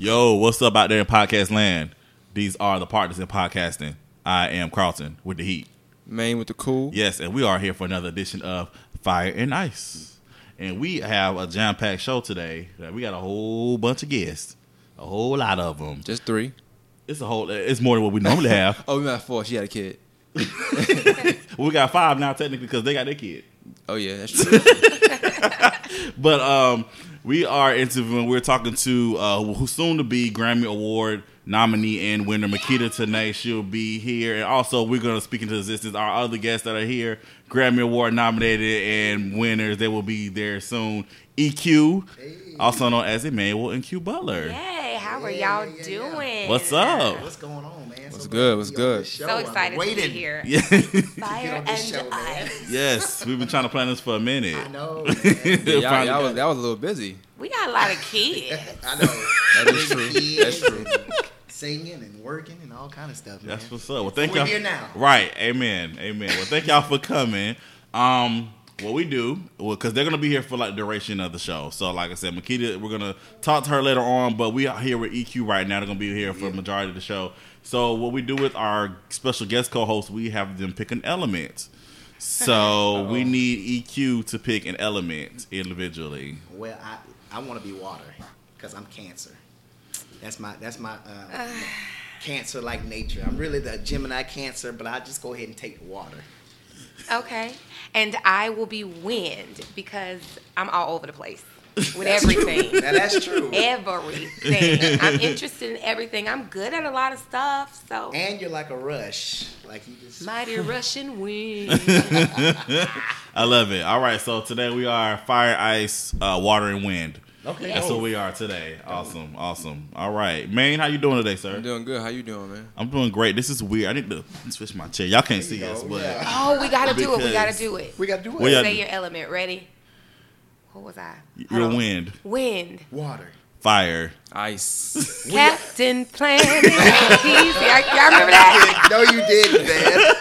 Yo, what's up out there in podcast land? These are the partners in podcasting. I am Carlton with the heat. Main with the cool. Yes, and we are here for another edition of Fire and Ice. And we have a jam packed show today. We got a whole bunch of guests, a whole lot of them. Just three. It's a whole. It's more than what we normally have. Oh, we got four. She had a kid. we got five now technically because they got their kid. Oh yeah, that's true. But um, we are interviewing. We're talking to uh, who's soon to be Grammy Award nominee and winner Makita tonight. She'll be here, and also we're going to speak into existence our other guests that are here, Grammy Award nominated and winners. They will be there soon. EQ, also known as Emmanuel and Q Butler. Hey, how are Yeah, y'all yeah, yeah. doing? What's up? What's going on, man? What's So good, what's to be on good? So excited to be here. Yeah. Fire and show, ice. yes, we've been trying to plan this for a minute. I know. Yeah, y'all, y'all was, that was a little busy. We got a lot of kids. I know. That is true. That's true. Singing and working and all kind of stuff, man. That's what's up. Well, thank We're y'all. here now. Right. Amen. Amen. Well, thank y'all for coming. Um, what we do, well, because they're gonna be here for like duration of the show. So, like I said, Makita, we're gonna talk to her later on, but we are here with EQ right now. They're gonna be here for the majority of the show. So, what we do with our special guest co-host, we have them pick an element. So we need EQ to pick an element individually. Well, I I want to be water because I'm cancer. That's my that's my uh, cancer like nature. I'm really the Gemini cancer, but I just go ahead and take the water. Okay. And I will be wind because I'm all over the place with That's everything. Now that's true. Everything. I'm interested in everything. I'm good at a lot of stuff. So, And you're like a rush, like you just. mighty Russian wind. I love it. All right, so today we are fire, ice, uh, water, and wind. Okay. That's what we are today. Awesome, awesome. All right, Maine, how you doing today, sir? I'm doing good. How you doing, man? I'm doing great. This is weird. I need to switch my chair. Y'all can't see you us, but Yeah. Oh, we gotta do it. We gotta do it. We gotta do it. Well, yeah. Say your element. Ready? What was I? you're Hold wind, Wind. Water. fire. Ice. Captain Planet. Easy. I- Y'all remember that? no, you didn't, man.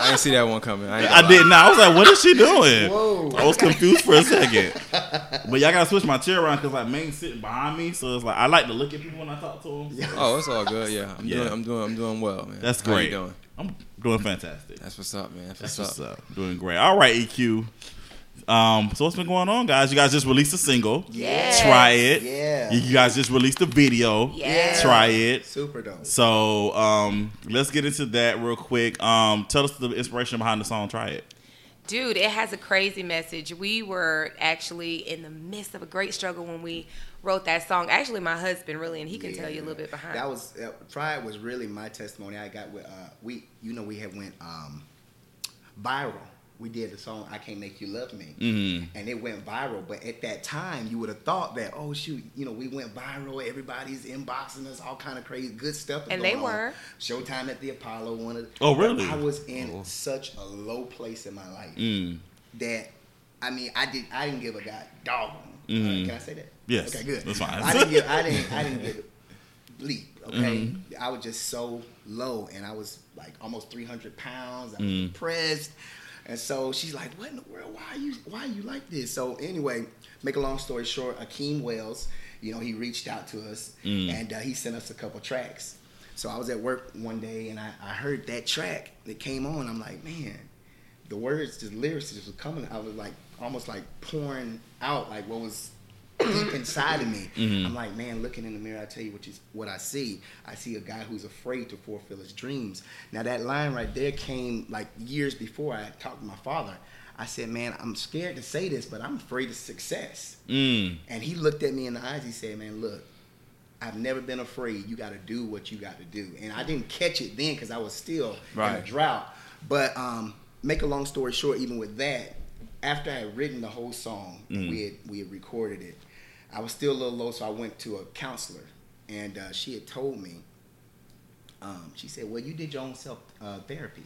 I didn't see that one coming. I, I didn't. I was like, what is she doing? Whoa. I was confused for a second. But y'all gotta switch my chair around because like Maine's sitting behind me, so it's like I like to look at people when I talk to them. Oh, it's all good. Yeah, I'm Yeah. doing. I'm doing. I'm doing well, man. That's How great. you doing? I'm doing fantastic. That's what's up, man. That's, That's what's, what's up. up. Doing great. All right, EQ. Um, so what's been going on, guys? You guys just released a single. Yeah. Try it. Yeah. You guys just released a video. Yeah. Try it. Super dope. So um, let's get into that real quick. Um, tell us the inspiration behind the song. Try it. Dude, it has a crazy message. We were actually in the midst of a great struggle when we wrote that song. Actually, my husband really, and he can tell you a little bit behind. That was uh, try it was really my testimony. I got with uh, we you know we had went um, viral. We did the song "I Can't Make You Love Me," Mhm. and it went viral. But at that time, you would have thought that oh shoot, you know we went viral. Everybody's inboxing us, all kind of crazy good stuff. And they going on. were. Showtime at the Apollo. One of Oh, really? I was in Oh. such a low place in my life Mm. that I mean I did I didn't give a god dog. Mhm. Uh, can I say that? Yes, Okay, good. that's fine. I didn't give I didn't I didn't give bleep. Okay, Mm-hmm. I was just so low, and I was like almost three hundred pounds. I was Mm. depressed, and so she's like, "What in the world? Why are you Why are you like this?" So anyway, make a long story short, Akeem Wells, you know, he reached out to us, Mm. and uh, he sent us a couple tracks. So I was at work one day, and I, I heard that track that came on. I'm like, man, the words, the lyrics just was coming. I was like almost like pouring out like what was deep inside of me. Mhm. I'm like, man, looking in the mirror, I tell you what you what I see. I see a guy who's afraid to fulfill his dreams. Now that line right there came like years before I talked to my father. I said, man, I'm scared to say this, but I'm afraid of success. Mm. And he looked at me in the eyes. He said, man, look. I've never been afraid. You got to do what you got to do. And I didn't catch it then because I was still in a drought. But um, make a long story short, even with that, after I had written the whole song, Mm. we had we had recorded it. I was still a little low, so I went to a counselor, and uh, she had told me. Um, she said, "Well, you did your own self uh, therapy."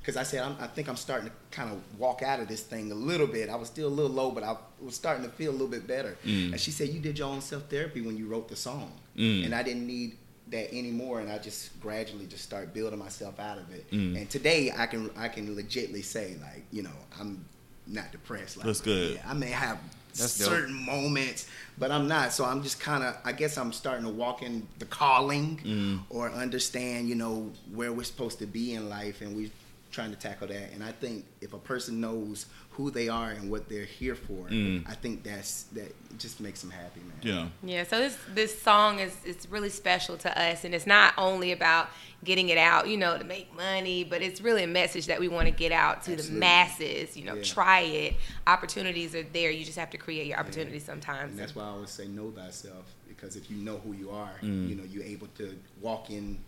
Because I said, I'm, I think I'm starting to kind of walk out of this thing a little bit. I was still a little low, but I was starting to feel a little bit better. Mm. And she said, You did your own self therapy when you wrote the song. Mm. And I didn't need that anymore. And I just gradually just start building myself out of it. Mm. And today I can I can legitly say, like, you know, I'm not depressed. Like, That's good. Yeah, I may have That's dope. certain moments, but I'm not. So I'm just kind of. I guess I'm starting to walk in the calling, Mm. or understand, you know, where we're supposed to be in life, and we're trying to tackle that. And I think if a person knows who they are and what they're here for, Mm. I think that's that just makes them happy, man. Yeah. Yeah, so this this song is it's really special to us, and it's not only about getting it out, you know, to make money, but it's really a message that we want to get out to Absolutely. the masses. You know, Yeah. try it. Opportunities are there. You just have to create your opportunities sometimes. And that's why I always say know thyself because if you know who you are, Mm. you know you're able to walk in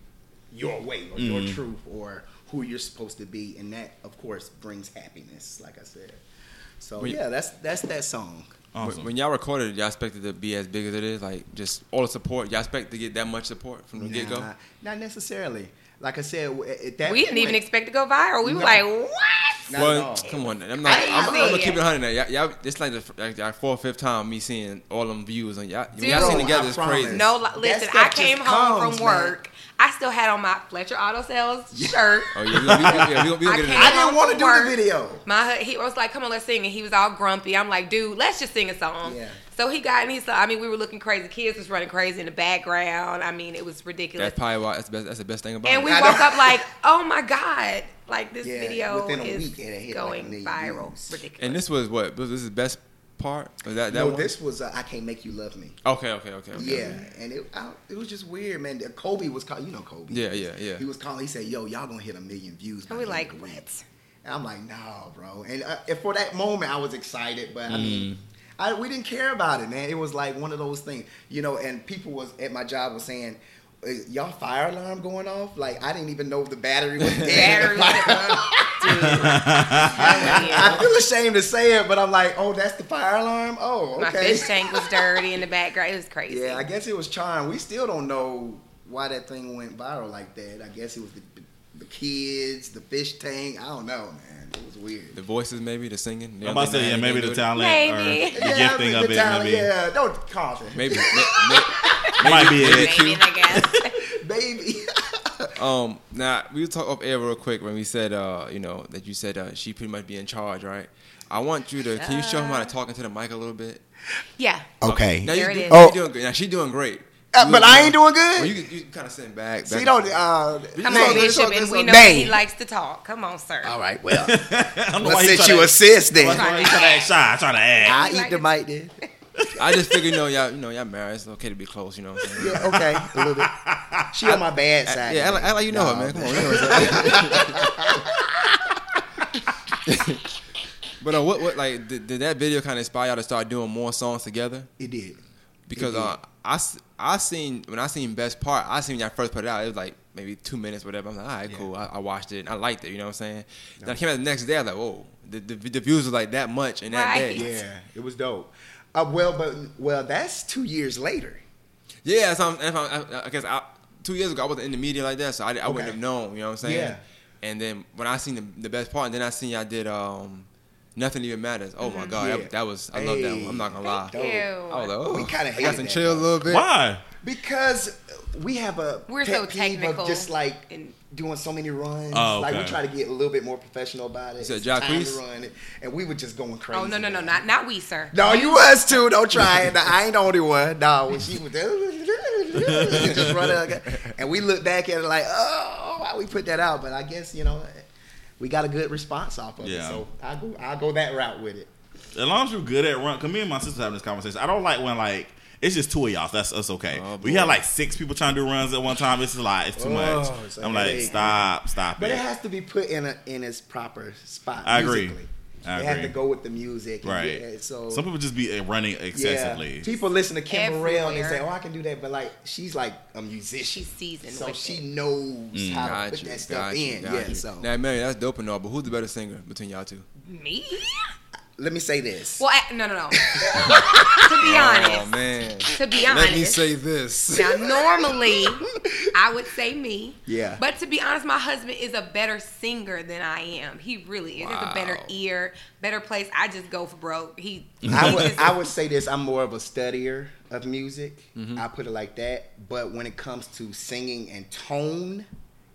your way or Mm. your truth or who you're supposed to be, and that of course brings happiness. Like I said, so When- yeah, that's that's that song. Awesome. When, when y'all recorded it, y'all expected it to be as big as it is, like just all the support. Y'all expect to get that much support from the get go. Not necessarily. Like I said, at that we didn't even expect to go viral. We were like, what? Well, come on, I'm not. I I'm, I'm gonna keep it hundred. Now, y'all, y'all, it's like the like, y'all fourth, fifth time me seeing all them views on y'all. When y'all Dude, seen together, I it's crazy. No, listen. I came home comes, from man. work. I still had on my Fletcher Auto Sales shirt. Oh yeah, we, we, we, yeah, we, we, we I gonna get I that. didn't want to do Work. the video. My hu- he was like, "Come on, let's sing," and he was all grumpy. I'm like, "Dude, let's just sing a song." Yeah. So he got and he saw. I mean, we were looking crazy. Kids was running crazy in the background. I mean, it was ridiculous. That's probably why. That's the best. That's the best thing about and it. And we I woke know. up like, "Oh my god!" Like this Yeah, video within a is week, it hit like going million viral. views. Ridiculous. and this was what? Was this the best part? Was that that no, one? this was uh, I can't make you love me. Okay, okay, okay. okay. Yeah, and it I, it was just weird, man. Kobe was calling, you know Kobe. Yeah, yeah, yeah. He was calling. He said, "Yo, y'all gonna hit a million views." and we the like, end of the week." what? And I'm like, "No, bro." And, uh, and for that moment, I was excited, but I Mm. mean, I, we didn't care about it, man. It was like one of those things, you know. And people was at my job was saying. "Is Y'all fire alarm going off? Like I didn't even know the battery was dead. Battery was I feel ashamed to say it, but I'm like, oh, that's the fire alarm. Oh, okay. My okay. fish tank was dirty in the background. It was crazy. Yeah, I guess it was charm. We still don't know why that thing went viral like that. I guess it was the, the kids, the fish tank. I don't know, man. It was weird. The voices, maybe the singing. I'm about to say, yeah, maybe the talent Maybe. or the gifting I of mean, it. talent, maybe. Yeah, don't call it. Maybe. may- Might be maybe it. Q. Maybe, I guess. Baby. Um, now we talk off air real quick when we said, uh, you know, that you said uh, she pretty much be in charge, right? I want you to. Can you show him how to talk into the mic a little bit? yeah. okay. Now There you, it you, is. you doing good. Now she's doing great. Uh, but I ain't doing Well, good. you you kind of sitting back. See, back don't. Uh, Come on, Bishop, and we know Bang. he likes to talk. Come on, sir. All right, well, I don't know let's why set you to- assist That's then. why he trying to act shy. Trying to act. I eat like the mic then. I just figured, you know, y'all, you know, y'all married. It's okay to be close, you know what I'm saying? Yeah, okay, a little bit. She on my bad side. Yeah, I, like, act like you know Nah, it, man. Come on. You know what I'm but uh, what, what, like, did, did that video kind of inspire y'all to start doing more songs together? It did. Because It did. uh, I, s- I seen when I seen best part, I seen when y'all first put it out. It was like maybe two minutes, whatever. I'm like, all right, Yeah. cool. I, I watched it. and I liked it. You know what I'm saying? Then I came out the next day. I was like, whoa, the, the, the views was like that much in that Right. day. Yeah, it was dope. Uh, well, but well, that's two years later. Yeah, so I'm, if I'm, I, I guess I, two years ago I wasn't in the media like that, so I, I wouldn't have known. You know what I'm saying? Yeah. And then when I seen the, the best part, and then I seen y'all did um, nothing even matters. Oh my mm-hmm. god, Yeah. that, that was I love that. One. I'm not gonna lie. Dope. Ew. I was like, oh, We kinda I got hated some that, chill a little bit. Why? Because we have a We're pet so peeve technical of just like and- doing so many runs. Oh, Like we try to get a little bit more professional about it. said It's time Jacquees? to run and we were just going oh, crazy. Oh no no no man. not not we sir. No, you was too. Don't try it. I ain't the only one. No, when she was just run it, and we look back at it like, oh, why we put that out? But I guess you know, we got a good response off of Yeah. it. So I go, I go that route with it. As long as you're good at run, cause me and my sister having this conversation. I don't like when like it's just two of y'all. So that's us okay. Oh, we boy. had like six people trying to do runs at one time. It's a lot. It's too Oh, much. it's a I'm like, headache. stop, stop But it. it has to be put in a in its proper spot. I agree. Musically. I it has agree. to go with the music. and right. yeah, so some people just be uh, running excessively. Yeah. People listen to Kim Burrell and they say, "Oh, I can do that," but like she's like a musician. She's seasoned so she it. knows how to put you, that stuff got you, in. got yeah. you. So Now, Mary, that's dope and all, but who's the better singer between y'all two? Me? Let me say this. Well, I, no no no. to be honest, Oh man, to be honest. let me say this. Now, normally, I would say me. Yeah. But to be honest, my husband is a better singer than I am. He really is. He has a better ear, better place. I just go for broke. He. I would I would say this. I'm more of a studier of music. Mm-hmm. I put it like that. But when it comes to singing and tone,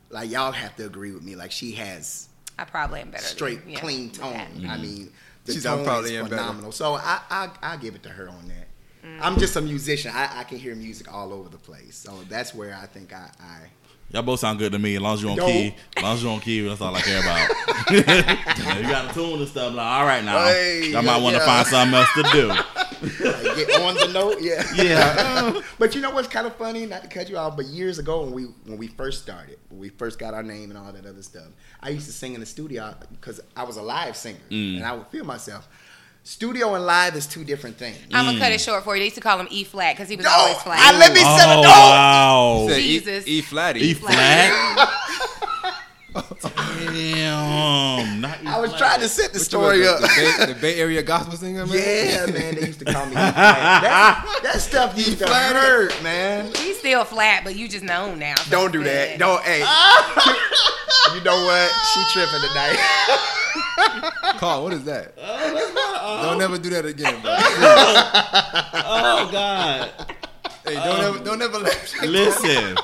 like y'all have to agree with me. Like she has I probably am better. than- straight yeah, clean with tone. that. I mean, The She's tone probably is phenomenal. So I I I give it to her on that. Mm. I'm just a musician. I, I can hear music all over the place. So that's where I think I, I Y'all both sound good to me. As long as you on key, as long as you on key, that's all I care about. You got a tune and stuff. Like, all right now, Hey, y'all might want to yeah. find something else to do. like, get on the note. Yeah. Yeah. but you know what's kind of funny? Not to cut you off, but years ago when we when we first started, when we first got our name and all that other stuff, I used to sing in the studio because I was a live singer Mm. and I would feel myself. Studio and live is two different things. I'm gonna cut it short for you. They used to call him E flat because he was No, always flat. I let me Oh set it. No, wow, Jesus. E, flatty. E flat. flat. Damn, not I was flat. trying to set the story up. The, the, Bay, the Bay Area gospel singer, man. Yeah, man, they used to call me. That, that stuff used to hurt, man. He's still flat, but you just know now. so Don't do it's that. good. Don't. Hey, you know what? She tripping tonight. Carl, what is that? Oh, uh, don't ever do that again, bro. Oh God. Hey, don't ever, don't ever let. Listen,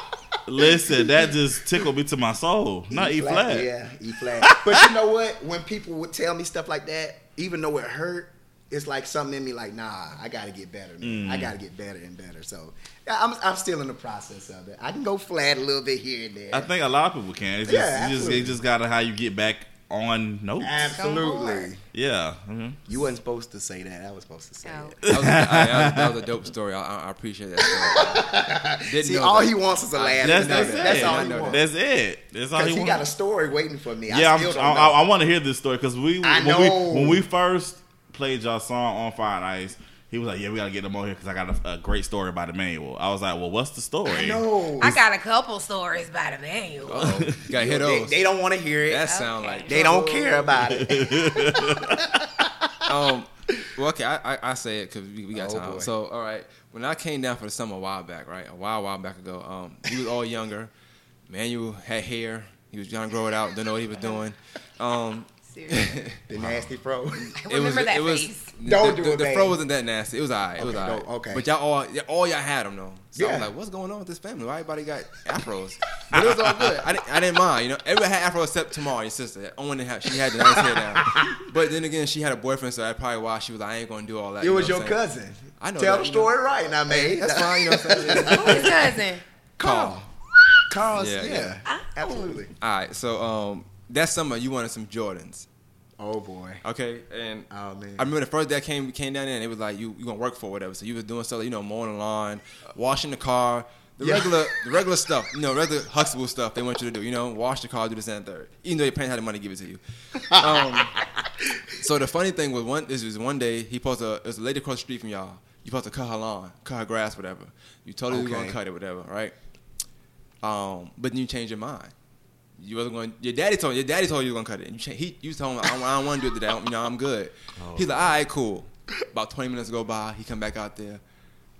listen, that just tickled me to my soul. Not E flat. Yeah, E flat. But you know what? When people would tell me stuff like that, even though it hurt, it's like something in me like, nah, I gotta get better. Mm. I gotta get better and better. So I'm, I'm still in the process of it. I can go flat a little bit here and there. I think a lot of people can. It's just, Yeah, you just, it just gotta how you get back on notes. Absolutely. Yeah. mhm. You wasn't supposed to say that. I was supposed to say Oh. it. That was, I- that, that was a dope story. I, I I appreciate that. Story. Didn't See, know all that. he wants is a laugh. That's, know that's, That's all I he wants. That's it. That's all Because he he wants. got a story waiting for me. yeah, I I'm, I. I, I want to hear this story because we I when we when we first played y'all song on Fire and Ice, he was like, "Yeah, we gotta get them on here because I got a, a great story about Emmanuel." I was like, "Well, what's the story?" no. I got a couple stories about Emmanuel. Uh-oh. Gotta hear they, those. they don't want to hear it. that sound like they don't care about it. um, well, okay, I, I, I say it because we, we got Oh, time. boy. So, all right, when I came down for the summer a while back, right, a while, while back ago, um, he was all younger. Manuel had hair. He was trying to grow it out. Didn't know what he was doing. Um, Seriously. the nasty fro. I remember that it was, face. the- Don't the, do the, it, the babe. fro wasn't that nasty. It was alright. It was alright. no, okay. But y'all all, all y'all had them though. So I was Yeah. like, what's going on with this family? Why everybody got afros? But it was all good. I didn't, I didn't mind. You know, everybody had afro except Tamar, your sister. Owen didn't have. She had the nice hair down. But then again, she had a boyfriend, so that's probably why she was like, I ain't gonna do all that. It you was your what I'm saying? cousin. I know Tell that, the you know. story right now, man. That's fine. You know what I'm saying? Who is cousin? Carl. Carl, Yeah, yeah, yeah. absolutely. All right. So um, that summer you wanted some Jordans. Oh boy. Okay, and Oh man. I remember the first day I came came down there and it was like you you gonna work for whatever. So you was doing stuff, like, you know, mowing the lawn, washing the car, the Yeah. regular the regular stuff, you know, regular Huxtable stuff they want you to do. You know, wash the car, do this and third. Even though your parents had the money to give it to you. Um, so the funny thing was one this was one day he posted a there's a lady across the street from y'all. You supposed to cut her lawn, cut her grass, whatever. You told her you were gonna cut it, whatever, right? Um, but then you changed your mind. You wasn't going. Your daddy told your daddy told you you were gonna cut it. And you he you told him I don't, don't want to do it today. you know I'm good. Oh. He's like, all right, cool. About 20 minutes go by. He come back out there.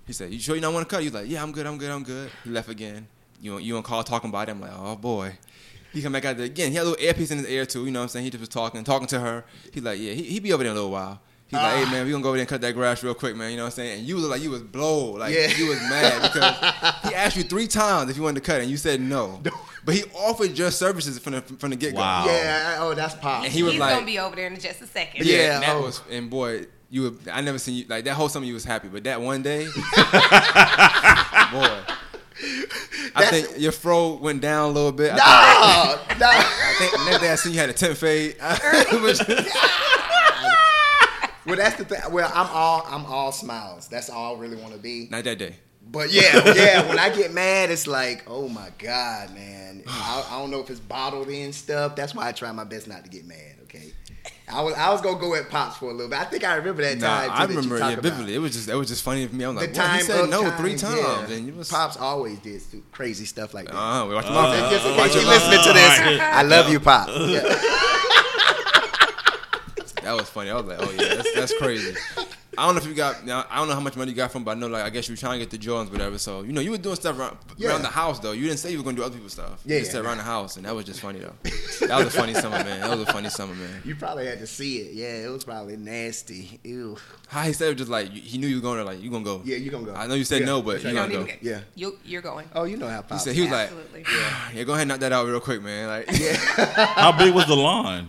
He said, you sure you don't want to cut? He's like, yeah, I'm good. I'm good. I'm good. He left again. You you on call talking about it. I'm like, oh boy. He come back out there again. He had a little earpiece in his ear too. You know what I'm saying? He just was talking, talking to her. He's like, yeah, he he be over there in a little while. He's like, hey ah. man, we gonna go over there and cut that grass real quick, man. You know what I'm saying? And you was like, you was blow, like Yeah. you was mad because he asked you three times if you wanted to cut, it, and you said no. But he offered your services from the from the get go. Wow. Yeah. Oh, that's pop. And he was He's like, gonna be over there in just a second. yeah, Yeah, and that oh. was and boy, you were, I never seen you like that whole summer you was happy, but that one day, boy. I think your fro went down a little bit. I no, think, no. I think the next day I seen you had a tent fade. It was just- Well, that's the thing. Well, I'm all I'm all smiles. That's all I really want to be. Not that day. But yeah, yeah. When I get mad, it's like, oh my god, man. I, I don't know if it's bottled in stuff. That's why I try my best not to get mad. Okay. I was I was gonna go at pops for a little bit. I think I remember that Nah, time. too, I that you remember talk yeah, about. vividly. It was just it was just funny for me. I'm like, what? time he said of no three times, times, yeah. and you was Pops always did crazy stuff like that. Uh, we watch Just- my just in watch case you listening to this, Alright. I love you, Pop. Yeah. That was funny. I was like, oh yeah, that's, that's crazy. I don't know if you got. I don't know how much money you got from, but I know like I guess you were trying to get the Jordans, whatever. So you know you were doing stuff around, Yeah. around the house though. You didn't say you were gonna do other people's stuff. Yeah, you just said yeah. around the house, and that was just funny though. That was a funny summer, man. That was a funny summer, man. You probably had to see it. Yeah, it was probably nasty. Ew. How he said it was just like he knew you were going to like you gonna go. Yeah, you gonna go. I know you said Yeah. no, but You you gonna go. get, Yeah. You, you're going. Oh, you know how He said he was Absolutely. like, yeah, yeah, go ahead and knock that out real quick, man. Like, yeah. How big was the lawn?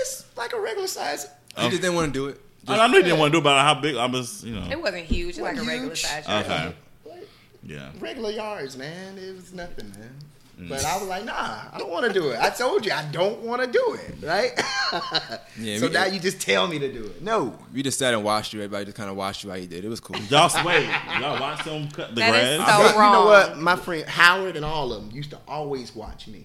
It's like a regular size. You just didn't want to do it. I I knew you didn't want to do it, but how big? I was, you know. It wasn't huge. It's like a regular size church. Okay. What? Yeah. regular yards, man. It was nothing, man. Mm. But I was like, nah, I don't want to do it. I told you I don't want to do it, right? Yeah, so we- now you just tell me to do it. No. We just sat and watched you. Everybody just kind of watched you how you did. It was cool. Y'all wait. Y'all watched them cut the That is grass. so- But you know what? My friend Howard and all of them used to always watch me.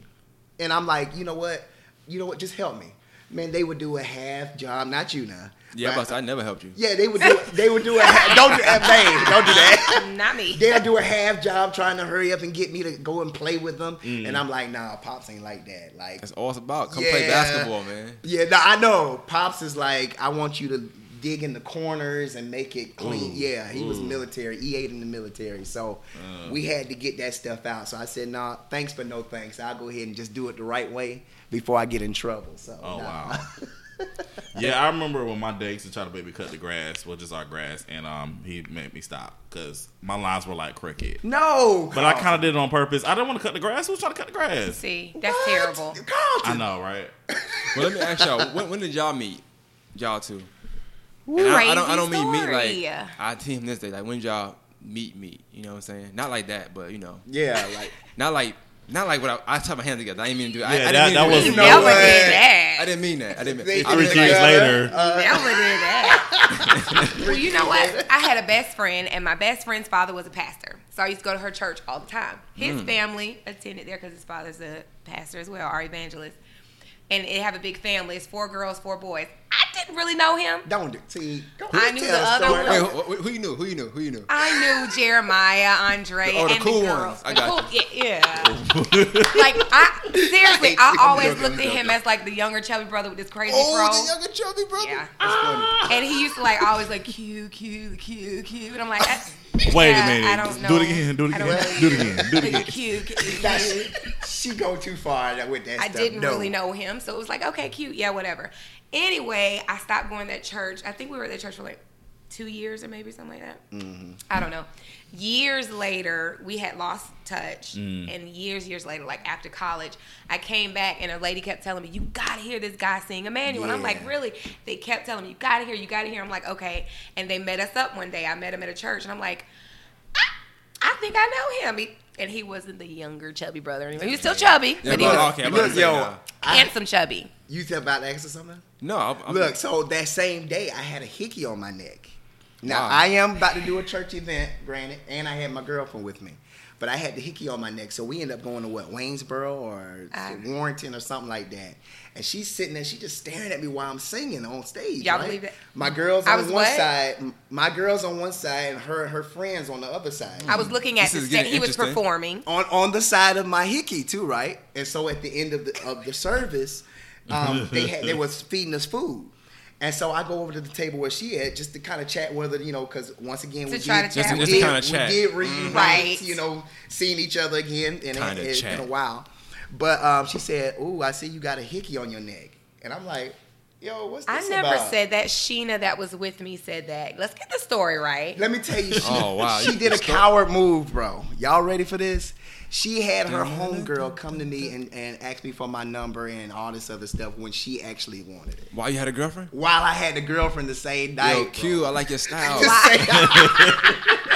And I'm like, you know what? You know what? Just help me. Man, they would do a half job. Not you now. Yeah, But- but I never helped you. yeah, they would do. They would do a. Half, don't do that, babe. Don't do that. Not me. They'll do a half job trying to hurry up and get me to go and play with them, Mm. and I'm like, nah, pops ain't like that. Like, That's all it's about. Come play basketball, man. yeah, no, I know. Pops is like, I want you to dig in the corners and make it clean. Ooh. Yeah, he was military. He ate in the military, so Uh. we had to get that stuff out. So I said, nah, thanks but no thanks. I'll go ahead and just do it the right way before I get in trouble. So, Oh, nah. wow. Yeah, I remember when my dad used to try to baby cut the grass, well, just our grass, and um, he made me stop because my lines were like crooked. no, But I kind of did it on purpose. I didn't want to cut the grass. Who was trying to cut the grass? See, that's What? terrible. I know, right? Well, let me ask y'all. When, when did y'all meet? Y'all two. Crazy I, I don't. I don't mean meet story. like I team this day. Like when did y'all meet? Meet. You know what I'm saying? Not like that, but you know, Yeah, like not like not like what I, I tied my hands together. I didn't mean to do. I, Yeah, I that- didn't that mean to was- do You know never what? did I didn't mean that. I didn't. Mean, I Three really- kids later. Never did that. well, you know what? I had a best friend, and my best friend's father was a pastor. So I used to go to her church all the time. His mm. family attended there because his father's a pastor as well, our evangelist. And they have a big family. It's four girls, four boys. I didn't really know him. don't do. See, don't I knew the other one. Wait, who, who- who you knew? Who you knew? Who you knew? I knew Jeremiah, Andre, Oh, the and cool the girls. ones. I got cool- yeah, yeah. like I seriously, I I'm always joking, looked at him joking. as like the younger chubby brother with this crazy Oh, fro. the younger chubby brother. Yeah. That's funny. And he used to like always like cute, cute, cute, cute. And I'm like, I, Wait yeah, a minute. I don't know. Do it again. Do it again. really- Do it again. Do it again. Like, cute, cute, cute. she go too far with that I stuff. didn't No. really know him, so it was like, okay, cute, yeah, whatever. Anyway, I stopped going to that church. I think we were at that church for like two years or maybe something like that. Mm-hmm. I don't know. Years later, we had lost touch, Mm. and years, years later, like after college, I came back and a lady kept telling me, "You gotta hear this guy sing Emmanuel." And I'm like, "Really?" They kept telling me, "You gotta hear, you gotta hear." I'm like, "Okay." And they met us up one day. I met him at a church, and I'm like, "I, I think I know him." He, and he wasn't the younger chubby brother anymore. He was still chubby, Yeah, but he was okay, I'm about to Look, say yo, now. I, handsome chubby. you said about to ask her something? No, I'm, I'm, Look, so that same day, I had a hickey on my neck. Now, Wow. I am about to do a church event, granted, and I had my girlfriend with me. But I had the hickey on my neck, so we ended up going to what, Waynesboro or. Warrington or something like that. And she's sitting there, she's just staring at me while I'm singing on stage. Y'all right? believe it? My girls I on was one what? side, my girls on one side, and her her friends on the other side. I was looking at This the is he was performing. on on the side of my hickey too, right? And so at the end of the of the service, um, they had they was feeding us food. And so I go over to the table where she at just to kind of chat with her, you know, because once again To we try did, to chat we with Just to did, kinda chat. did reunite, Right. you know, seeing each other again, in, it, Kinda it's chat. been a while. But um, she said, "Ooh, I see you got a hickey on your neck," and I'm like, "Yo, what's this I never about?" said that. Sheena that was with me said that. Let's get the story right. Let me tell you, she, Oh, wow. she did a coward move, bro. Y'all ready for this? She had her homegirl come to me and, and ask me for my number and all this other stuff when she actually wanted it. While you had a girlfriend? While I had the girlfriend the same night. Yo, bro. Q, I like your style.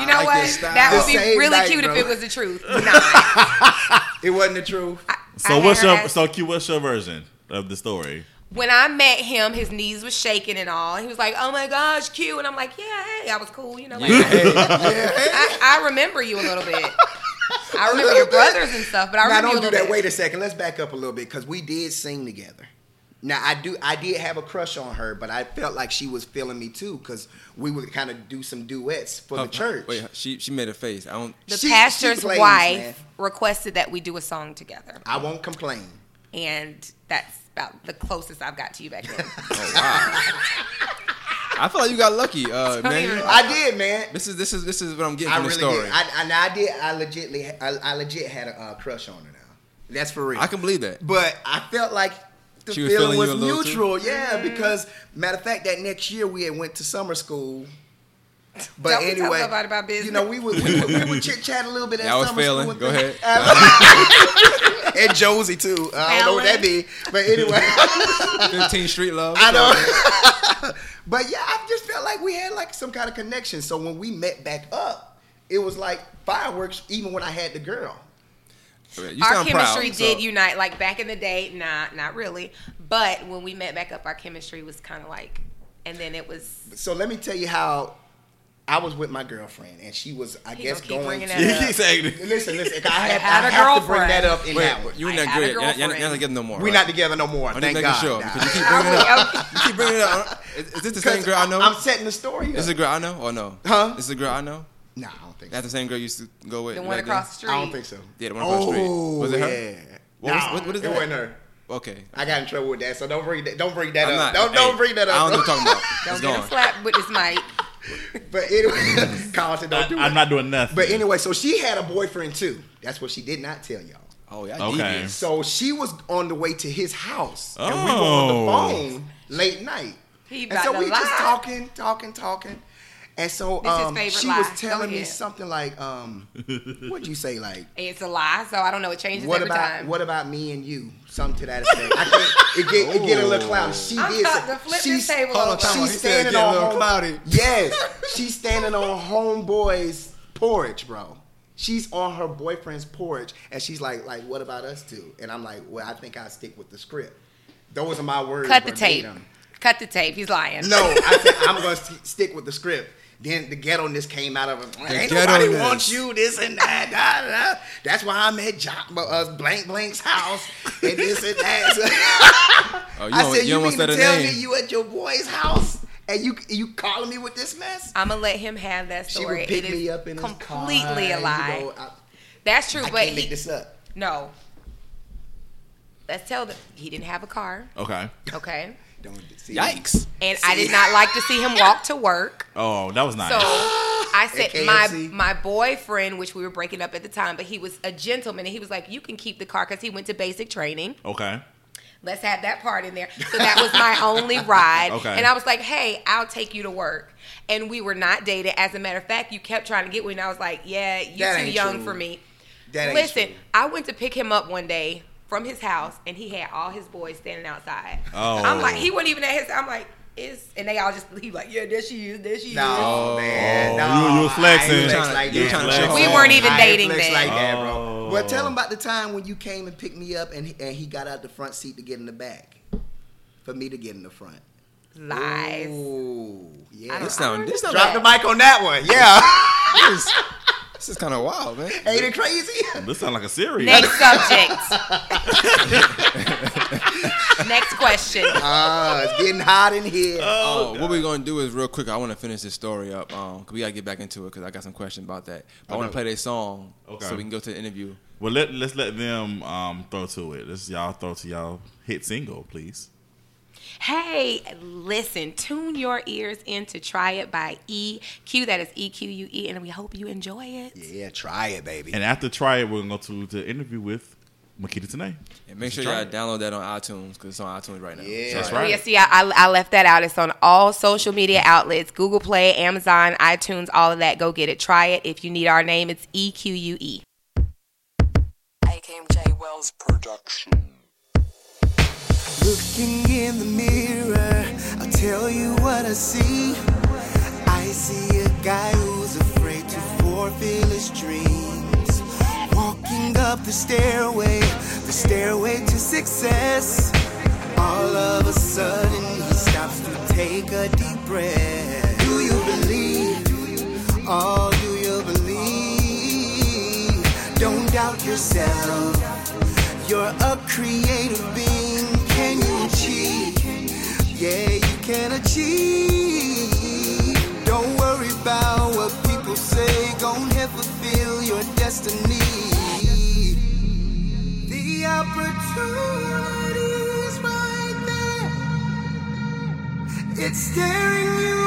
You know like what? That would The be really night, cute bro. if it was the truth. Nah. it wasn't the truth. I So had what's your ask- so Q? What's your version of the story? when I met him, his knees was shaking and all. He was like, "Oh my gosh, Q," and I'm like, "Yeah, hey, I was cool, you know." Like, Yeah, hey, I, I remember you a little bit. I remember your brothers and stuff, but I now remember you don't a do that. bit. Wait a second. Let's back up a little bit because we did sing together. Now I do. I did have a crush on her, but I felt like she was feeling me too because we would kind of do some duets for the uh, church. Wait, uh, she she made a face. I don't. The She- she pastor's plays, wife man. requested that we do a song together, I won't complain. and that's about the closest I've got to you back then. Oh wow. I feel like you got lucky, uh, man. I did, man. This is this is this is what I'm getting I from really the story. did. I, I, I did. I legitly. I, I legit had a uh, crush on her. Now, that's for real. I can believe that. But I felt like the She was feeling feeling was you a little too? mutual. Yeah, because matter of fact, that next year we had went to summer school But Don't be telling anyway, nobody about business. you know, we would we would, we would chit chat a little bit. At Yeah, I was summer failing. school Go and ahead. Uh, things. and Josie too. I don't know what that be, but anyway, 15th Street Love. I know. but yeah, I just felt like we had like some kind of connection. So when we met back up, it was like fireworks. Even when I had the girl. You our chemistry proud, did so- unite. Like back in the day, nah, not really. But when we met back up, our chemistry was kind of like, and then it was. So let me tell you how. I was with my girlfriend, and she was, I He guess, gonna keep going bringing to. up. saying. Listen, listen. I have, had I a have to bring that up in Wait, that one. you I and that had a good. You're not, you're not together no more. We're right? not together no more. Oh, I'm Thank making God. sure Nah. because you keep bringing it up. You keep bringing it up. Is, is this the same 'Cause girl I know? I'm setting the story up. Is this the girl I know or no? Huh? This is the girl I know. Nah, I don't think so. The same girl you used to go with. The one then? across the street. I don't think so. Yeah, the one across the street. Oh, was it her? Oh, Yeah. What was- what- what is it that? wasn't her. Okay. I got in trouble with that, so don't bring that. Don't bring that I'm up. not. don't hey, don't bring that up. I don't know what you're talking about. Don't It's get him gone. slapped with his mic. But anyway, Carlton, don't do I, it. I'm not doing nothing. But anyway, so she had a boyfriend too. That's what she did not tell y'all. Oh yeah. Okay. devious. So she was on the way to his house, and we were Oh. on the oh. phone late night. He And about so to we just talking, talking, talking. And so um, she lie. was telling me something like, um, what'd you say? Like, It's a lie, so I don't know. It changes what every about time. what about me and you? Something to that effect. I can't. It get, it get a little cloudy. She I'm did. about flip she's, this table Hold on, over. time out. She's He said it standing get a on little home- cloudy. Yes, she's standing on homeboy's porch, bro. She's on her boyfriend's porch, and she's like, like, what about us two? And I'm like, well, I think I stick with the script. Those are my words. Cut the tape. Cut the tape. He's lying. No, I said I'm gonna st- stick with the script. Then the ghetto-ness came out of it. Ain't nobody ghetto-ness. wants you, this and that. Da, da, da. That's why I'm at Jock, uh, Blank Blank's house and this and that. Oh, you I said, you you, mean to tell name." me you at your boy's house and you you calling me with this mess? I'm gonna let him have that story. She would pick it is me up in completely car, a you lie. know, I, That's true, I but can't make he, this up. no. Let's tell them he didn't have a car. okay. Okay. Don't see. Yikes. And I did not like to see him walk to work. Oh, that was not. So I said my my boyfriend, which we were breaking up at the time, but he was a gentleman and he was like, "You can keep the car because he went to basic training. okay. Let's have that part in there." So that was my only ride, Okay. and I was like, "Hey, I'll take you to work." And we were not dated. As a matter of fact, you kept trying to get me, and I was like, "Yeah, you're That too young true. for me." That ain't Listen, true. I went to pick him up one day from his house, and he had all his boys standing outside. Oh. I'm like, he wasn't even at his. I'm like, is and they all just he like, yeah, there she is, there she is. No, man. Oh, No, you- you was flexing. I flex You like tryna- you that. tryna show We weren't even I dating flex then. like that, bro. Oh. Well, tell him about the time when you came and picked me up and he, and he got out the front seat to get in the back for me to get in the front. Lies. Ooh, yeah. This sound. This sound. Drop the mic on that one. Yeah. This, this is kind of wild, man. Ain't it crazy? This sounds like a series. Next subject. Next question. Ah, it's getting hot in here. Oh, what we're gonna do is real quick. I want to finish this story up. Um, 'cause we gotta get back into it because I got some questions about that. But I want to play their song Okay. so we can go to the interview. Well, let let's let them um, throw to it. Let's y'all throw to y'all hit single, please. Hey, listen, tune your ears in to Try It by EQ. That is E Q U E, and we hope you enjoy it. Yeah, try it, baby. And after try it, we're gonna go to the interview with Makita Tanae. And make sure y'all it. download that on iTunes because it's on iTunes right now. Yeah. That's right. yeah, see, I, I I left that out. It's on all social media outlets Google Play, Amazon, iTunes, all of that. Go get it. Try it. If you need our name, it's E Q U E. AKMJ Wells production. Looking in the mirror, I'll tell you what I see. I see a guy who's afraid to fulfill his dreams. Walking up the stairway, the stairway to success. All of a sudden, he stops to take a deep breath. Do you believe? Oh, do you believe? Don't doubt yourself. You're a creative being. Don't worry about what people say. Go ahead, fulfill your destiny. The opportunity is right there. It's staring you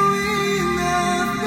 in the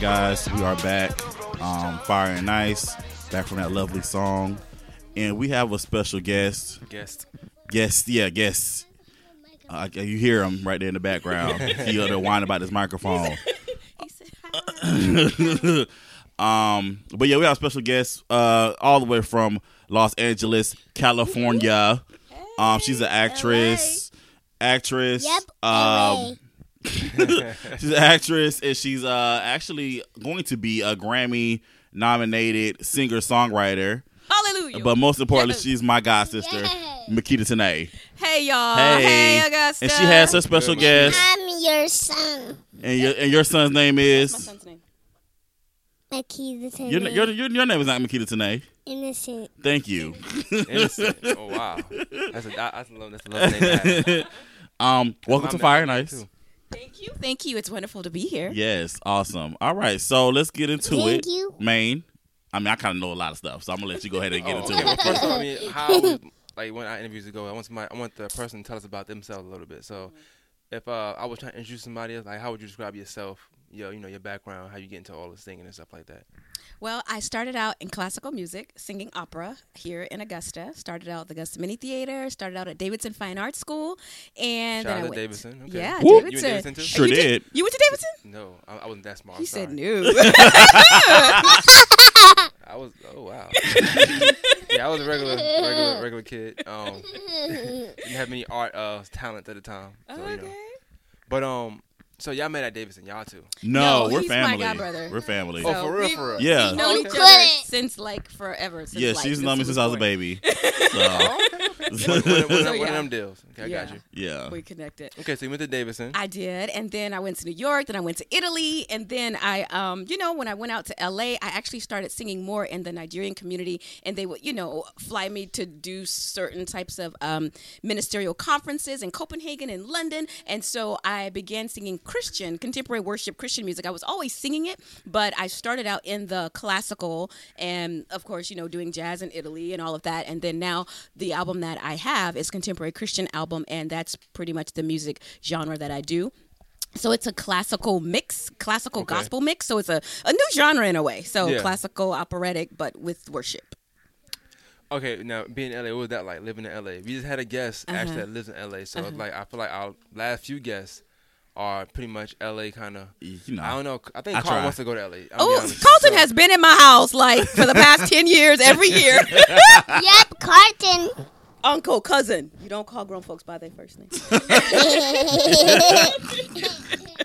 guys, we are back. Um, Fire and Ice, back from that lovely song, and we have a special guest. Guest. Guest, yeah, guest. Uh, you hear him right there in the background. he other whine about his microphone. um, but yeah, we have a special guest, uh, all the way from Los Angeles, California. Um, she's an actress. Actress. Yep, Um, she's an actress, and she's uh actually going to be a Grammy nominated singer songwriter. Hallelujah. But most importantly, Yes. she's my god sister, Yay. Makita Tanay. hey y'all. Hey. Hey, Augusta. And she has her special guest, I'm your son, and your and your son's name is My is son's name. Makita your, your your your name is not Makita Tanay. Innocent. Thank you. Innocent. oh wow. That's a that's a love that's a love name. to um, welcome to Fire my man, Nice. too. Thank you. Thank you. It's wonderful to be here. Yes, awesome. All right, so let's get into Thank it. you. Maine. I mean, I kind of know a lot of stuff, so I'm gonna let you go ahead and get Oh, into okay. Well, it. first of all, I mean, how like when our interviews go, I want somebody, I want the person to tell us about themselves a little bit. So, if uh, I was trying to introduce somebody else, like how would you describe yourself? Your, you know, your background, how you get into all this singing and stuff like that. Well, I started out in classical music, singing opera here in Augusta. Started out at the Augusta Mini Theater. Started out at Davidson Fine Arts School, and Shout then out I to went- Davidson. Okay. Yeah, Whoop. You went Davidson. Davidson too? Sure You did. You went to Davidson? No, I, I wasn't that smart. He I'm said no. I was. Oh wow. yeah, I was a regular, regular, regular kid. Um, didn't have many art uh talent at the time. So, you know. okay. But um, so y'all met at Davidson, y'all too. No, No, we're he's my family. We're family. Oh, for real, for real. yeah, We've known You each other since like forever. Since, yeah. like, She's known me since I was a baby. So, One, one, one, So, one of them deals. Okay, I Yeah. got you. yeah. We connected. Okay, so you went to Davidson. I did, and then I went to New York. Then I went to Italy, and then I, um, you know, when I went out to LA, I actually started singing more in the Nigerian community, and they would, you know, fly me to do certain types of um, ministerial conferences in Copenhagen and London, and so I began singing Christian contemporary worship Christian music. I was always singing it, but I started out in the classical, and of course, you know, doing jazz in Italy and all of that, and then now the album that I have is contemporary Christian album, and that's pretty much the music genre that I do. So it's a classical mix, classical Okay. gospel mix. So it's a, a new genre in a way. So Yeah. classical operatic, but with worship. Okay, now being in LA, what was that like living in LA? We just had a guest actually Uh-huh. that lives in LA, so it's like I feel like our last few guests are pretty much LA kind of. You know, I don't know. I think I Carl try. wants to go to LA. I'm Oh. Carlton So- has been in my house like for the past 10 years, every year. yep, Carlton. Uncle, cousin. You don't call grown folks by their first name.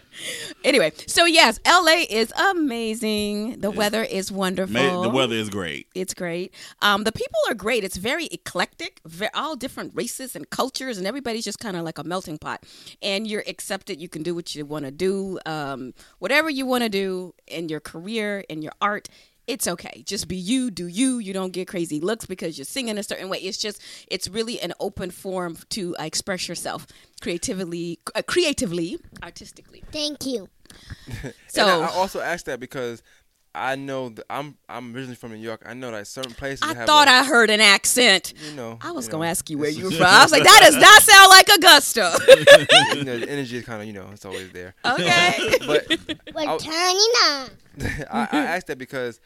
anyway, so yes, LA is amazing. The weather is wonderful. Ma- the weather is great. It's great. Um, the people are great. It's very eclectic, ve- all different races and cultures, and everybody's just kind of like a melting pot. And you're accepted. You can do what you want to do, um, whatever you want to do in your career, in your art. It's okay. Just be you, do you. You don't get crazy looks because you're singing a certain way. It's just, it's really an open form to uh, express yourself creatively, uh, creatively, artistically. Thank you. So and I, I also asked that because I know that I'm I'm originally from New York. I know that certain places I have thought a- I heard an accent. you know I was you gonna know, ask you where you were from. I was like, that does not sound like Augusta. you know, the energy is kind of you know it's always there. okay. But We're I'll- turning on. I, I asked that because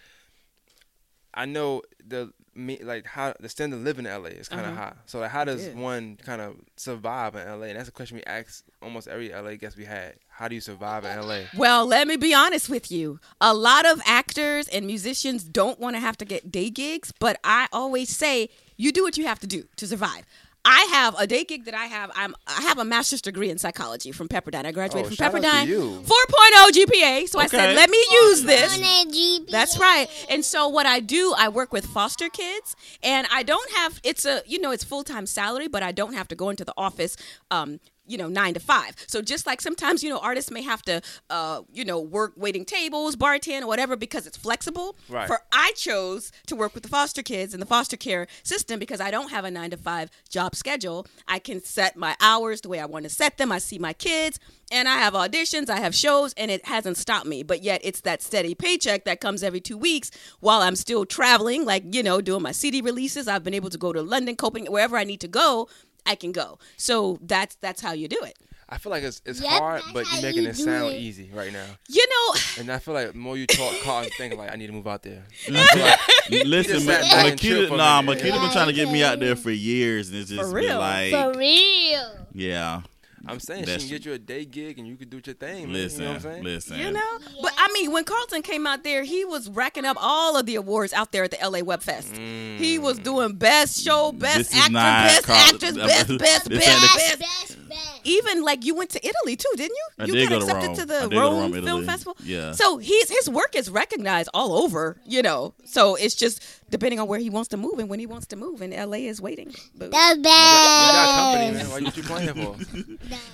I know the me like how the standard of living in LA is kind of Uh-huh. high. So like, how does Yeah. one kind of survive in LA? And that's a question we ask almost every LA guest we had. How do you survive in LA? Well, let me be honest with you. A lot of actors and musicians don't want to have to get day gigs, but I always say you do what you have to do to survive. I have a day gig that I have. I'm I have a master's degree in psychology from Pepperdine. I graduated Oh, from shout out to Pepperdine. you. 4.0 GPA. So I said, let me use this. On a GBA. That's right. And so what I do, I work with foster kids, and I don't have it's a you know it's full time salary, but I don't have to go into the office. Um, you know, nine to five. So just like sometimes, you know, artists may have to, uh, you know, work waiting tables, bartend, or whatever because it's flexible. Right. For I chose to work with the foster kids in the foster care system because I don't have a nine to five job schedule. I can set my hours the way I want to set them. I see my kids and I have auditions, I have shows, and it hasn't stopped me. But yet it's that steady paycheck that comes every two weeks while I'm still traveling, like, you know, doing my CD releases. I've been able to go to London, Copenhagen, wherever I need to go. I can go. So that's that's how you do it. I feel like it's it's Yep, hard, but you're making you it sound it. easy right now. You know, And I feel like the more you talk, Carl think like I need to move out there. Listen, just Ma- sat Makita, chilled a nah, minute. Makita been trying to get me out there for years, and it's just For been real? like, For real. yeah. I'm saying she can get you a day gig and you can do your thing. Man. Listen, you know what I'm saying? listen. You know, but I mean, when Carlton came out there, he was racking up all of the awards out there at the LA Web Fest. He mm. was doing best show, best actor, best Carlton- actress, best, best, This best, best. Best, best. Even like you went to Italy too, didn't you? I you did got go to accepted Rome. to the did go to Rome, Rome, Film Italy. Festival. Yeah. So he's his work is recognized all over, you know. So it's just depending on where he wants to move and when he wants to move, and LA is waiting. Boo. The You got company, best. man. Why you you playing for?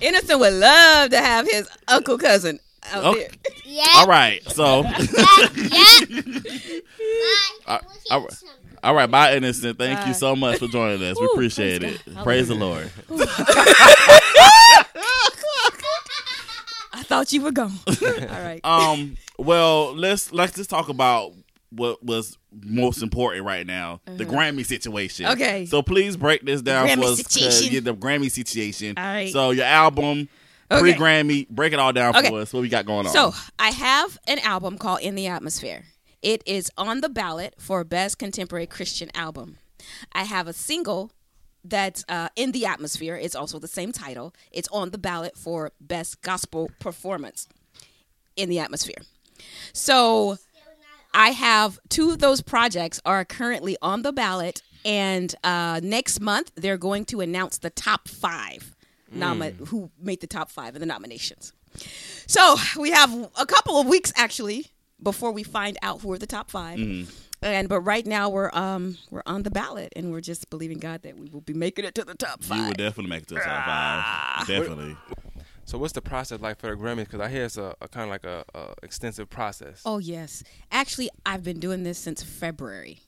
Innocent would love to have his uncle cousin out Okay. there. Yep. All right, so Yep. All right. all right, bye, innocent. Thank you so much for joining us. We appreciate it. God. Praise the Lord. I thought you were gone. all right. Um, well, let's let's just talk about what was most important right now, the Grammy situation. Uh-huh. Okay. So please break this down for us. situation. Yeah, the Grammy situation. All right. So your album, Okay. pre Grammy, break it all down Okay. for us. What we got going on? So I have an album called In the Atmosphere. It is on the ballot for Best Contemporary Christian Album. I have a single that's uh, In the Atmosphere. It's also the same title. It's on the ballot for Best Gospel Performance in the Atmosphere. So I have two of those projects are currently on the ballot, and uh, next month they're going to announce the top five nomi- who made the top five of the nominations. So we have a couple of weeks actually before we find out who are the top 5 And but right now we're um we're on the ballot and we're just believing God that we will be making it to the top five. you will definitely make it to the top Ah. five. Definitely. So what's the process like for the Grammys? Because I hear it's a, a kind of like a, a extensive process. oh yes, actually I've been doing this since February.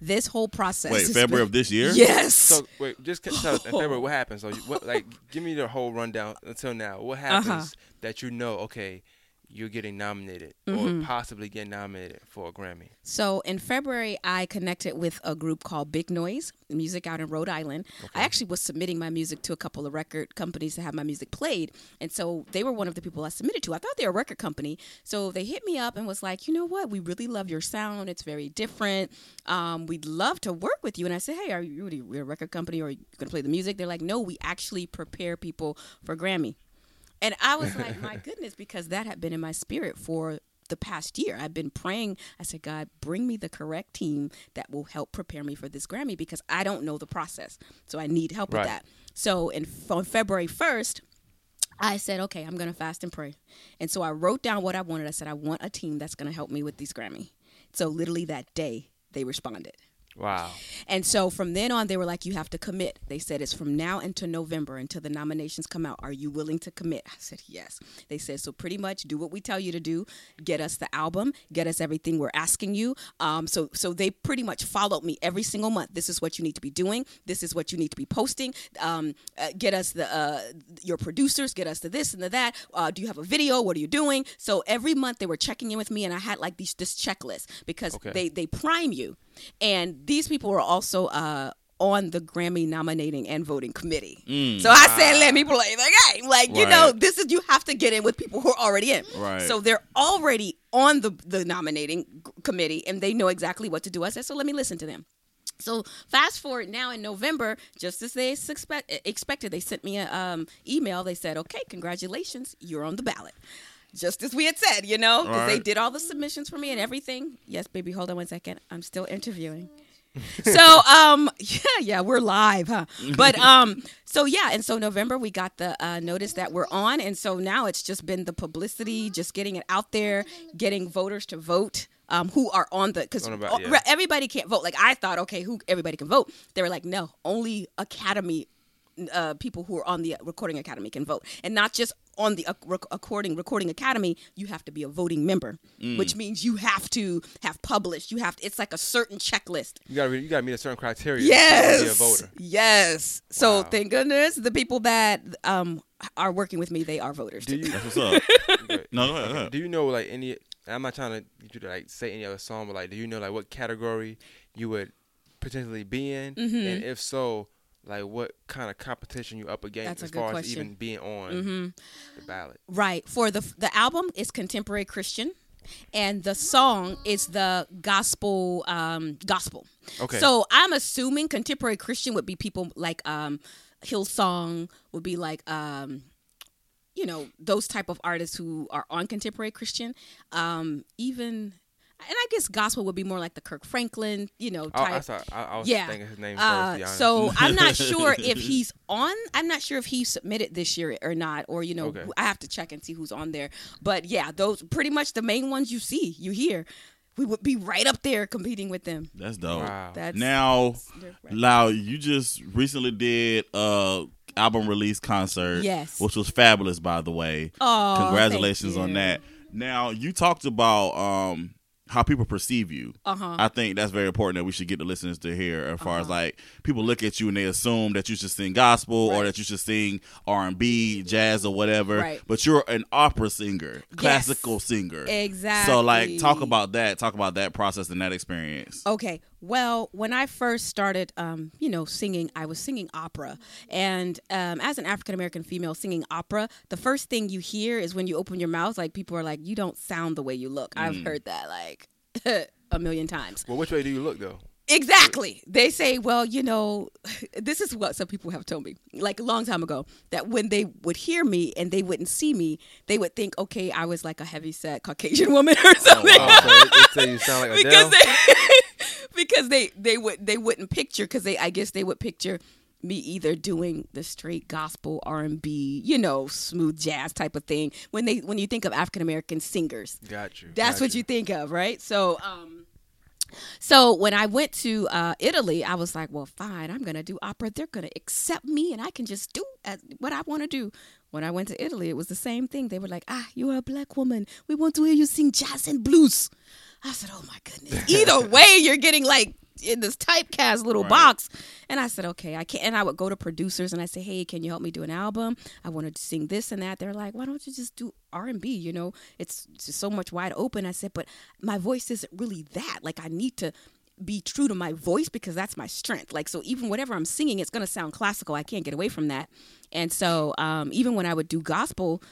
This whole process. Wait, February been- of this year? Yes. So wait, just tell us in February what happened. So you, what, like, give me the whole rundown until now. What happens Uh-huh. that you know? Okay, you're getting nominated Mm-hmm. or possibly getting nominated for a Grammy. So in February, I connected with a group called Big Noise Music out in Rhode Island. I actually was submitting my music to a couple of record companies to have my music played, and so they were one of the people I submitted to. I thought they were a record company, so they hit me up and was like, "You know what? We really love your sound. It's very different. Um, we'd love to work with you." And I said, "Hey, are you really a record company, or are you going to play the music?" They're like, "No, we actually prepare people for Grammy." And I was like, my goodness, because that had been in my spirit for the past year. I've been praying. I said, God, bring me the correct team that will help prepare me for this Grammy because I don't know the process. So I need help Right. with that. So in, on February 1st, I said, okay, I'm going to fast and pray. And so I wrote down what I wanted. I said, I want a team that's going to help me with these Grammy. So literally that day, they responded. Wow. And so from then on, they were like, you have to commit. They said it's from now until November until the nominations come out. Are you willing to commit? I said, yes. They said, so pretty much do what we tell you to do. Get us the album, get us everything we're asking you. Um, so, so they pretty much followed me every single month. This is what you need to be doing. This is what you need to be posting. Um, uh, get us the uh, your producers, get us the this and the that. Uh, do you have a video? What are you doing? So every month they were checking in with me, and I had like these this checklist because Okay. they they prime you, and these people were also uh, on the Grammy nominating and voting committee. So I said, let me play the game. Like you know, this is you have to get in with people who are already in. Right. So they're already on the the nominating committee, and they know exactly what to do. I said, so let me listen to them. So fast forward now in November, just as they expect, expected, they sent me an um, email. They said, "Okay, congratulations, you're on the ballot." Just as we had said, you know, because they did all the submissions for me and everything. Yes, baby, hold on one second. I'm still interviewing. so um yeah yeah we're live huh? But um so yeah and so november we got the uh, notice that we're on and so now it's just been the publicity just getting it out there getting voters to vote um, who are on the because yeah. everybody can't vote. Like i thought okay who everybody can vote. They were like no only academy uh, people who are on the recording academy can vote and not just on the uh, recording recording academy you have to be a voting member which means you have to have published you have to, it's like a certain checklist You gotta you gotta meet a certain criteria. Yes. To be a voter. Yes. So thank goodness the people that um are working with me, they are voters. Do too. you That's what's up. Okay. No, go ahead. Do you know like any? I'm not trying to get you to like say any other song, but like, do you know like what category you would potentially be in, Mm-hmm. and if so, like what kind of competition you up against That's as far question. Mm-hmm. as even being on the ballot? Right. For the the album is contemporary Christian and the song is the gospel um gospel. Okay. So I'm assuming contemporary Christian would be people like um Hillsong would be like um you know those type of artists who are on contemporary Christian. Um even and I guess gospel would be more like the Kirk Franklin, you know, I, I, type. saw, I, I was yeah. thinking his name Uh, first. To so I'm not sure if he's on. I'm not sure if he submitted this year or not, or you know, Okay. I have to check and see who's on there. But yeah, those pretty much the main ones you see, you hear. We would be right up there competing with them. That's dope. Wow. That's Now, they're. Lau, you just recently did a album release concert. Yes. Which was fabulous, by the way. Aw, Congratulations thank on that. Now, you talked about um how people perceive you. Uh-huh. I think that's very important that we should get the listeners to hear as far as like people look at you and they assume that you should sing gospel or that you should sing R and B, jazz or whatever. Right. But you're an opera singer, classical singer. Exactly. So like talk about that. Talk about that process and that experience. Okay. Well, when I first started, um, you know, singing, I was singing opera, and um, as an African American female singing opera, the first thing you hear is when you open your mouth, like people are like, "You don't sound the way you look." I've heard that like a million times. well, which way do you look though? Exactly. They say, well, you know, this is what some people have told me, like a long time ago, that when they would hear me and they wouldn't see me, they would think, okay, I was like a heavy set Caucasian woman or something. Oh, so it say you sound like Adele. because they because they they would they wouldn't picture because they I guess they would picture me either doing the straight gospel R and B, you know, smooth jazz type of thing. When they when you think of African American singers, Got you. that's got what you think of, right? So, um, so when I went to uh, Italy, I was like, well, fine, I'm gonna do opera. They're gonna accept me, and I can just do as, what I want to do. When I went to Italy, it was the same thing. They were like, ah, you are a black woman. We want to hear you sing jazz and blues. I said, oh my goodness. Either way, you're getting like in this typecast little box. And I said, okay, I can't. And I would go to producers and I say, hey, can you help me do an album? I wanted to sing this and that. They're like, why don't you just do R and B? You know, it's just so much wide open. I said, but my voice isn't really that. Like I need to be true to my voice because that's my strength. Like so, even whatever I'm singing, it's gonna sound classical. I can't get away from that. And so, um, even when I would do gospel,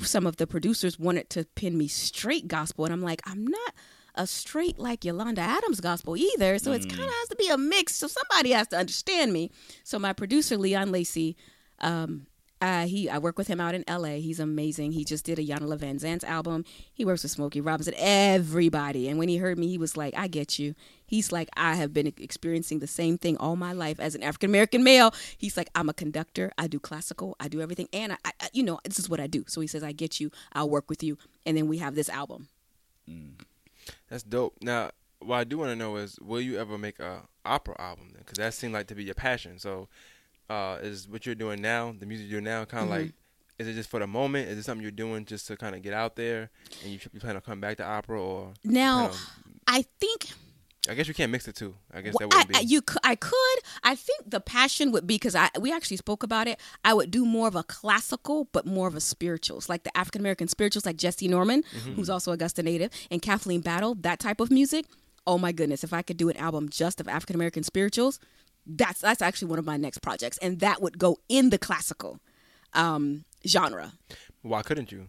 some of the producers wanted to pin me straight gospel, and I'm like, I'm not a straight like Yolanda Adams gospel either. So it's kind of has to be a mix. So somebody has to understand me. So my producer Leon Lacey, um, uh, he I work with him out in L.A. He's amazing. He just did a Yana Van Zant's album. He works with Smokey Robinson. Everybody. And when he heard me, he was like, "I get you." He's like, "I have been experiencing the same thing all my life as an African American male." He's like, "I'm a conductor. I do classical. I do everything, and I, I, you know, this is what I do." So he says, "I get you. I'll work with you." And then we have this album. That's dope. Now, what I do want to know is, will you ever make a opera album? Because that seemed like to be your passion. So, uh, is what you're doing now, the music you're doing now, kind of Mhm. like, is it just for the moment? Is it something you're doing just to kind of get out there, and you, you plan to come back to opera, or Now, I think I guess you can't mix the two. I guess Well, that would be. I- you could, I could. I think the passion would be because I we actually spoke about it. I would do more of a classical, but more of a spirituals, like the African American spirituals, like Jessye Norman, Mm-hmm. who's also Augusta native, and Kathleen Battle. That type of music. Oh my goodness! If I could do an album just of African American spirituals, that's that's actually one of my next projects, and that would go in the classical um, genre. Why couldn't you?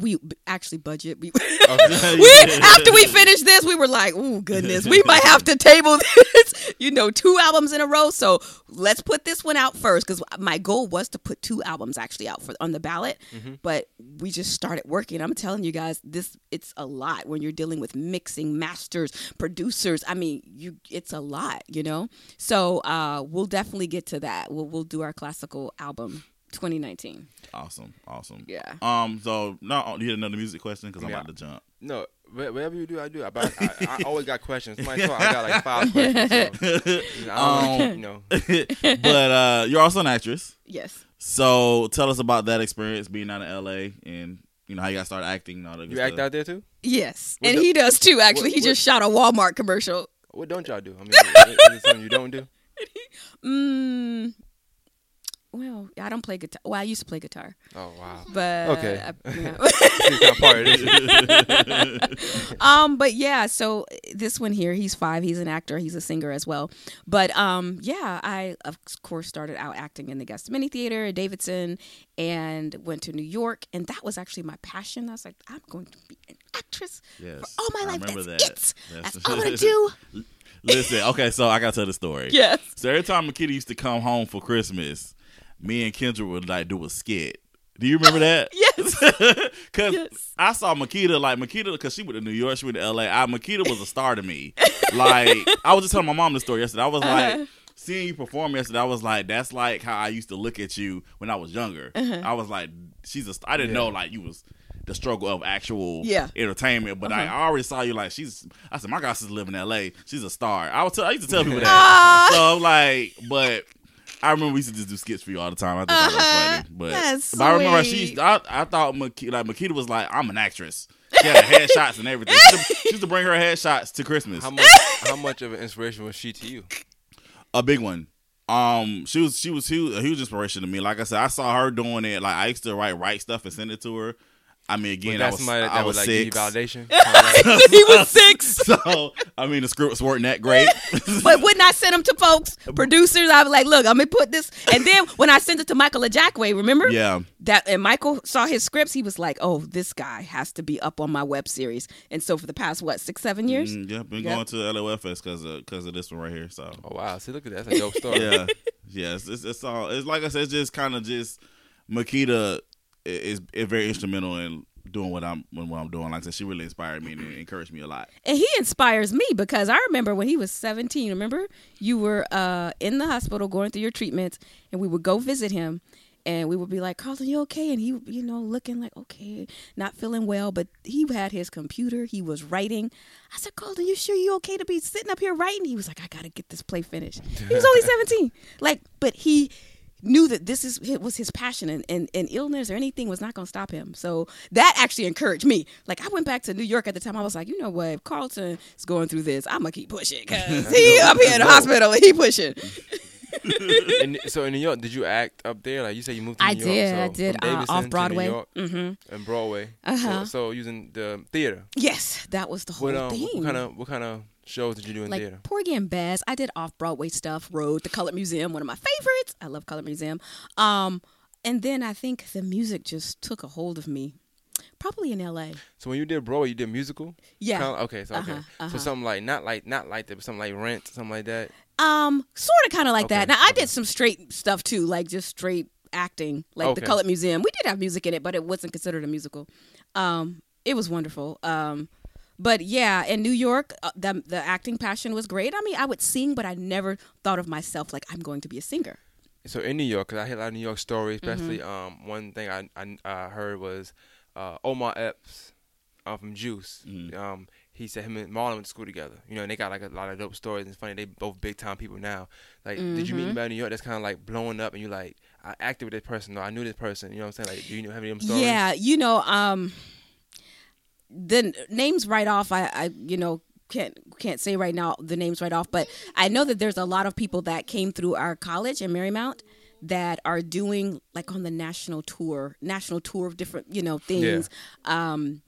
We actually budget. We, we after we finished this, we were like, "Oh goodness, we might have to table this." you know, two albums in a row. So let's put this one out first because my goal was to put two albums actually out for on the ballot. But we just started working. I'm telling you guys, this it's a lot when you're dealing with mixing, masters, producers. I mean, you it's a lot, you know. So uh, we'll definitely get to that. We'll we'll do our classical album 2019. Awesome, awesome. Yeah. Um. So now you had another music question because I'm Yeah. about to jump. No, whatever you do, I do. I, I, I always got questions. Somebody told I got like five questions. So, I don't, Um, you know, but uh, you're also an actress. Yes. So tell us about that experience being out of LA and you know how you got started acting and all that. good you act stuff. out there too. Yes, What and the- he does too. Actually, what- he just shot a Walmart commercial. What don't y'all do? I mean, is it something you don't do? Mm, well, I don't play guitar. Well, I used to play guitar, Oh wow. but Okay. I- you know. See, kind of part um, but yeah, so this one here, he's five. He's an actor. He's a singer as well. But um, yeah, I of course started out acting in the Gethsemane Theater at Davidson, and went to New York, and that was actually my passion. I was like, I'm going to be an actress Yes. for all my I life. remember That's that. it. That's- That's all I want to do. Listen, okay, so I gotta tell the story. Yes. So every time Makita used to come home for Christmas, me and Kendra would like do a skit. Do you remember that? Yes. Cause Yes. I saw Makita like Makita because she went to New York, she went to LA. I, Makita was a star to me. like I was just telling my mom the story yesterday. I was Uh-huh. like seeing you perform yesterday. I was like, that's like how I used to look at you when I was younger. Uh-huh. I was like, she's a. st- I didn't know like you was the struggle of actual Yeah. Uh-huh. entertainment, but I, I already saw you like she's. I said my god, she's living in L.A. She's a star. I was. Tell, I used to tell people that. so I'm like, but. I remember we used to just do skits for you all the time. I think that was Uh-huh. funny, but That's but I remember she. sweet. Used, I I thought Makita, like Makita was like I'm an actress. She had headshots and everything. She used, to, she used to bring her headshots to Christmas. How much? How much of an inspiration was she to you? A big one. Um, she was she was huge, a huge inspiration to me. Like I said, I saw her doing it. Like I used to write write stuff and send it to her. I mean, again, Was I was somebody that, I that would was like give you six. validation? Like- he was six. so I mean, the scripts weren't that great. But wouldn't I send them to folks, producers? I was like, look, I'm gonna put this. And then when I sent it to Michael Ajakwe, remember? yeah, That and Michael saw his scripts, he was like, "Oh, this guy has to be up on my web series." And so for the past what six, seven years, Mm, yeah, been Yep. going to LOFS because of because of this one right here. So oh wow! See, look at that. That's a dope story. yeah, yeah. It's, it's, it's all. It's like I said. It's just kind of just Makita i- is, is very instrumental in doing what I'm when what I'm doing. Like I said, she really inspired me and encouraged me a lot. and he inspires me because I remember when he was 17. Remember, you were uh, in the hospital going through your treatments, and we would go visit him. And we would be like, Carlton, you okay? And he, you know, looking like, okay, not feeling well. But he had his computer. He was writing. I said, Carlton, you sure you okay to be sitting up here writing? He was like, I got to get this play finished. He was only 17. Like, but he knew that this is it was his passion and, and, and illness or anything was not going to stop him. So that actually encouraged me. Like I went back to New York at the time. I was like, you know what? If Carlton is going through this, I'm going to keep pushing because he up here in the hospital and he pushing. and so in New York, did you act up there? Like you said, you moved to I New York. did. So I did, from uh, Davidson to New off-Broadway. York Mm-hmm. and Broadway. Uh-huh. So, so using the theater. Yes, that was the whole What um, thing. what kind of what kind of shows did you do in like theater? Porgy and Bess. I did off Broadway stuff. Road, the Colored Museum, one of my favorites. I love Colored Museum. Um, and then I think the music just took a hold of me. Probably in L.A. So when you did Broadway, you did musical. Yeah. Kinda- okay. So okay. Uh-huh, uh-huh. So something like not like not like that, but something like Rent, something like that. Um, sort of, kind of like that. Okay, Now I okay. did some straight stuff too, like just straight acting, like the Okay. Colored Museum. We did have music in it, but it wasn't considered a musical. Um, it was wonderful. Um, but yeah, in New York, uh, the the acting passion was great. I mean, I would sing, but I never thought of myself like I'm going to be a singer. So in New York, because I hear a lot of New York stories, Mm-hmm. especially um one thing I I uh, heard was uh, Omar Epps uh, from Juice. Mm-hmm. Um, he said him and Marlon went to school together. You know, and they got like a lot of dope stories. And it's funny, they both big time people now. Like, did you meet Mhm. anybody in New York that's kind of like blowing up, and you like, I acted with this person, or I knew this person. You know what I'm saying? Like, do you know have any of them stories? Yeah, you know, um, the names right off. I, I, you know, can't can't say right now the names right off, but I know that there's a lot of people that came through our college in Marymount that are doing like on the national tour, national tour of different, you know, things. Um,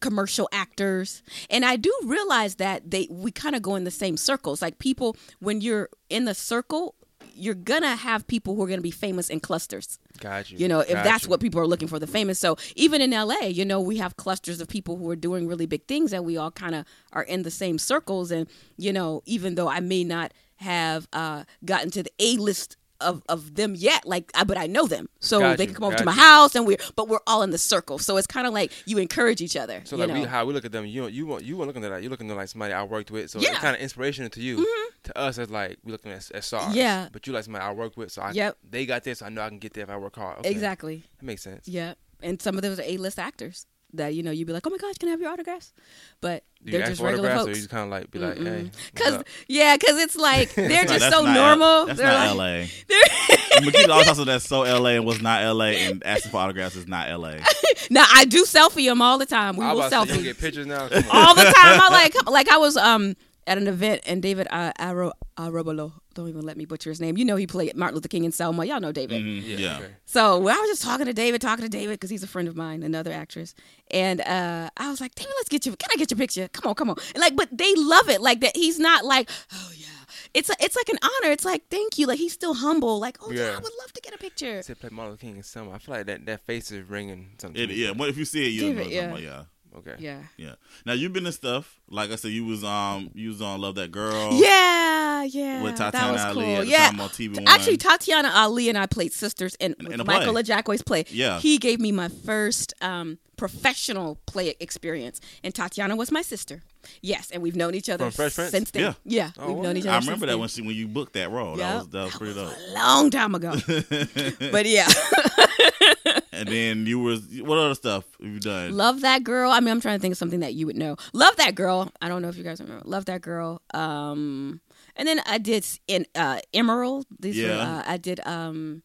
commercial actors and i do realize that they we kind of go in the same circles like people when you're in the circle you're gonna have people who are gonna be famous in clusters Got you. you know if Got that's you. what people are looking for the famous so even in la you know we have clusters of people who are doing really big things and we all kind of are in the same circles and you know even though i may not have uh gotten to the a list of, of them yet like I, but i know them so Got they you, can come over to my you. house and we're but we're all in the circle so it's kind of like you encourage each other So like we, how we look at them, you you want you weren't looking at that. You're looking at like somebody I worked with. So it's kind of inspirational to you. Mm-hmm. To us, it's like we're looking at as stars. Yeah. But you like somebody I worked with, so I Yep. they got this. So I know I can get there if I work hard. Okay. exactly That makes sense. yeah and some of those are a-list actors that you know you'd be like oh my gosh can i have your autographs but Do you they're ask just for regular folks or you just kind of like be like, hey, Cause yeah, cause it's like they're just that's so not L- normal. that's they're not like, LA. they're- Makita always talks about that's so LA and was not LA, and asking for autographs is not LA. now I do selfie them all the time. We I will was about say, you selfie don't get pictures now. All the time. I like like I was um at an event and David uh, Aro Arobolo don't even let me butcher his name. You know he played Martin Luther King in Selma. Y'all know David. Mhm, Yeah. okay. So I was just talking to David, talking to David because he's a friend of mine, another actress. And uh, I was like, David, let's get you. Can I get your picture? Come on, come on. And like, but they love it. Like that. He's not like, oh yeah. It's a, it's like an honor. It's like thank you. Like he's still humble. Like oh yeah, Yeah. I would love to get a picture. I said play Martin Luther King in Selma. I feel like that, that face is ringing something. It, yeah. What if you see it? You know David, yeah. talking yeah. Okay. Yeah. Yeah. Now you've been in stuff. Like I said, you was um you was on Love That Girl. Yeah, yeah. With that Tatiana was Ali cool. at the yeah. time on TV One. Actually, Tatiana Ali and I played sisters in, In- with in a Michael play. Ajakwe's play. Yeah. He gave me my first um, professional play experience, and Tatiana was my sister. Yes, and we've known each other From Fresh Prince? since then. Yeah. Yeah, Oh, we've wow. known each other. I remember since that when she when you booked that role. That was that was pretty dope. then. long time ago. but yeah, And then you were what other stuff have you done? love that girl. I mean, I'm trying to think of something that you would know. Love that girl. I don't know if you guys remember. Love that girl. Um, and then I did in uh, Emerald. These were, uh, I did um,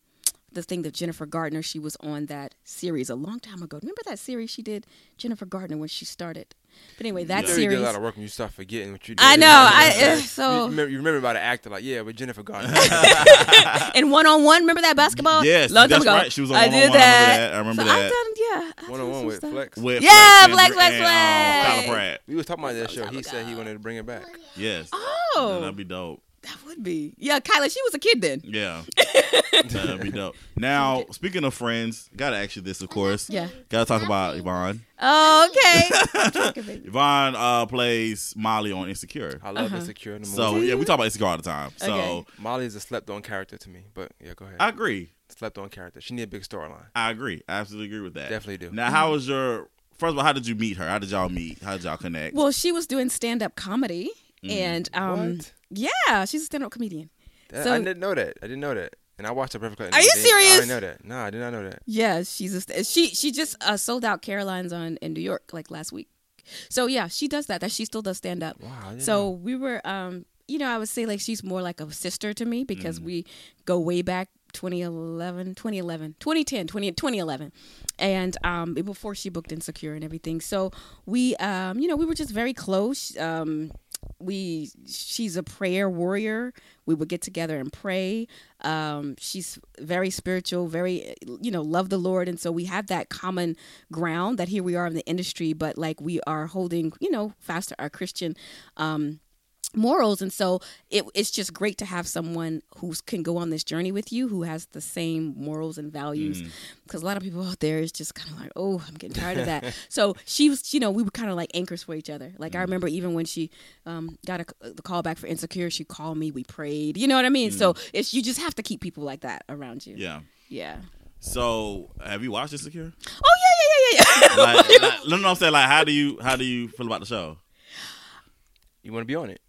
the thing that Jennifer Gardner. She was on that series a long time ago. Remember that series she did, Jennifer Gardner, when she started. But anyway, that series. You really did a lot of work and you start forgetting what you did. I know, I- You uh, so- you remember, you remember about the actor like yeah with Jennifer Garner. and one on one. Remember that basketball? Yes, long time that's ago. right. She was on I one-on-one. did I that. remember So that. I I've remember done, yeah. One on one with stuff. Flex. With Yeah, Flex Flex, Flex, and, Flex. Um, Kyla Pratt. We was talking about that show. He said he wanted to bring it back. Yes. Oh, That'd be dope. That would be. Yeah, Kyla, she was a kid then. Yeah. That'd be dope. Now, speaking of friends, gotta ask you this, of course. Yeah. Gotta talk about Yvonne. Oh, okay. Yvonne uh, plays Molly on Insecure. I love Uh-huh. Insecure in the movie. So yeah, we talk about Insecure all the time. So Okay. Molly is a slept on character to me. But yeah, go ahead. I agree. slept on character. She need a big storyline. I agree. I absolutely agree with that. Definitely do. Now, how was your first of all? How did you meet her? How did y'all meet? How did y'all connect? Well, she was doing stand up comedy, and um, What? Yeah, she's a stand up comedian. That- So- I didn't know that. I didn't know that. And I watched the perfect. Are you They- I didn't know that. No, I did not know that. Yeah, she's a she she just uh, sold out Caroline's on in New York like last week. So yeah, she does that. That she still does stand up. Wow. So know. we were, um, you know, I would say like she's more like a sister to me because Mm. we go way back 2011, 2011, 2010, 20, 2011. And um, before she booked Insecure and everything. So we, um, you know, we were just very close. Um, we she's a prayer warrior we would get together and pray um she's very spiritual very you know love the lord and so we have that common ground that here we are in the industry but like we are holding you know fast to our christian um morals. And so it, it's just great to have someone who can go on this journey with you who has the same morals and values. Mm. Because a lot of people out there is just kind of like oh i'm getting tired of that. So she was you know we were kind of like anchors for each other. Like i mm. remember even when she um, got a, the call back for insecure she called me we prayed. You know what i mean? So mm. it's you just have to keep people like that around you. Yeah. yeah. So, have you watched Insecure? oh yeah yeah yeah yeah, yeah. Like, like, no, no, I'm saying like, how do you how do you feel about the show? You want to be on it?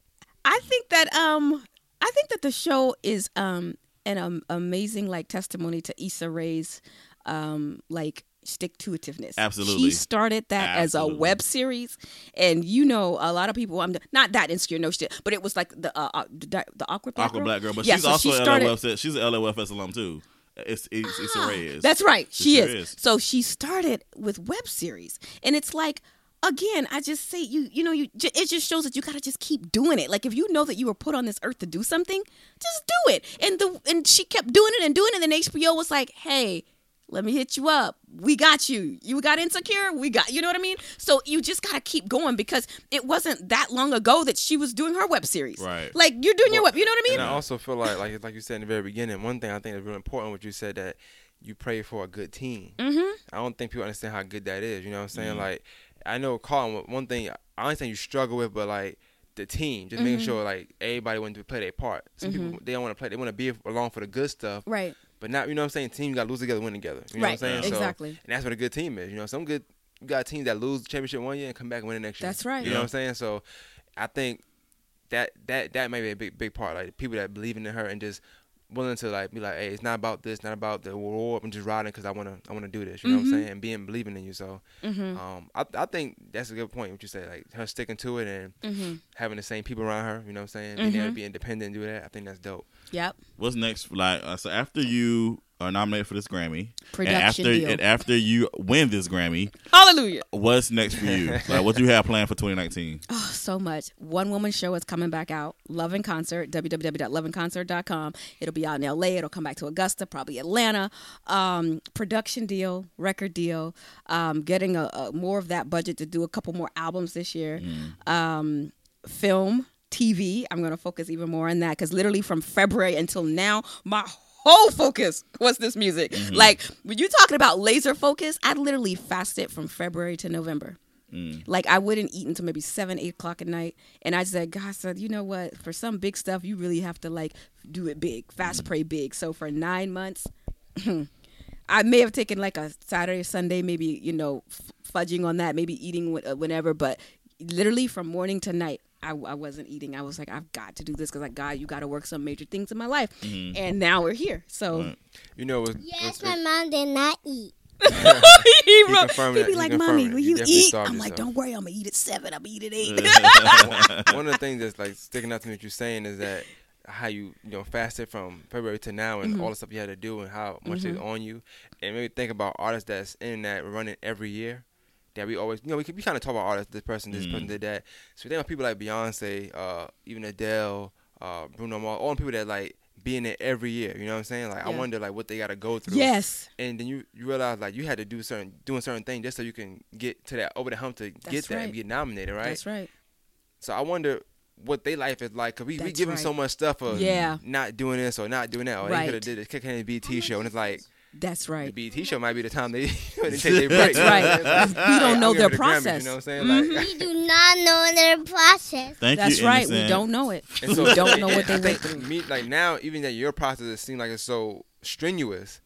I think that um I think that the show is um an um, amazing like testimony to Issa Rae's um like stick to itiveness. Absolutely. She started that as a web series, and you know, a lot of people. I'm not that insecure, no shit, but it was like the uh, uh, the, the awkward black Aqua girl. Black Girl, but Yeah, she's so also she started- LOFS. She's an LOFS alum too. It's it's, it's a Reyes. That's right. She sure is. So she started with web series, and it's like again, I just say you you know you it just shows that you gotta just keep doing it. Like if you know that you were put on this earth to do something, just do it. And the and she kept doing it and doing it. And then HBO was like, hey. Let me hit you up. We got you. You got insecure. We got you know what I mean. So you just gotta keep going because it wasn't that long ago that she was doing her web series. Right. Like you're doing your web. You know what I mean? And I also feel like, like like you said in the very beginning, one thing I think is really important, what you said that you pray for a good team. Mm-hmm. I don't think people understand how good that is. You know what I'm saying? Like, I know Colin. One thing I understand you struggle with, but like the team, just Mm-hmm. making sure like everybody wants to play their part. Some people they don't want to play; they want to be along for the good stuff. Right. But not, you know what I'm saying? Team, you got to lose together, win together. You know Right, what I'm saying? So- exactly. and that's what a good team is. You know, some good, you got teams that lose the championship one year and come back and win the next year. That's right. You know what I'm saying? So I think that that that may be a big big part. Like people that believe in her and just willing to like be like, hey, it's not about this, not about the reward. I'm just riding because I wanna I wanna do this. You know Mm-hmm. what I'm saying? And being believing in you. So um, I I think that's a good point. What you say, like her sticking to it and Mm-hmm. having the same people around her. You know what I'm saying? And being able to be independent and do that. I think that's dope. Yep. What's next? Like uh, so, after you are nominated for this Grammy, Production and after deal. and after you win this Grammy, Hallelujah. what's next for you? like, what do you have planned for 2019? Oh, so much. One woman show is coming back out. Love in Concert, www.loveinconcert.com. It'll be out in LA. It'll come back to Augusta, probably Atlanta. Um, production deal, record deal. Um, getting a, a more of that budget to do a couple more albums this year. Um, film, TV. I'm going to focus even more on that because literally from February until now, my whole focus was this music. Mm-hmm. Like when you're talking about laser focus, I literally fasted from February to November. Mm. Like I wouldn't eat until maybe seven, eight o'clock at night, and I said, God said, you know what? For some big stuff, you really have to like do it big, fast, mm. pray big. So for nine months, I may have taken like a Saturday, Sunday, maybe you know, f- fudging on that, maybe eating wh- whenever, but literally from morning to night. I, I wasn't eating. I was like, I've got to do this because, like, God, you got to work some major things in my life, mm-hmm. and now we're here. So You know, what's, Yes, what's, my mom did not eat. he, wrote, confirmed he'd be He like, confirmed "Mommy, will You you eat?" I'm like, "Don't worry, I'm gonna eat at seven. I'm gonna eat at eight. one of the things that's like sticking out to me what you're saying is that how you you know fasted from February to now and mm-hmm. all the stuff you had to do and how much is mm-hmm. on you and maybe think about artists that's in that running every year that we always you know we, we kind of talk about artists this person this person did that so we think about people like Beyonce uh, even Adele uh, Bruno Mars all the people that like being there every year you know what I'm saying like I wonder like what they got to go through yes, and then you, you realize like you had to do certain doing certain things just so you can get to that over the hump to get that right. and get nominated right that's right. so I wonder what their life is like. Cause we, we That's give them so much stuff of Yeah. not doing this or not doing that. Or Right. they could have did this kicking the BT show, and it's like That's the right. BT show might be the time they, they take their break. That's right. we don't know their give it the Grammys, process. You know what I'm saying? Mm-hmm. Like, We do not know their process. Thank That's you. right. We don't know it. and so we don't know what they I went through. Me, like now, even that your process seems like it's so strenuous.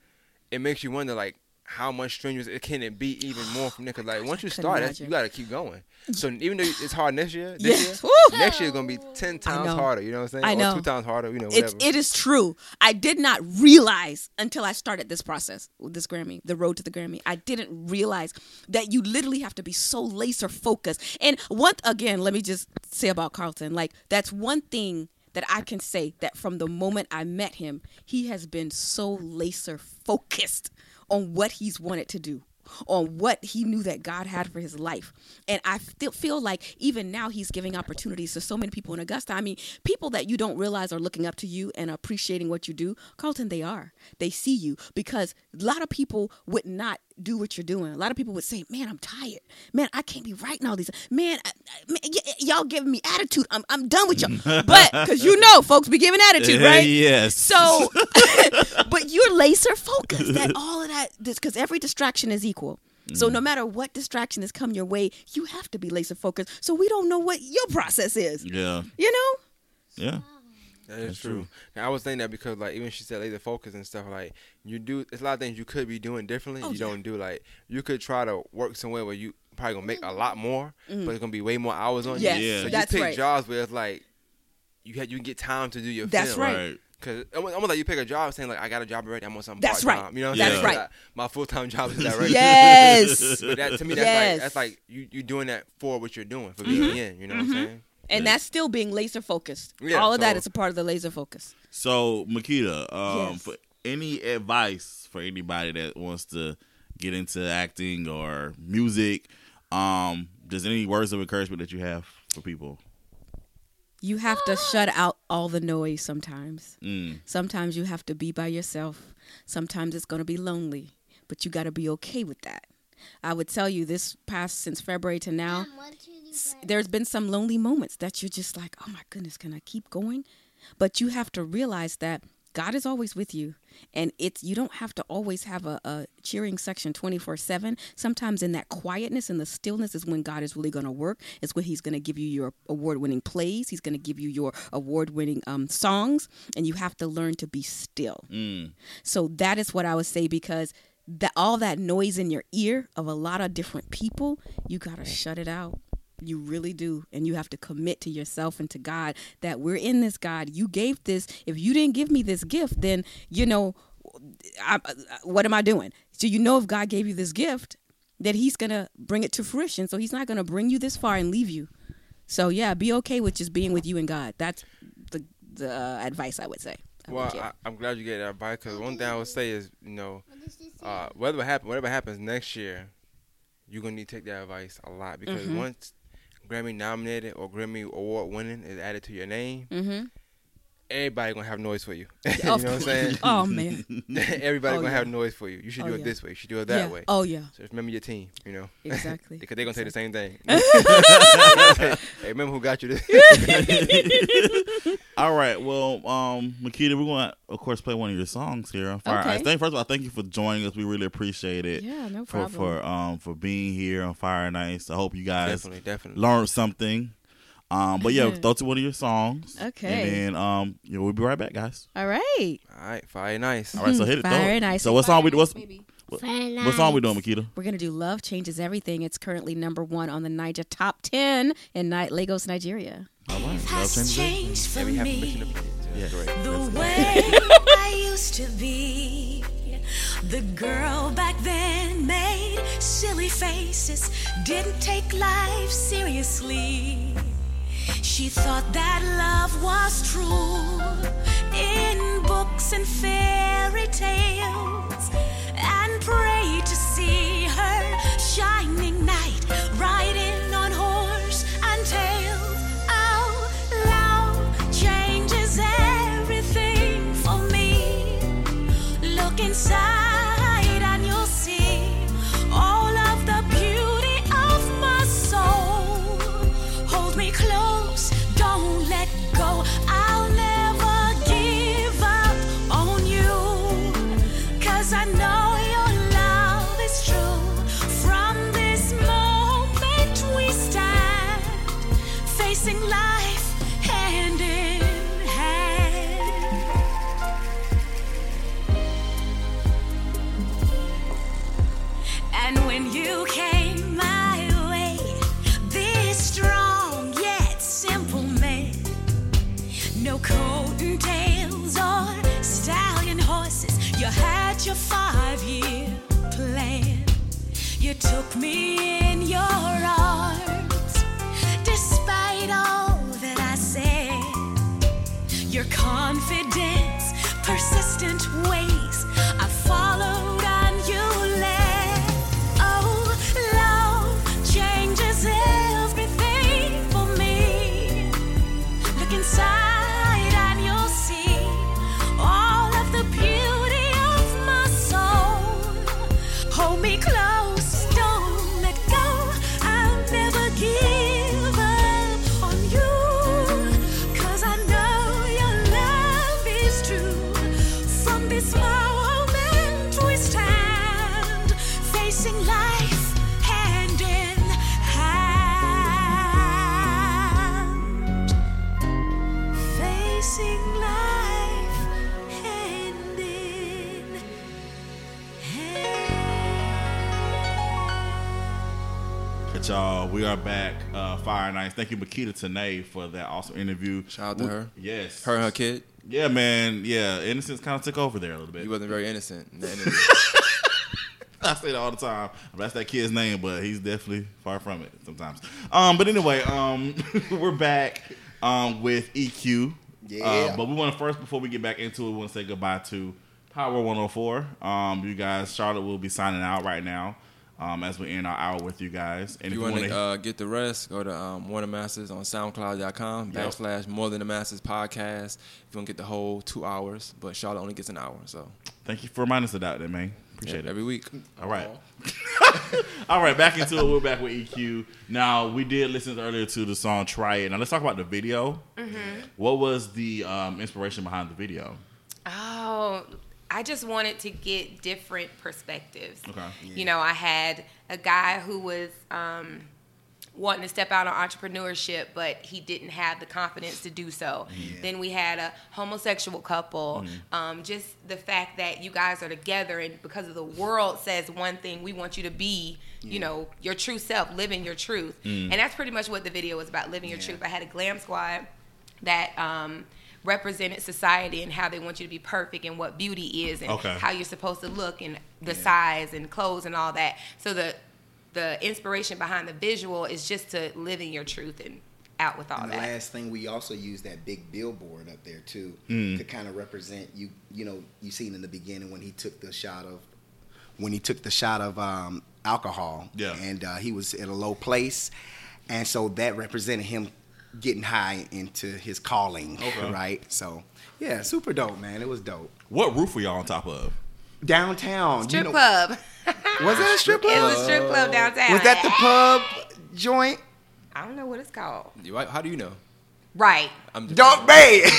It makes you wonder like how much strenuous it can it be even more from there. Cause like once you start, that's, you got to keep going. So even though it's hard next year, this Yes. year, Woo! next year is gonna be ten times harder. You know what I'm saying? I Or know. two times harder. You know, It's whatever. it is true. I did not realize until I started this process with this Grammy, the road to the Grammy. I didn't realize that you literally have to be so laser focused. And one again, let me just say about Carlton, like that's one thing that I can say that from the moment I met him, he has been so laser focused on what he's wanted to do on what he knew that God had for his life. And I still feel like even now he's giving opportunities to so many people in Augusta. I mean, people that you don't realize are looking up to you and appreciating what you do. Carlton, they are. They see you because a lot of people would not do what you're doing. A lot of people would say, "Man, I'm tired. Man, I can't be writing all these. Man, I, I- man y- y'all giving me attitude. I'm I'm done with y'all." But because you know, folks be giving attitude, right? yes. So, but you're laser focused that all of that, because every distraction is equal. So mm. no matter what distraction has come your way, you have to be laser focused. So we don't know what your process is. yeah. You know? Yeah. That is That's true. true. And I was thinking that because like even she said laser focus and stuff like you do it's a lot of things you could be doing differently. Oh, you yeah. don't do like you could try to work somewhere where you probably gonna make a lot more, but it's gonna be way more hours on Mm-hmm. Yes, you. Yeah. So that's you pick right. jobs where it's like you had you can get time to do your That's film. right. Right. Cause almost almost like you pick a job saying like I got a job already, I'm on something That's part right. You know what That's I'm saying? right. Like, my full time job is that right Yes. but that, to me, that's Yes. like that's like you you doing that for what you're doing for BBN. You know what I'm saying? And that's still being laser focused. Yeah, All of that so- is a part of the laser focus. So, Makita, um, Yes. for any advice for anybody that wants to get into acting or music, um, just any words of encouragement that you have for people? You have to shut out all the noise sometimes. Mm. Sometimes you have to be by yourself. Sometimes it's going to be lonely, but you got to be okay with that. I would tell you this past since February to now, there's been some lonely moments that you're just like, oh my goodness, can I keep going? But you have to realize that God is always with you, and it's you don't have to always have a, a cheering section 24 seven. Sometimes in that quietness and the stillness is when God is really going to work. It's when He's going to give you your award winning plays. He's going to give you your award winning um, songs, and you have to learn to be still. Mm. So that is what I would say because that all that noise in your ear of a lot of different people, you got to shut it out. You really do. And you have to commit to yourself and to God that we're in this, God. You gave this. If you didn't give me this gift, then, you know, I, I- what am I doing? So you know if God gave you this gift, that he's going to bring it to fruition. So he's not going to bring you this far and leave you. So yeah, be okay with just being with you and God. That's the the uh, advice I would say. I well, I, am glad you get that advice because one thing I would say is, you know, uh, whatever happen, whatever happens next year, you're gonna need to take that advice a lot because Mhm. once Grammy nominated or Grammy award winning is added to your name, Mhm. Everybody gonna have noise for you. you know what I'm saying? Oh, man. everybody Oh, gonna yeah. have noise for you. You should Oh, do it yeah. this way. You should do it that Yeah. way. Oh, yeah. So remember your team. You know. Exactly. because they're gonna say the same thing. hey, remember who got you this? All right. Well, um, Makita, we're going to, of course, play one of your songs here on Fire Okay. Ice. Thank, first of all, thank you for joining us. We really appreciate it. Yeah, no for, problem. For for um for being here on Fire Nights. I hope you guys Definitely, definitely. learned something. Um, but yeah, Uh-huh. throw to one of your songs. Okay. And then um, yeah, we'll be right back, guys. All right. All right, fire nice. All right, so hit it. throw Fire it. nice. So what song we what's Maybe. what, what song we nice. doing, Makita? We're gonna do "Love Changes Everything." It's currently number one on the Niger Top Ten in Ni- Lagos, Nigeria. All right. Love has changes changed for Yeah, we have permission me. to play it. Yeah. great. The way I used to be. The girl back then made silly faces, didn't take life seriously. She thought that love was true in books and fairy tales, and prayed took me in your arms, despite all that I said. Your confidence, we are back. Uh, Fire Nights. Thank you, Makita Tanay, for that awesome interview. Shout out to We- her. Yes. Her and her kid. Yeah, man. Yeah, innocence kind of took over there a little bit. He wasn't very innocent. in. I say that all the time. That's that kid's name, but he's definitely far from it sometimes. Um, but anyway, um, we're back um with EQ. Yeah. Uh, but we want to first, before we get back into it, we want to say goodbye to Power 104. Um, you guys, Charlotte will be signing out right now. Um, as we end our hour with you guys. And If you want to uh, get the rest, go to um, More Than Masters on SoundCloud.com Yep. backslash More Than the Masters podcast. If you want to get the whole two hours, but Charlotte only gets an hour, so thank you for reminding us of that, then, man. Appreciate yeah, it. every week. All right. All right, back into it. We're back with EQ. Now, we did listen earlier to the song Try It. Now, let's talk about the video. What was the um, inspiration behind the video? I just wanted to get different perspectives. Okay. You know, I had a guy who was um, wanting to step out on entrepreneurship, but he didn't have the confidence to do so. Then we had a homosexual couple. Um, just the fact that you guys are together, and because of the world says one thing, we want you to be, you know, your true self, living your truth. And that's pretty much what the video was about living your Yeah. truth. I had a glam squad that um, represented society and how they want you to be perfect and what beauty is and Okay. how you're supposed to look and the size and clothes and all that. So the the inspiration behind the visual is just to living your truth and out with all And the that. last thing we also used that big billboard up there too Mm. to kind of represent you. You know, you seen in the beginning when he took the shot of when he took the shot of um, alcohol. Yeah. And uh, he was at a low place, and so that represented him getting high into his calling. Okay. Right. So yeah, super dope, man. It was dope. What roof were y'all on top of? Downtown. Strip you know, club. Was that a strip club? It club? was a strip club downtown. Was that the pub joint? I don't know what it's called. You- How do you know? Right. I'm just Don't Bay.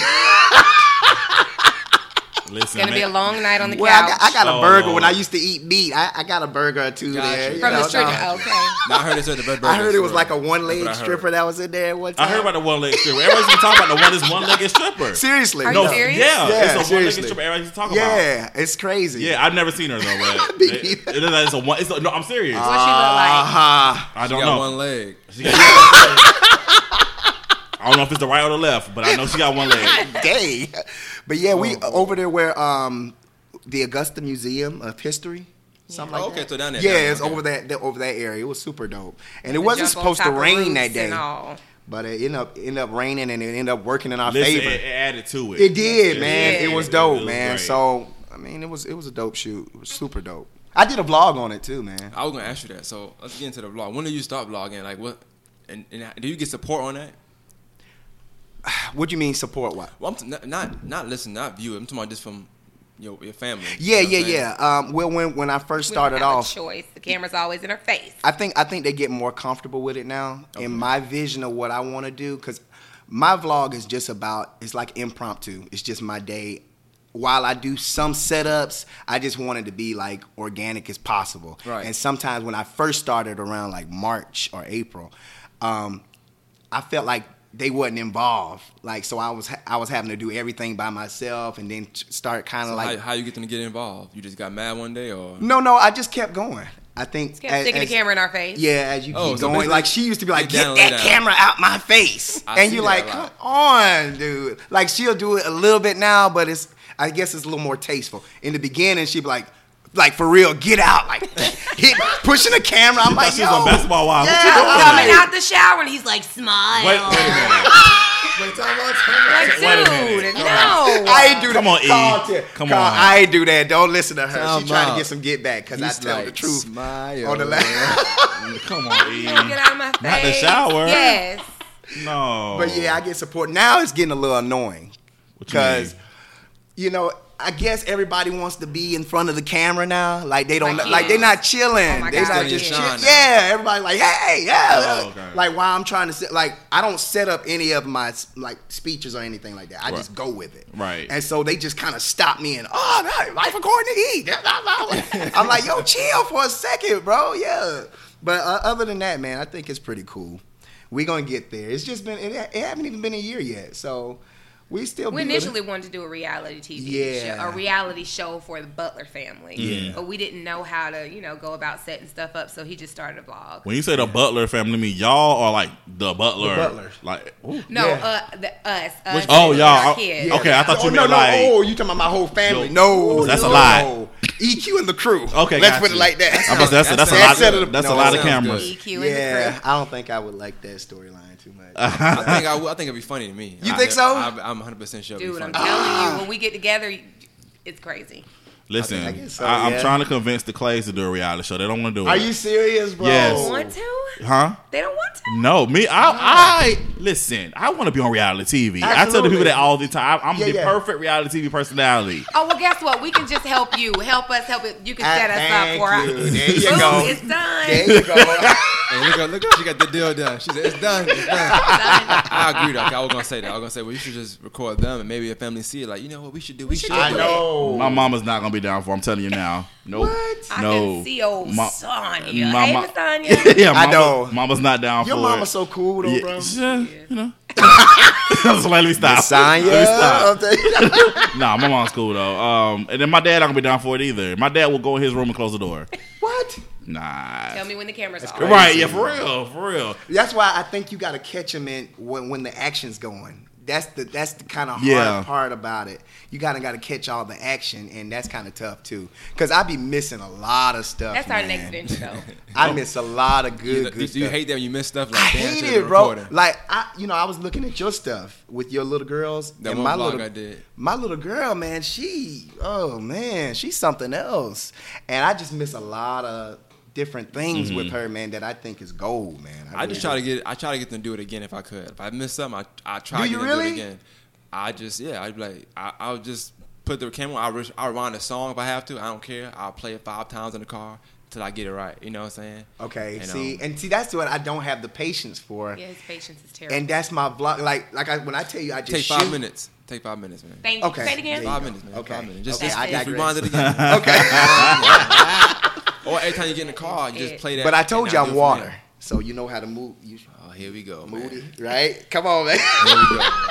Listen, It's gonna be a long night on the Well, I couch. got, I got a Oh, burger Lord. when I used to eat meat. I, I got a burger or two Gotcha. there. you From the know, strip. no. Okay. Now, I heard they said the Red I heard it was like a one leg That's what I heard. stripper that was in there at one I heard about the one leg stripper. Everybody's been talking about the one is one legged stripper. Seriously. Are no, you serious? yeah, Yeah, it's a one legged stripper. Everybody's talking about. Yeah, it's crazy. Yeah, I've never seen her though. But Me it, neither. it is a one. It's a, no, I'm serious. What she look like? Uh-huh. I don't know. one leg. She got- I don't know if it's the right or the left, but I know she got one leg. Gay. But yeah, we Oh, over there where um the Augusta Museum of History. Something Oh, like okay, that. so down there. Yeah, down there, it's okay. over that, that over that area. It was super dope, and it The wasn't supposed to rain that day, but it ended up ended up raining, and it ended up working in our Listen, favor. it, it added to it. It did, Yeah, man. did. It was It dope, was man. great. So I mean, it was it was a dope shoot. It was super dope. I did a vlog on it too, man. I was gonna ask you that. So let's get into the vlog. When did you stop vlogging? Like what? And, and do you get support on that? What do you mean support? What? Well, I'm t- not, not not listen, not view. I'm talking about just from your your family. Yeah, You know yeah, what I'm saying? yeah. Um, well, when when I first We don't started have a off, choice. The camera's always in her face. I think I think they get more comfortable with it now. In my vision of what I want to do, because my vlog is just about it's like impromptu. It's just my day. While I do some setups, I just wanted to be like organic as possible. Right. And sometimes when I first started around like March or April, um, I felt like they wasn't involved. Like so, I was ha- I was having to do everything by myself, and then start kind So of like how, how you get them to get involved? You just got mad one day, or no, no. I just kept going. I think Kept as- sticking as- the camera in our face. Yeah, as you Oh, keep so going, like she used to be like, get "Get down, that down." camera out my face," I and you're like, "Come on, dude!" Like she'll do it a little bit now, but it's I guess it's a little more tasteful. In the beginning, she'd be like, "Like for real, get out!" Like hit pushing the camera. I'm like, she was on "Yo." basketball wild. What Yeah, you doing? Coming out the shower and he's like, smile. Wait, wait a minute. Like, Wait a minute. dude, no. I ain't do that. Come on, E. Call Tim. Come Call- on. I ain't do that. Don't listen to her. Time She trying to get some get back because I tell like, the truth Smile. on the left. Mm, come on, E. Get out of my face. Not the shower. Yes. No. But yeah, I get support. Now it's getting a little annoying. What you because you know I guess everybody wants to be in front of the camera now. Like they don't Like like they're not chilling. Oh they're not yeah. just Shine chill. Yeah, everybody like hey yeah. Oh, okay. Like while I'm trying to sit like I don't set up any of my like speeches or anything like that. I Right. just go with it. Right. And so they just kind of stop me and oh no, life according to E. I'm like yo chill for a second, bro. Yeah. But uh, other than that, man, I think it's pretty cool. We're gonna get there. It's just been it, it haven't even been a year yet, so We still We be initially wanted to do a reality TV Yeah. show, a reality show for the Butler family. Yeah. But we didn't know how to, you know, go about setting stuff up, so he just started a blog. When you say the Butler family, I mean y'all are like the Butler. The Butlers. Like, ooh. No, Yeah. uh, the, us. us Which- oh, y'all, our kids. yeah. Okay, I thought oh, you no, meant no. like- Oh, you talking about my whole family? Yo, No, that's a no. Lot. EQ and the crew. Okay, let's got put it like that. I was- that's a- that's a That lot- of- that's a lot of cameras. good. EQ and Yeah, the crew. I don't think I would like that storyline too much. I think I, would- I think it'd be funny to me. You I- think so? I, I'm 100 percent sure. it'd be Dude, I'm funny. telling you, ah. when we get together, it's crazy. Listen, I I guess so, am yeah. trying to convince the Clays to do a reality show. They don't want to do it. Are you serious, bro? Yes. Want to? Huh? They don't want to. No, me. I, I listen. I want to be on reality TV. I tell the people that all the time. I'm Yeah, the yeah. perfect reality TV personality. Oh well, guess what? We can just help you. Help us. Help it. You can set us up for you. us. There you Boom, go. It's done. There you go. Hey, look, at- look, at- she got the deal done. She said, it's done. It's done. I agree, though. I was going to say that. I was going to say, well, you should just record them and maybe your family see it. Like, you know what we should do? We, should, should do I it. know. My mama's not gonna be down for. I'm telling you now. Nope. What? I No. can see old Ma- Sonya. my hey, ma- Miss Sonya. yeah, I know. Mama's not down for it. Your for mama's it. so cool though, yeah, bro. yeah, you know. so let me stop. Sonya, Let me stop. I'm telling you. Nah, my mom's cool though. Um, and then my dad not gonna be down for it either. My dad will go in his room and close the door. What? Nah. Tell me when the camera's off. Right? Yeah, for real, for real. That's why I think you got to catch them in when, when the action's going. That's the that's the kind of hard Yeah. part about it. You kind of got to catch all the action, and that's kind of tough too. Cause I be missing a lot of stuff. That's our next venture, though. I miss a lot of good, You, good do you stuff. hate that when you miss stuff? I Like, damn, hate should've it, bro. recorded. Like I, you know, I was looking at your stuff with your little girls. That and one my vlog little, I did. My little girl, man, she, oh man, she's something else. And I just miss a lot of different things with her, man, that I think is gold, man. I just try to get I try to get them to do it again if I could. If I miss something, I I try to you get them to do it again. I just yeah, I'd be like I I'll just put the camera. I will I rewind the song if I have to. I don't care. I'll play it five times in the car till I get it right. You know what I'm saying? Okay, And, see, um, and see, that's what I don't have the patience for. Yeah, his patience is terrible. And that's my vlog. Like, like I, when I tell you, I just take five shoot- minutes. Take five minutes, man. Thank you. Okay. Say it again. Five minutes, man. Okay. Five minutes. Just, Okay, just, I just rewind it again. Okay, or every time you get in the car, you just play that. but I told you I'll I'm do it from water, so you know how to move. You Oh, here we go, man. moody, right? Come on, man. Here we go. man.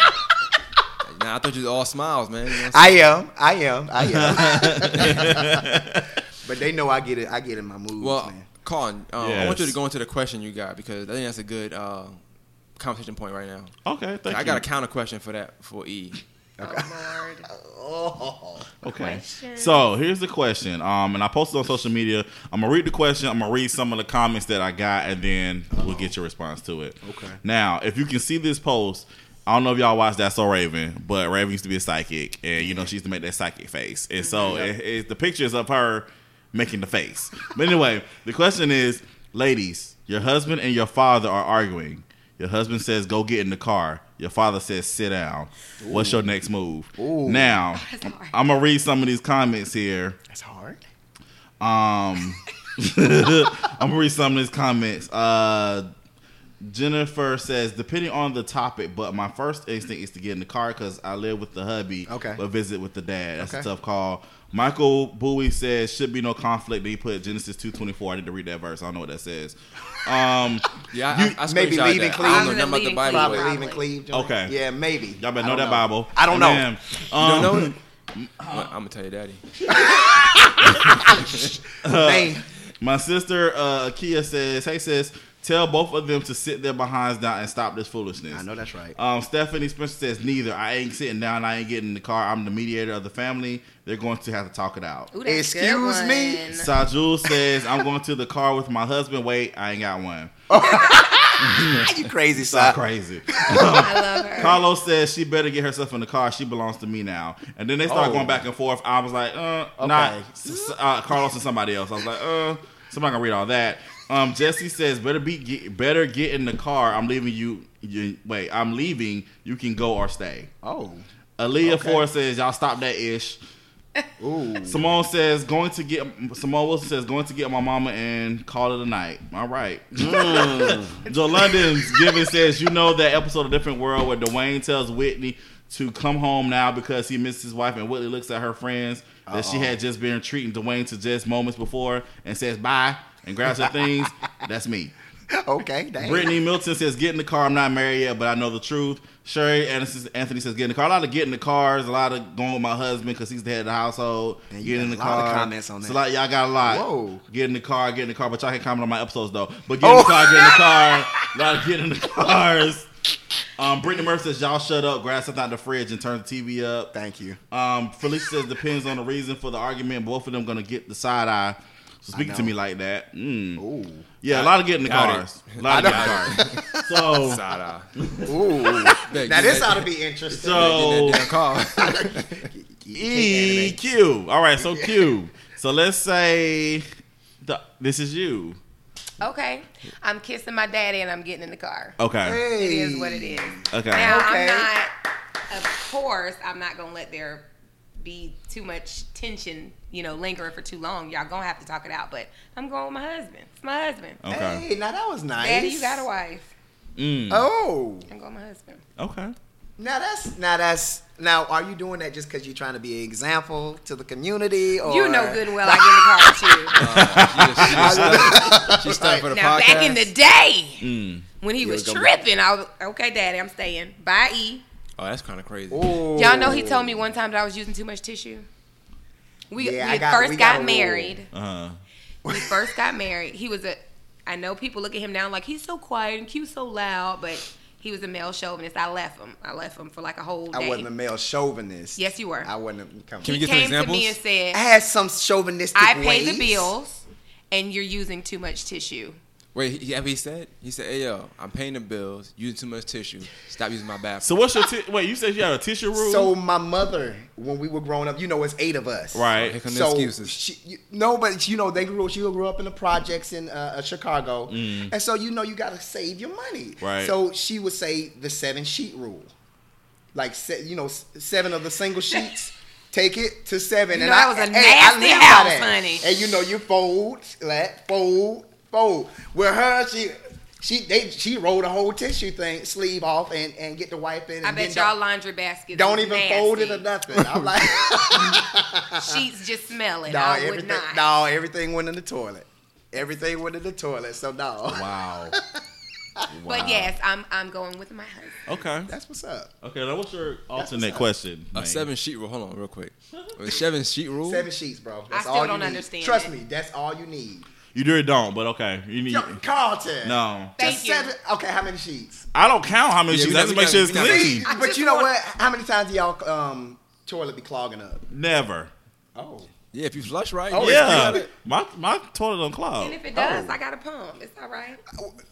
Nah, I thought you was all smiles, man. You know I'm I am. I am. But they know I get it. I get in my mood. Well, man. Colin, um, I want you to go into the question you got because I think that's a good uh, conversation point right now. Okay, thank I you. got a counter question for that for E. Oh, Lord. Oh, Okay. Question. So here's the question. Um, and I posted on social media. I'm gonna read the question. I'm gonna read some of the comments that I got, and then we'll get your response to it. Okay. Now, if you can see this post, I don't know if y'all watched That's So Raven, but Raven used to be a psychic, and you know she used to make that psychic face, and so it, it, the pictures of her making the face. But anyway, the question is, ladies, your husband and your father are arguing. Your husband says, "Go get in the car." Your father says, "Sit down." What's your next move? Ooh. Now, I'm gonna read some of these comments here. that's hard. Um, I'm gonna read some of these comments. Uh, Jennifer says, depending on the topic, but my first instinct is to get in the car because I live with the hubby, Okay. but visit with the dad. That's a tough call. Michael Bowie says, should be no conflict. Then he put Genesis 2.24. I need to read that verse. I don't know what that says. Um, Yeah, I, You- I, I maybe leaving that. Cleveland. I don't know nothing about the Leaving Bible. Probably but- Cleveland. leaving Cleveland. Okay. Yeah, maybe. y'all better I know that Bible. I don't And know. then, You um, don't know? I'm gonna tell your daddy. Name. My sister uh, Kia says, "Hey sis, tell both of them to sit their behinds down and stop this foolishness." I know that's right. Um, Stephanie Spencer says, "Neither. I ain't sitting down. I ain't getting in the car. I'm the mediator of the family. They're going to have to talk it out." Ooh, that's Excuse me? one. Sajul says, "I'm going to the car with my husband. Wait, I ain't got one." Are you crazy, So son. crazy. I love her. Carlos says she better get herself in the car. She belongs to me now. And then they start Oh. going back and forth. I was like, uh, not s- s- uh, Carlos and somebody else. I was like, uh, somebody gonna read all that. Um, Jesse says, better be get, better get in the car. I'm leaving you. you. Wait, I'm leaving. You can go or stay. Oh. Aaliyah Okay. Ford says, y'all stop that ish. Ooh. Simone says, going to get Simone Wilson says, going to get my mama and call it a night. All right. Joe London's giving says, you know that episode of Different World where Dwayne tells Whitley to come home now because he misses his wife, and Whitley looks at her friends that she had just been treating Dwayne to just moments before and says bye and grabs her things. That's me. Okay, dang. Brittany Milton says, "Get in the car. I'm not married yet, but I know the truth." Sherry Anthony says, "Get in the car." A lot of get in the cars. A lot of going with my husband because he's the head of the household. You Get in the a lot of car. comments on that. a lot. Y'all got a lot. Whoa. Get in the car. Get in the car. But y'all can comment on my episodes though. But get in the car. Get in the car. A lot of get in the cars. Um, Brittany Murphy says, "Y'all shut up. Grab something out the fridge and turn the TV up." Thank you. Um, Felicia says depends on the reason for the argument. Both of them gonna get the side eye. So speaking to me like that, mm. Ooh. yeah, a lot of getting the Got cars. A lot of getting the cars. So, Side eye. Ooh. Bet, now this ought to be interesting. so Get that damn car. E Q. All right, so Q. So let's say the, this is you. Okay. I'm kissing my daddy and I'm getting in the car. Okay. It hey. is what it is. Okay. Now Okay. I'm not. Of course, I'm not gonna let there be too much tension. You know, lingering for too long. Y'all gonna have to talk it out. But I'm going with my husband. It's my husband. Okay. Hey, now that was nice. Daddy, you got a wife. Mm. Oh. I'm going with my husband. Okay. Now that's now that's now. Are you doing that just because you're trying to be an example to the community? Or You know good and well I get in the car with you. Uh, she, she, she stuck for the Now podcast. back in the day Mm. when he You was was gonna- tripping, I was okay, Daddy. I'm staying. Bye, E. oh, that's kind of crazy. Ooh. Y'all know he told me one time that I was using too much tissue. We, Yeah, we I got- first we got got married. Uh-huh. We first got married, he was a. I know people look at him now like he's so quiet and cute, so loud, but he was a male chauvinist. I left him. I left him for like a whole day. I wasn't a male chauvinist. Yes, you were. I wasn't. A, come Can he we get some came to me and said, I had some chauvinistic "I pay the bills, and you're using too much tissue." Wait, he, yeah, he said? He said, hey, yo, I'm paying the bills, using too much tissue. Stop using my bathroom. So what's your ti- wait? You said you had a tissue rule. So my mother, when we were growing up, you know, it's eight of us. right. Here come the So excuses. she, you, no, but you know they grew. She grew up in the projects in uh, uh, Chicago, and so you know you got to save your money. Mm. Right. So she would say the seven sheet rule, like se- you know seven of the single sheets. Take it to seven. You and know, I, that was a hey, I nasty live by house, honey. And you know you fold, let fold, fold. With her, she. She they she rolled a whole tissue thing sleeve off and, and get the wipe in. And I bet then y'all laundry baskets don't even nasty. fold it or nothing. I'm like, Sheets just smelling. no, I would everything, not. no, everything went in the toilet. Everything went in the toilet. So no, Wow. But yes, I'm I'm going with my husband. Okay. that's what's up. Okay. Now what's your alternate what's question? A man? seven sheet rule. Hold on, real quick. A seven sheet rule. Seven sheets, bro. That's still all you don't need. understand Trust it. me, that's all you need. You do it don't, but okay. You need. Yo, Carlton. No. Thank Just you. seven. Okay, how many sheets? I don't count how many Yeah, sheets. we I just make sure it's clean. But you know what? How many times do y'all um toilet be clogging up? Never. Oh, Yeah, if you flush right. Oh, yeah. Yeah. My my toilet don't clog. And if it does, Oh. I got a pump. It's all right.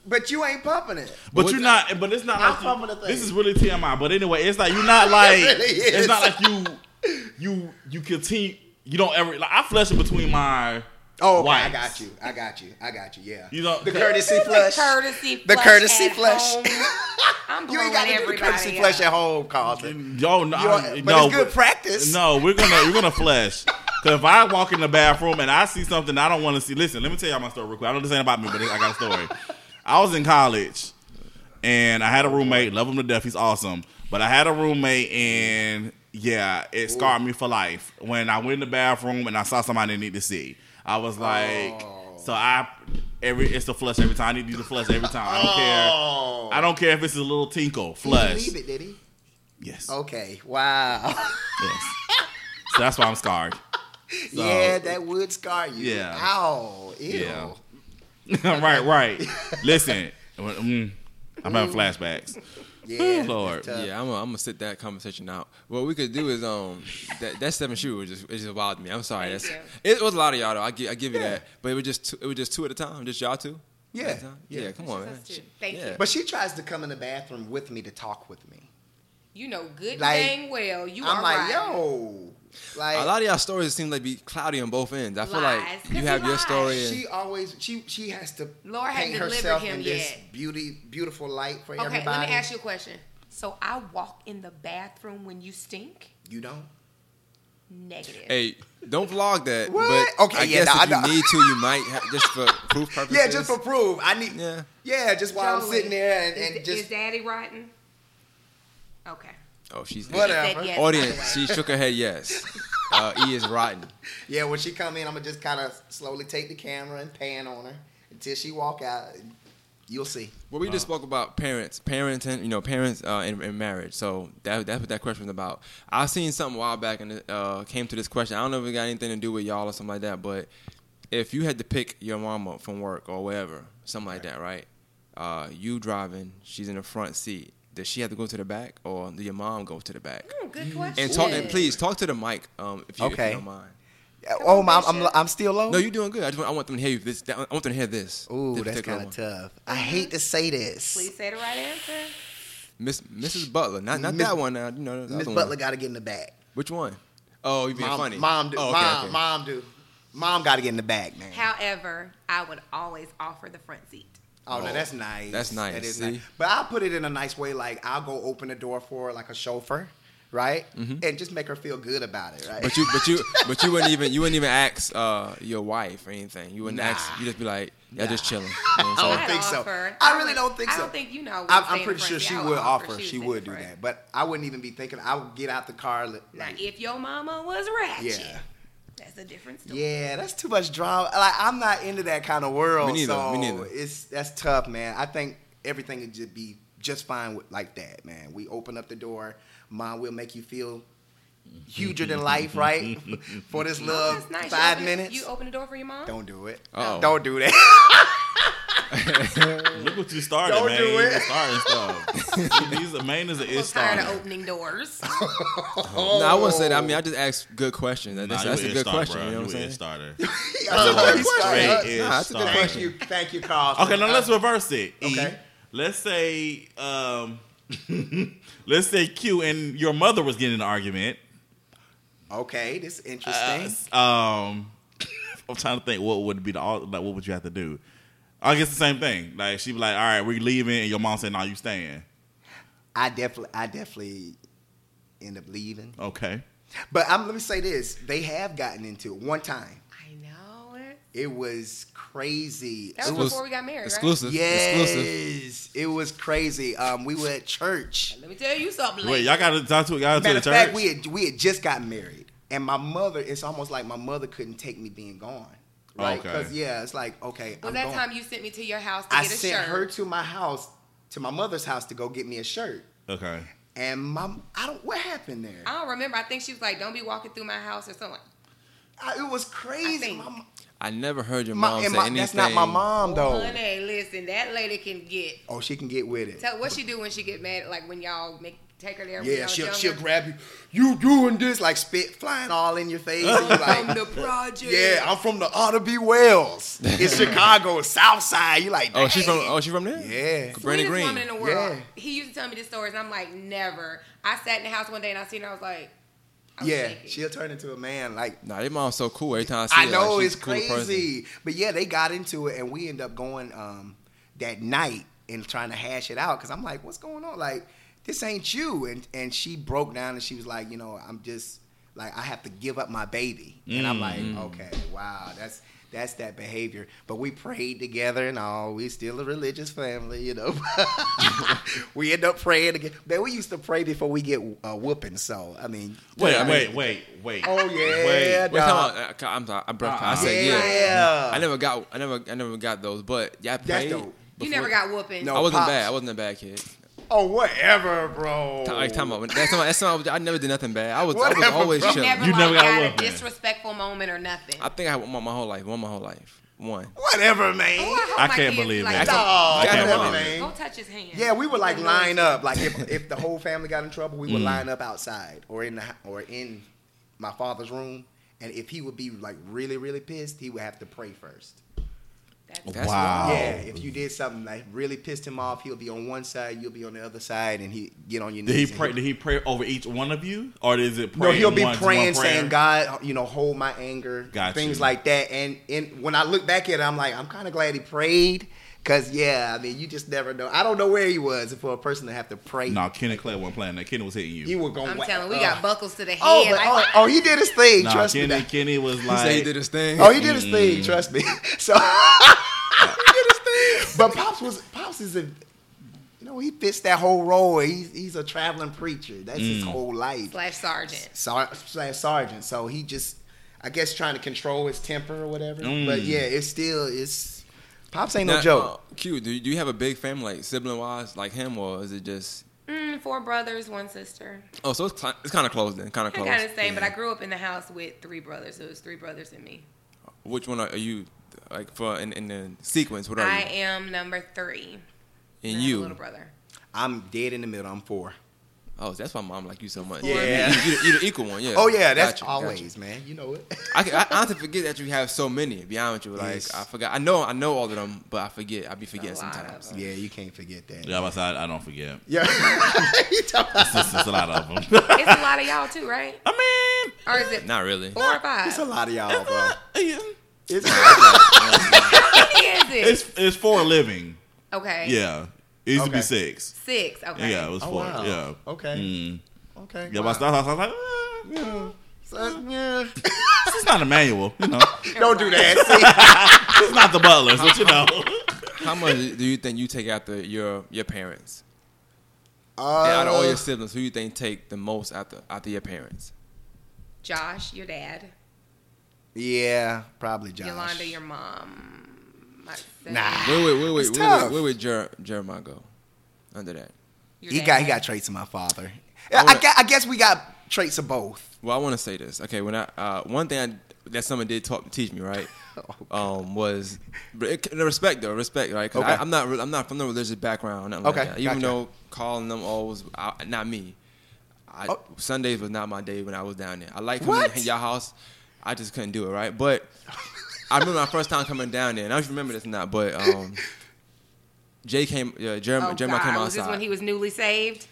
but you ain't pumping it. But What you're the- not. But it's not I'm like pumping you, the thing. this is really TMI. But anyway, it's like you're not like really is. it's not like you you you continue. You don't ever like I flush it between my Oh, okay, I got you. I got you. I got you. Yeah. You know the courtesy flush. The courtesy The flush courtesy at flush. home. I'm You ain't got to do the courtesy else. flush at home, Carlton. Yo, no, I- but no, it's good practice. No, we're gonna we're gonna flush. Cause if I walk in the bathroom and I see something I don't want to see, listen. Let me tell y'all my story real quick. I don't know this ain't about me, but I got a story. I was in college and I had a roommate. Love him to death. He's awesome. But I had a roommate and yeah, it scarred me for life. When I went in the bathroom and I saw somebody I didn't need to see, I was like, so I every it's a flush every time. I need you to flush every time. I don't Oh. care. I don't care if it's a little tinkle. He didn't Flush. leave it, did he? Yes. Okay. Wow. Yes. So that's why I'm scarred. So- yeah, that would scar you. Yeah. Ow. Ew. Yeah. right, right. Listen, mm, I'm having flashbacks. Yeah. Lord. Yeah, I'm gonna sit that conversation out. What we could do is um that that seven shoe was just it just wild to me. I'm sorry. That's it was a lot of y'all though. I give I give you that, but it was just two, it was just two at a time. Just y'all two. Yeah. At a time? Yeah. yeah. Come on, man. Us. Thank Yeah. you. But she tries to come in the bathroom with me to talk with me. You know good Like, dang well you I'm are like, right. yo. Like A lot of y'all stories seem like be cloudy on both ends. I feel Lies. like 'Cause you he have your story and she always she she has to Lord paint herself him in this beauty beautiful light for Okay, everybody. Okay, let me ask you a question. So I walk in the bathroom when you stink? You don't? Negative. hey, don't vlog that. What? But Okay, I yeah, guess nah, if you need to, you might have, just for proof purposes. Yeah, just for proof. I need Yeah. Yeah, just while I'm sitting there and, is, and just is Daddy rotten? Okay. Oh, she's Whatever. He said yes, by the way. Audience, she shook her head. Yes. Uh, e is rotten. Yeah, when she come in, I'm gonna just kind of slowly take the camera and pan on her until she walk out. You'll see. Well, we just spoke about parents, parenting, you know, parents uh, in, in marriage. So that that's what that question was about. I seen something a while back and it uh, came to this question. I don't know if it got anything to do with y'all or something like that, but if you had to pick your mama from work or wherever, something like that, right? Uh, you driving, she's in the front seat. Does she have to go to the back, or do your mom go to the back? Mm, good question. And talk, and please talk to the mic, um, if you, if you don't mind. Oh, I'm, I'm, I'm still low. No, you're doing good. I just want, I want them to hear you. This, I want them to hear this. Ooh, this that's kind of tough. I hate to say this. Please say the right answer. Miss Mrs. Butler, not not Miss- that one. Now, you know, Miss Butler got to get in the back. Which one? Oh, you being Mom, funny? Mom, do. Oh, okay, mom, okay. mom, do. Mom got to get in the back, man. However, I would always offer the front seat. Oh, no, that's nice. That's nice, That is see? nice. But I'll put it in a nice way. Like I'll go open the door for her, like a chauffeur, right? And just make her feel good about it, right? Mm-hmm. But you, but you, but you wouldn't even you wouldn't even ask uh, your wife or anything. You wouldn't Nah. ask. You just be like, yeah, Nah. just chilling. You know what I'm I saying? don't think so. offer- I I really don't think so. I don't think you know I'm, I'm pretty sure she would would offer. offer. She She would would do that, but I wouldn't even be thinking. I would get out the car. Like, Now, if your mama was ratchet, yeah, that's a different story. yeah, that's too much drama. Like I'm not into that kind of world. Me neither, So me neither. It's that's tough, man. I think everything would just be just fine with like that, man. We open up the door. Mom will make you feel huger than life, right? For this little that's nice. You five open- minutes. You open the door for your mom? Don't do it. Uh-oh. Don't do that. Look what you started, Don't man. do You it. starting stuff. These the main is the I'm is tired of opening doors. No, I wouldn't say that. I mean, I just ask good questions. That- That's, Nah, that's a a good starter, question. bro. You know what I'm a saying? starter. Oh, he Straight started. is Nah, that's a good starter. Thank you, thank you, Carl. Okay, now let's reverse it. E. Okay. Let's say, um, let's say Q and your mother was getting an argument. Okay, this is Uh, interesting. s- um, I'm trying to think what would be the al- like. What would you have to do? I guess the same thing. Like she'd be like, "All right, we're leaving," and your mom said, "No, you staying." I definitely, I definitely end up leaving. Okay. But I'm, let me say this: they have gotten into it one time. I know it. It was crazy. That was was before we got married, Exclusive. yes, Exclusive. it was crazy. Um, we were at church. Let me tell you something. Wait, y'all got to talk to y'all to Matter the of church. fact, we had we had just gotten married, and my mother. It's almost like my mother couldn't take me being gone. Right? Okay. Because yeah, it's like okay. was I'm that going. time you sent me to your house to I get a sent shirt? her to my house, to my mother's house, to go get me a shirt. okay. And my, I don't. What happened there? I don't remember. I think she was like, "Don't be walking through my house" or something. I, it was crazy. think- My, I never heard your mom and say my- anything. that's not my mom though. Honey, listen, that lady can get. Oh, she can get with it. Tell what she do when she get mad. Like when y'all make take her there. when Yeah, she'll younger? she'll grab you. You doing this like spit flying all in your face. And you from like, the project. yeah, I'm from the Ida B. Wells. It's Chicago, South Side. You like, Oh, she's from oh she from there. Yeah. Brandon Sweetest Green. woman in the world. Yeah. He used to tell me these stories, and I'm like, never. I sat in the house one day and I seen her. I was like, I was Yeah, shaking. she'll turn into a man. Like Nah, your mom's so cool. Every time I see I her, know like, she's it's a cool person. crazy, but yeah, they got into it, and we end up going um, that night and trying to hash it out because I'm like, what's going on? Like, this ain't you. And and she broke down and she was like, you know, I'm just like I have to give up my baby, and I'm like, okay, wow, that's. That's that behavior, but we prayed together and all. We still a religious family, you know. we end up praying again. Man, we used to pray before we get uh, whooping. So I mean, Wait, I mean- wait, wait, wait. oh yeah, Wait. Wait, dog. come on. uh, I'm sorry. I'm, bro, Uh-uh. I said yeah. Yeah. I never got. I never. I never got those. But yeah, I That's prayed. dope. You never got whooping. No. I wasn't Pops. bad. I wasn't a bad kid. Oh, whatever, bro. Like, time out. That's not. That's not. I never did nothing bad. I was. I was always bro. chilling. Never You like never got got, a whooping. disrespectful moment or nothing. I think I had one my whole life. One my whole life. One. Whatever, man. Oh, hope I can't believe like, that. Go, Dog, I can't whatever, believe man. go touch his hand. Yeah, we would like line up. Like if, if the whole family got in trouble, we would mm. line up outside or in the or in my father's room. And if he would be like really, really pissed, he would have to pray first. That's- That's wow. Yeah, if you did something that really pissed him off, he'll be on one side, you'll be on the other side, and he get on your Did he pray? Did he pray over each one of you, or is it? No, he'll be one- praying, one saying, "God, you know, hold my anger," Got things you. like that. And and when I look back at it, I'm like, I'm kind of glad he prayed, cause yeah, I mean, you just never know. I don't know where he was for a person to have to pray. No, Kenny Clay wasn't playing that. Kenny was hitting you. he was going. I'm telling, we got uh, buckles to the oh, head. Oh, but, like, oh, oh, he did his thing. Nah, trust Kenny, me. Kenny was He like, said he did his thing. Oh, he did his thing. Mm. Trust me. So he did his thing. But pops was pops is a. You know, he fits that whole role. He's he's a traveling preacher. That's his mm. whole life. slash sergeant. Sar- slash sergeant. So he just, I guess, trying to control his temper or whatever. Mm. But yeah, it's still it's Pops ain't no Now, joke. uh, Q, do you, do you have a big family, like sibling wise, like him, or is it just? Mm, four brothers, one sister. Oh, so it's, cl- it's kind of close then, kind of close. Kind of the same, but I grew up in the house with three brothers. So it was three brothers and me. Which one are, are you, like for in, in the sequence? What are I you? am number three. And I have a you? little brother. I'm dead in the middle. I'm four. Oh, that's why mom like you so much. Yeah. you, you, you the equal one. Yeah. Oh yeah, that's Gotcha, gotcha. always, man. You know it. I, can, I honestly forget that you have so many. To be honest with you, like Yes. I forgot. I know, I know all of them, but I forget. I be forgetting sometimes. yeah, you can't forget that. Yeah, I, was- I, I don't forget. Yeah. You talking It's, just, it's a lot of them. It's a lot of y'all too, right? I mean, Or is it Not really. four or five? It's a lot of y'all, bro. yeah. It's How many is it? it's it's four living. okay. Yeah, it used to be six. Six. Okay. Yeah, it was Oh, four. wow. Yeah. Okay. Mm. okay. Yeah, wow. but I was like, ah, yeah. So, yeah. It's not a manual, you know. Don't do that. it's not the butlers, but you know. How much do you think you take after your your parents? See? Yeah, out of all Uh, your siblings, who you think take the most after after your parents? Josh, your dad. yeah, probably Josh. Yolanda, your mom. My son, Nah. Wait, wait, wait, wait, It's wait, tough. wait, where would Jer- Jeremiah go? Under that. your he dad. got he got traits of my father. I I, wanna- gue- I guess we got traits of both. Well, I want to say this. Okay, when I uh, one thing I, that someone did talk, teach me right um, was but it, the respect though respect right. 'Cause Okay. I, I'm not re- I'm not from the religious background. Okay, like that. Even gotcha. though calling them all was uh, not me. I, Oh. Sundays was not my day when I was down there. I like coming What? to y'all house. I just couldn't do it right. But I remember my first time coming down there, and I don't remember this or not. But um, Jay came. Yeah, Jeremiah, Oh, Jeremiah God. came Was this outside. when he was newly saved?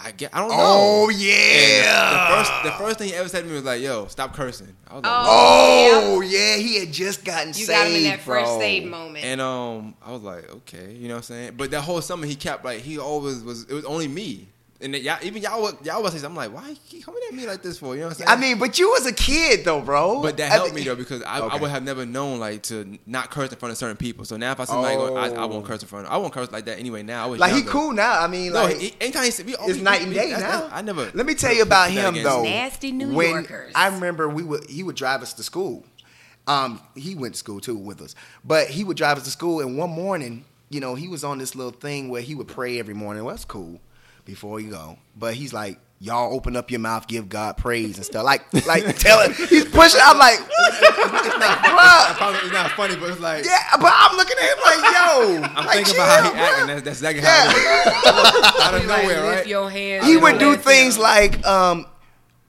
I get. I don't know. Oh yeah. The first, the first thing he ever said to me was like, "Yo, stop cursing." I was like, Oh. Oh yeah, he had just gotten saved. You saved, got him in that fresh bro. saved moment. And um, I was like, okay, you know what I'm saying. But that whole summer, he kept like he always was. It was only me, and then y'all, even y'all, would- y'all was. I'm like, why he keep coming at me like this for? You know what I'm saying? I mean, but you was a kid though, bro. but that I helped mean- me though because I, I would have never known like to not curse in front of certain people. So now if I see somebody go, I, I Oh. won't curse in front of. I won't curse like that anyway. Now I was Like he cool now. I mean, No, like he, anytime he said, we, it's we- night and day now. that's- I never. Let me tell you about him though. Nasty New when Yorkers. I remember we would he would drive us to school. Um, he went to school too with us, but he would drive us to school. And one morning, you know, he was on this little thing where he would pray every morning. Well, that's cool before you go. But he's like, y'all open up your mouth, give God praise and stuff. Like, like tell it. He's pushing. I'm like, bruh. Probably it's not funny, but it's like Yeah, but I'm looking at him like, yo. I'm like, thinking about how he chill, acting. bruh. That's, that's exactly how it is. out of You, like, nowhere, lift right? your hands he would do things him. like, um,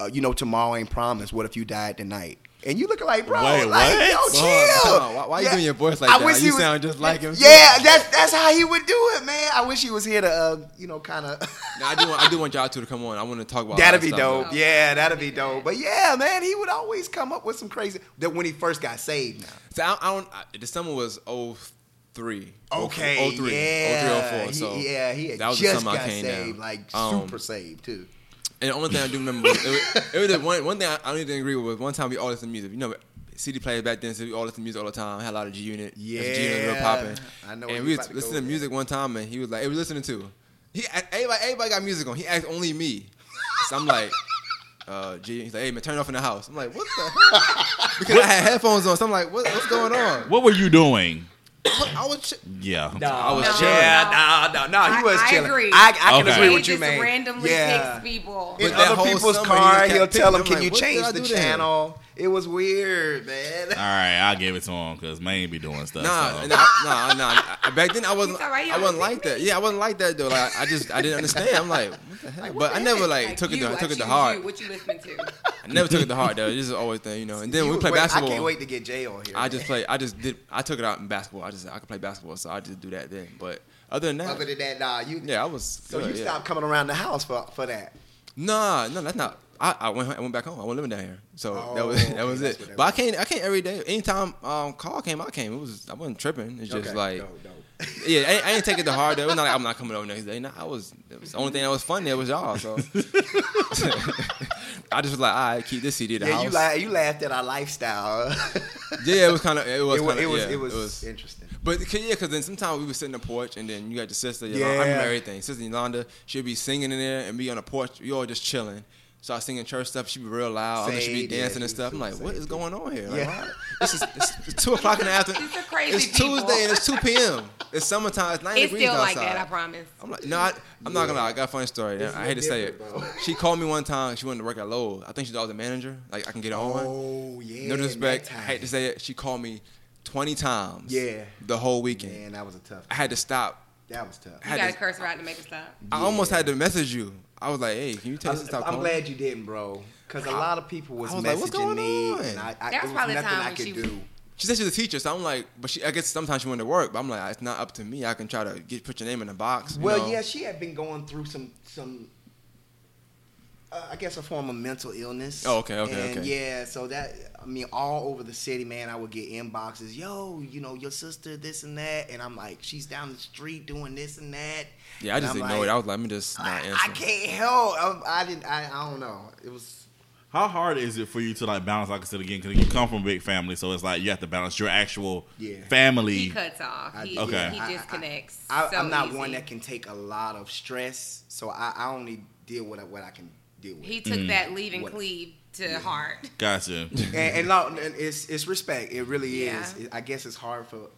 uh, you know, tomorrow ain't promised. What if you died tonight? And you looking like, bro, Wait, like, what? yo, Hold chill. hold on. Why, why you Yeah. doing your voice like I that? wish he you was- sound just like him. Yeah, that's that's how he would do it, man. I wish he was here to, uh, you know, kind of. Now, I do want, I do want y'all two to come on. I want to talk about That'd all be that dope. stuff. Yeah, that'd be dope. But yeah, man, he would always come up with some crazy. That when he first got saved. Now. So I, I don't. I, the summer was 03. Okay, 03, yeah, 03, 04. So he, yeah, he had that was the just summer I got came saved, down. like Um, super saved too. And the only thing I do remember was it, was- it was the one, one thing I, I don't even agree with was one time we all listened to music. You know, CD players back then, so we all listened to music all the time. Had a lot of G Unit. Yeah, G Unit was real popping. I know where And we about was listening to with music one time, and he was like, "Hey, we listening to." He everybody, everybody got music on. He asked only me. So I'm like. Uh, G, he's like, hey man, turn it off in the house. I'm like, what the hell? Because I had headphones on, so I'm like, what, what's going on? What were you doing? I was, ch- Yeah. I was No. chilling. Yeah, no, no, no. He I- was I chilling. agree. I, I can agree with you, just man. randomly yeah. picks people. In But other people's summer, car, he'll tell them, picking. "Can I'm you like, what did change the do there?" channel?" It was weird, man. All right, I'll give it to him because man be doing stuff. Nah, so. nah, nah, nah. Back then I wasn't. You talking about you I wasn't don't like that. Yeah, I wasn't like that though. Like I just, I didn't understand. I'm like, what the hell? But I never like, Like took it. To, I took it to heart. You, what you listening to? I never took it to heart though. This is always thing, you know. And then You we play wait- basketball. I can't wait to get Jay on here. I man. just play. I just did. I took it out in basketball. I just I could play basketball, so I just do that then. But other than that, Other than that, nah, you. yeah, I was. So good, you yeah. stopped coming around the house for for that. Nah, no, that's not. I, I went I went back home. I wasn't living down here, so that Oh, was that was it. that But I was. can't I can't every day. Anytime um call came, I came. It was I wasn't tripping. It's just Okay, like dope, dope. yeah, I, ain't- I ain't take it to though. It was not like I'm not coming over next day. Nah, I was. It was the only thing that was fun there was y'all. So I just was like, all right, keep this CD at the Yeah, house. you la- you laughed at our lifestyle. yeah, it was kind of it was it, wa- kind it was yeah, it was interesting. But cause, yeah, because then sometimes we would sit in the porch, and then you got your sister. Yolanda, I Yeah. remember everything. Sister Yolanda, she'd be singing in there, and be on the porch. We all just chilling. Start singing church stuff. She be real loud. Others she be Saved, yeah, dancing and stuff. I'm like, what is going on here? Like, Yeah. why- This is it's, it's two o'clock in the afternoon. These are crazy It's people. Tuesday and it's two p.m. It's summertime. It's 90 It's degrees still like that, I promise. I'm like, no, I, I'm not gonna lie. I got a funny story. It's I hate to say it. bro. She called me one time. She wanted to work at Lowe's. I think she's thought I a manager. Like I can get on. Oh yeah. no disrespect. I hate to say it. She called me 20 times. Yeah. The whole weekend. Man, that was a tough. I had to stop. That was tough. I You had got to to- curse right to make her stop. I almost had to message you. I was like, hey, can you tell I'm, us to I'm calling? glad you didn't, bro. Because a lot of people was, I was like, messaging what's going me, on? and I, I, That it was was probably the nothing time I when could she- do. She said she's a teacher, so I'm like, but she, I guess sometimes she went to work, but I'm like, it's not up to me. I can try to get put your name in a box. Well, know? yeah, she had been going through some some. Uh, I guess a form of mental illness. Oh, okay, okay, and okay. Yeah, so that I mean, all over the city, man, I would get inboxes. Yo, you know, your sister, this and that, and I'm like, she's down the street doing this and that. Yeah, I And just I'm ignored like, it. I was like, let me just not I, answer. I can't help. I, I didn't. I, I don't know. It was. How hard is it for you to like balance? Like I said again, because you come from a big family, so it's like you have to balance your actual Yeah. family. He cuts off. I- He, Okay. he I- I- disconnects. I, so I'm not easy. one that can take a lot of stress, so I, I only deal with what I can deal with. He took mm. that leave and What- cleave to heart. Gotcha. and, and, no, and it's it's respect. It really Yeah. is. It- I guess it's hard for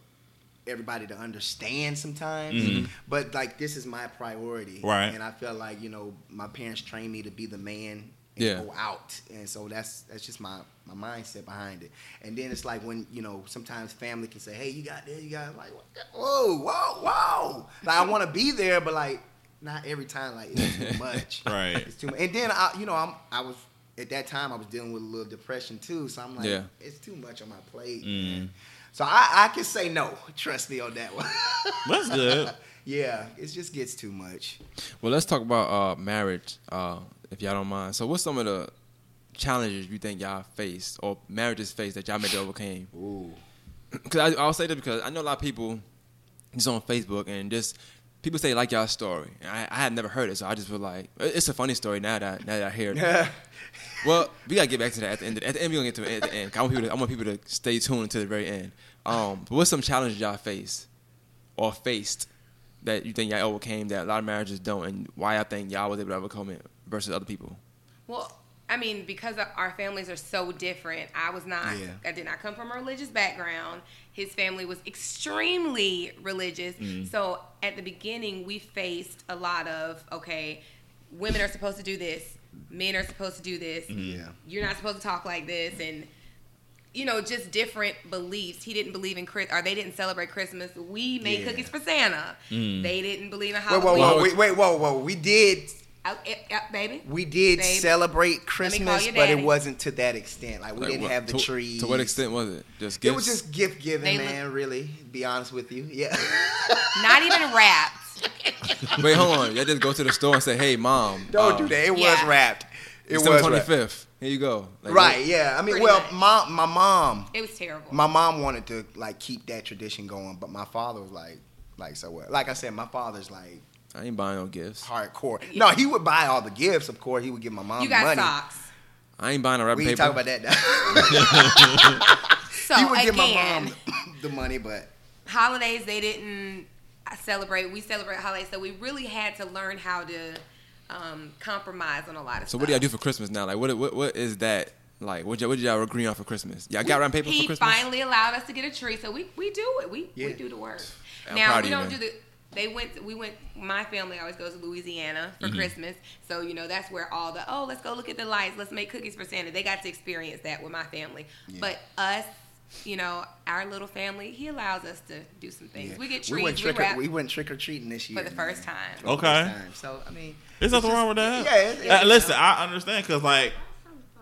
everybody to understand sometimes, Mhm. but like this is my priority, Right. And I feel like you know my parents trained me to be the man and Yeah. go out, and so that's that's just my my mindset behind it. And then it's like when you know sometimes family can say, "Hey, you got this, you got like, whoa, whoa, whoa." Like I want to be there, but like not every time. Like it's too much. Right. It's too much. And then I, you know, I'm I was at that time I was dealing with a little depression too, so I'm like, Yeah. it's too much on my plate. Mm. So I, I can say no. Trust me on that one. That's good. yeah, it just gets too much. Well, let's talk about uh, marriage, uh, if y'all don't mind. So, what's some of the challenges you think y'all faced or marriages faced that y'all maybe overcame? Ooh. Because I'll say that because I know a lot of people just on Facebook and just people say like y'all story. And I, I had never heard it, so I just feel like it's a funny story now that now that I hear it. well, we gotta get back to that at the end. At the end, we gonna get to it at the end. I want people to, I want people to stay tuned until the very end. Um, but what's some challenges y'all faced or faced that you think y'all overcame that a lot of marriages don't, and why I think y'all was able to overcome it versus other people? Well, I mean, because our families are so different, I was not, Yeah. I did not come from a religious background. His family was extremely religious. Mm. So at the beginning, we faced a lot of, okay, women are supposed to do this, men are supposed to do this, Yeah. you're not supposed to talk like this, and you know, just different beliefs. He didn't believe in Chris, or they didn't celebrate Christmas. We made Yeah. cookies for Santa. Mm. They didn't believe in Wait, whoa, Halloween. whoa, wait, wait, whoa, whoa. We did, Oh, eh, eh, baby. we did Babe, celebrate Christmas, but it wasn't to that extent. Like we Like, didn't what- have the to, trees. To what extent was it? Just It was just gift giving, They man. really, be honest with you. Yeah. Not even wrapped. Wait, hold on. Y'all just go to the store and say, "Hey, mom, Don't uh, do that. It was wrapped. It December was twenty wrapped. Here you go." Like, Right. Yeah. I mean, Pretty well, much. my my mom. It was terrible. my mom wanted to like keep that tradition going, but my father was like, like so what? Like I said, my father's like I ain't buying no gifts. hardcore. No, he would buy all the gifts. Of course, he would give my mom you got money. socks. I ain't buying a wrapping paper. We ain't paper. talk about that. Now. So he would give my again, mom the money, but holidays they didn't celebrate. We celebrate holidays, so we really had to learn how to um, compromise on a lot of So stuff. what do y'all do for Christmas now? Like, what what what is that like? What y'all, what did y'all agree on for Christmas? Y'all got wrapping paper He for Christmas? finally allowed us to get a tree, so we, we do it. We we do the work. I'm now proud we of you, don't man. do the. They went. We went. My family always goes to Louisiana Mm-hmm. for Christmas, so you know that's where all the oh let's go look at the lights, let's make cookies for Santa. They got to experience that with my family, but us. You know, our little family, he allows us to do some things. yeah. We get we trees, went we, trick wrap we went trick or treating this year for the first time. Okay. first time. So I mean, There's nothing it's wrong with that. Yeah, it- Uh, it's- listen, I understand because like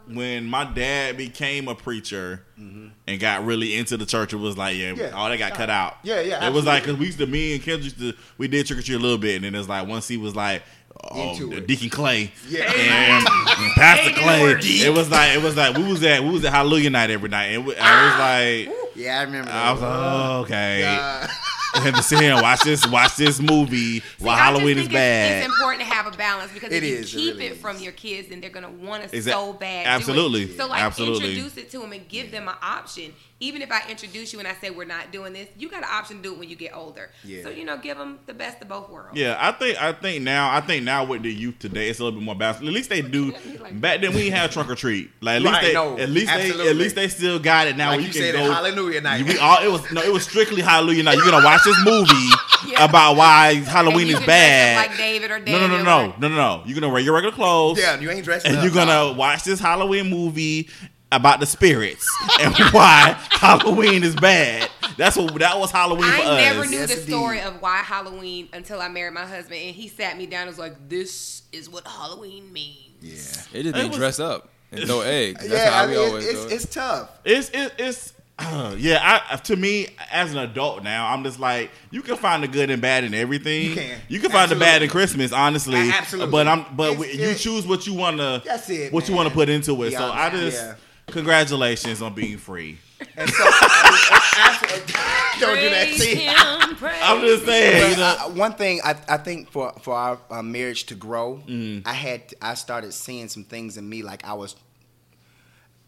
when my dad became a preacher and got really into the church, it was like yeah, Mm-hmm. Yeah. all that got cut out. Yeah, yeah, It was like because we used to me and Kendra used to we did trick or treat a little bit, and then it's like once he was like. Oh, it. Deacon Clay Yeah. and, and Pastor Clay. It was like it was like we was at we was at Hallelujah night every night, and we- I was like yeah, I remember. I was like oh, okay. Uh, I had to sit here and watch this watch this movie while I just Halloween think is it's- bad. It's, important to have a balance because It if you keep it really it, is. from your kids, then they're gonna want to Is that- so bad. do it. absolutely, So like absolutely. introduce it to them and give them an option. Even if I introduce you and I say we're not doing this, you got an option to do it when you get older. Yeah. So you know, give them the best of both worlds. Yeah, I think I think now I think now with the youth today it's a little bit more balanced. At least they do. Back then we didn't have trunk or treat. Like at least Right, they no, at least they at least they still got it now. Like where you can said, go, Hallelujah night. We all it was no it was strictly Hallelujah night. You're gonna watch this movie Yeah. about why And Halloween you is can dress up bad. like David or no, no, no, no, no, no, no. You're gonna wear your regular clothes. Yeah, you ain't dressed and up, you're gonna no. watch this Halloween movie about the spirits and why Halloween is bad. That's what that was Halloween for I us. never knew Yes, the indeed. story of why Halloween until I married my husband, and he sat me down and was like, "This is what Halloween means." Yeah. It just It mean dress up and throw eggs. That's yeah, how I we always it's, it's, it's tough. It's it, it's uh, yeah. I to me as an adult now, I'm just like you can find the good and bad in everything. You can. You can find the bad in Christmas, honestly. A- absolutely. But I'm but It's- you choose what you want to. That's it, What you want to put into it. Yeah, so I just Yeah. Congratulations on being free. And so, I mean, absolutely- don't do that. Praise See, him, praise I'm just saying. You know, uh, one thing I, I think for for our uh, marriage to grow, Mm. I had I started seeing some things in me like I was.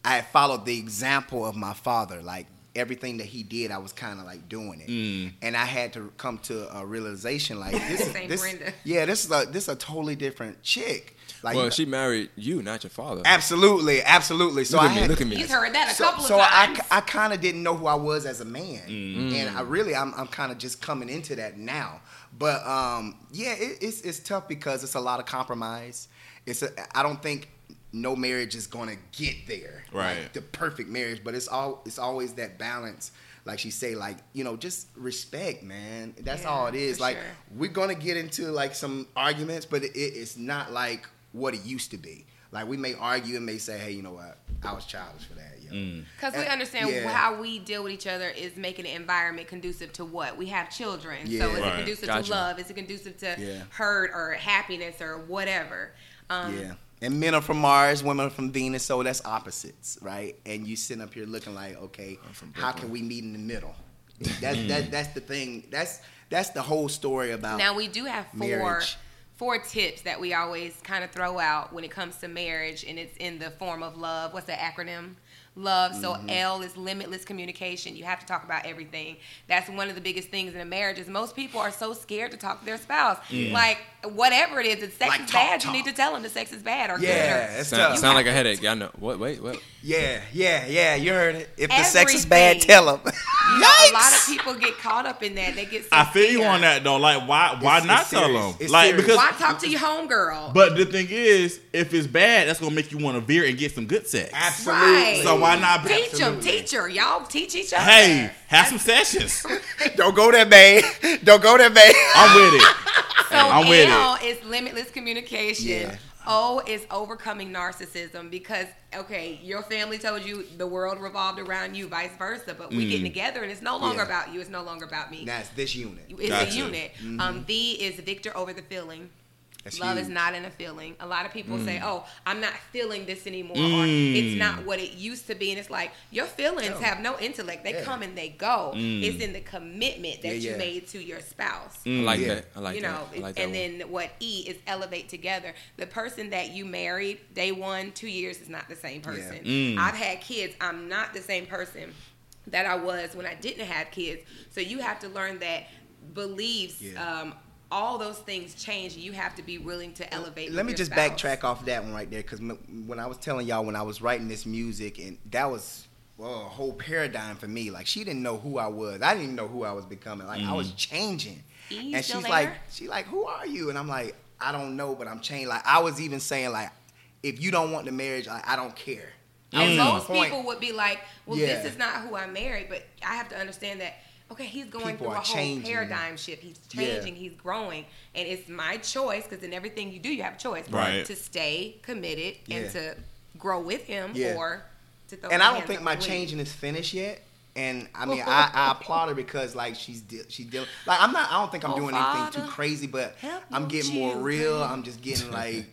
I had followed the example of my father, like everything that he did, I was kind of like doing it, Mm. and I had to come to a realization like this is this, Brenda. yeah, this is a this is a totally different chick. Like well, she married you, not your father. absolutely, absolutely. So look I at me. had- Look at me. He's heard that a so, couple so of times. I, I kind of didn't know who I was as a man, Mm. and I really I'm, I'm kind of just coming into that now. But um, yeah, it, it's it's tough because it's a lot of compromise. It's a I don't think no marriage is gonna get there, Right. Like the perfect marriage, but it's all it's always that balance. Like she say, like you know, just respect, man. That's Yeah, all it is. Like sure. we're gonna get into like some arguments, but it, it's not like what it used to be. Like we may argue and may say, hey, you know what, I was childish for that. Yo. Mm. Because we understand yeah. how we deal with each other is making an environment conducive to what? We have children. Yeah. So is Right. it conducive Gotcha. to love? Is it conducive to Yeah. hurt or happiness or whatever? Um, Yeah. And men are from Mars, women are from Venus, so that's opposites, right? And you sitting up here looking like, okay, how can we meet in the middle? That's that, that's the thing. That's that's the whole story about Now we do have four marriage. four tips that we always kind of throw out when it comes to marriage, and it's in the form of love. What's the acronym? Love. So Mm-hmm. L is limitless communication. You have to talk about everything. That's one of the biggest things in a marriage. Is most people are so scared to talk to their spouse. Like whatever it is, if sex Like, is talk, bad, talk. you need to tell them the sex is bad or Yeah, good. Or, it's Sound, tough. sound like a headache. I know. What? Wait, what? Yeah, yeah, yeah. You heard it. If the sex is bad, tell them. you know, a lot of people get caught up in that. They get. So I feel you on that though. Like why why It's- not it's tell them? It's like serious. because Why talk to your homegirl? but the thing is, if it's bad, that's gonna make you want to veer and get some good sex. Absolutely. Right. So why not Teach them, Absolutely. teach her. Y'all teach each other. Hey, have some sessions. Don't go there, babe. Don't go there, babe. I'm with it. So I'm with L is limitless communication. Yeah. O is overcoming narcissism because okay, your family told you the world revolved around you, vice versa. But we getting together and it's no longer Yeah. about you. It's no longer about me. That's this unit. It's Gotcha. a unit. Um, v is victor over the feeling. That's Love huge. is not in a feeling. A lot of people say, Mm. "Oh, I'm not feeling this anymore," or "It's not what it used to be." And it's like your feelings have no intellect; they Yeah. come and they go. Mm. It's in the commitment that Yeah, you made to your spouse I like Yeah. that. I like you that. know, I like that and one. then what E is elevate together. The person that you married day one, two years is not the same person. Mm. I've had kids. I'm not the same person that I was when I didn't have kids. So you have to learn that beliefs, Yeah. um, all those things change. You have to be willing to elevate. Let with me your just spouse. backtrack off that one right there, because when I was telling y'all when I was writing this music, and that was well, a whole paradigm for me. Like she didn't know who I was. I didn't even know who I was becoming. Like I was mm-hmm. changing. E, and still she's like, there? she like, who are you? And I'm like, I don't know, but I'm changing. Like I was even saying like, if you don't want the marriage, like, I don't care. I And was most people would be like, "Well, Yeah. this is not who I married," but I have to understand that. Okay, he's going People through a are whole changing. paradigm shift. He's Yeah. changing. He's growing, and it's my choice because in everything you do, you have a choice, Right. To stay committed and to grow with him, Yeah. or to throw and I don't think my and changing is finished yet. And I mean, I, I applaud her because like she's de- she dealing like I'm not. I don't think I'm Oh, doing anything too crazy, but I'm getting more children. real. I'm just getting like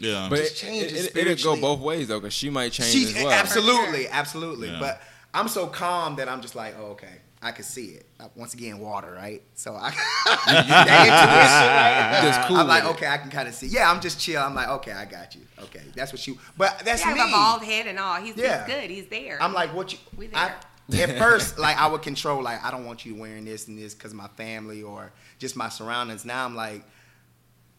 Yeah. But just it, changes it, it, it'll go both ways though, because she might change She's as well. absolutely, absolutely. Yeah. But I'm so calm that I'm just like, oh, okay, I can see it. Once again, water, right? So I, that intuition, right? Cool I'm like, with it. okay, I can kind of see. Yeah, I'm just chill. I'm like, okay, I got you. Okay, that's what you. But that's Yeah, me. a bald head and all. He's, Yeah. he's good. He's there. I'm like, what you? We I, at first, like I would control, like I don't want you wearing this and this because my family or just my surroundings. Now I'm like,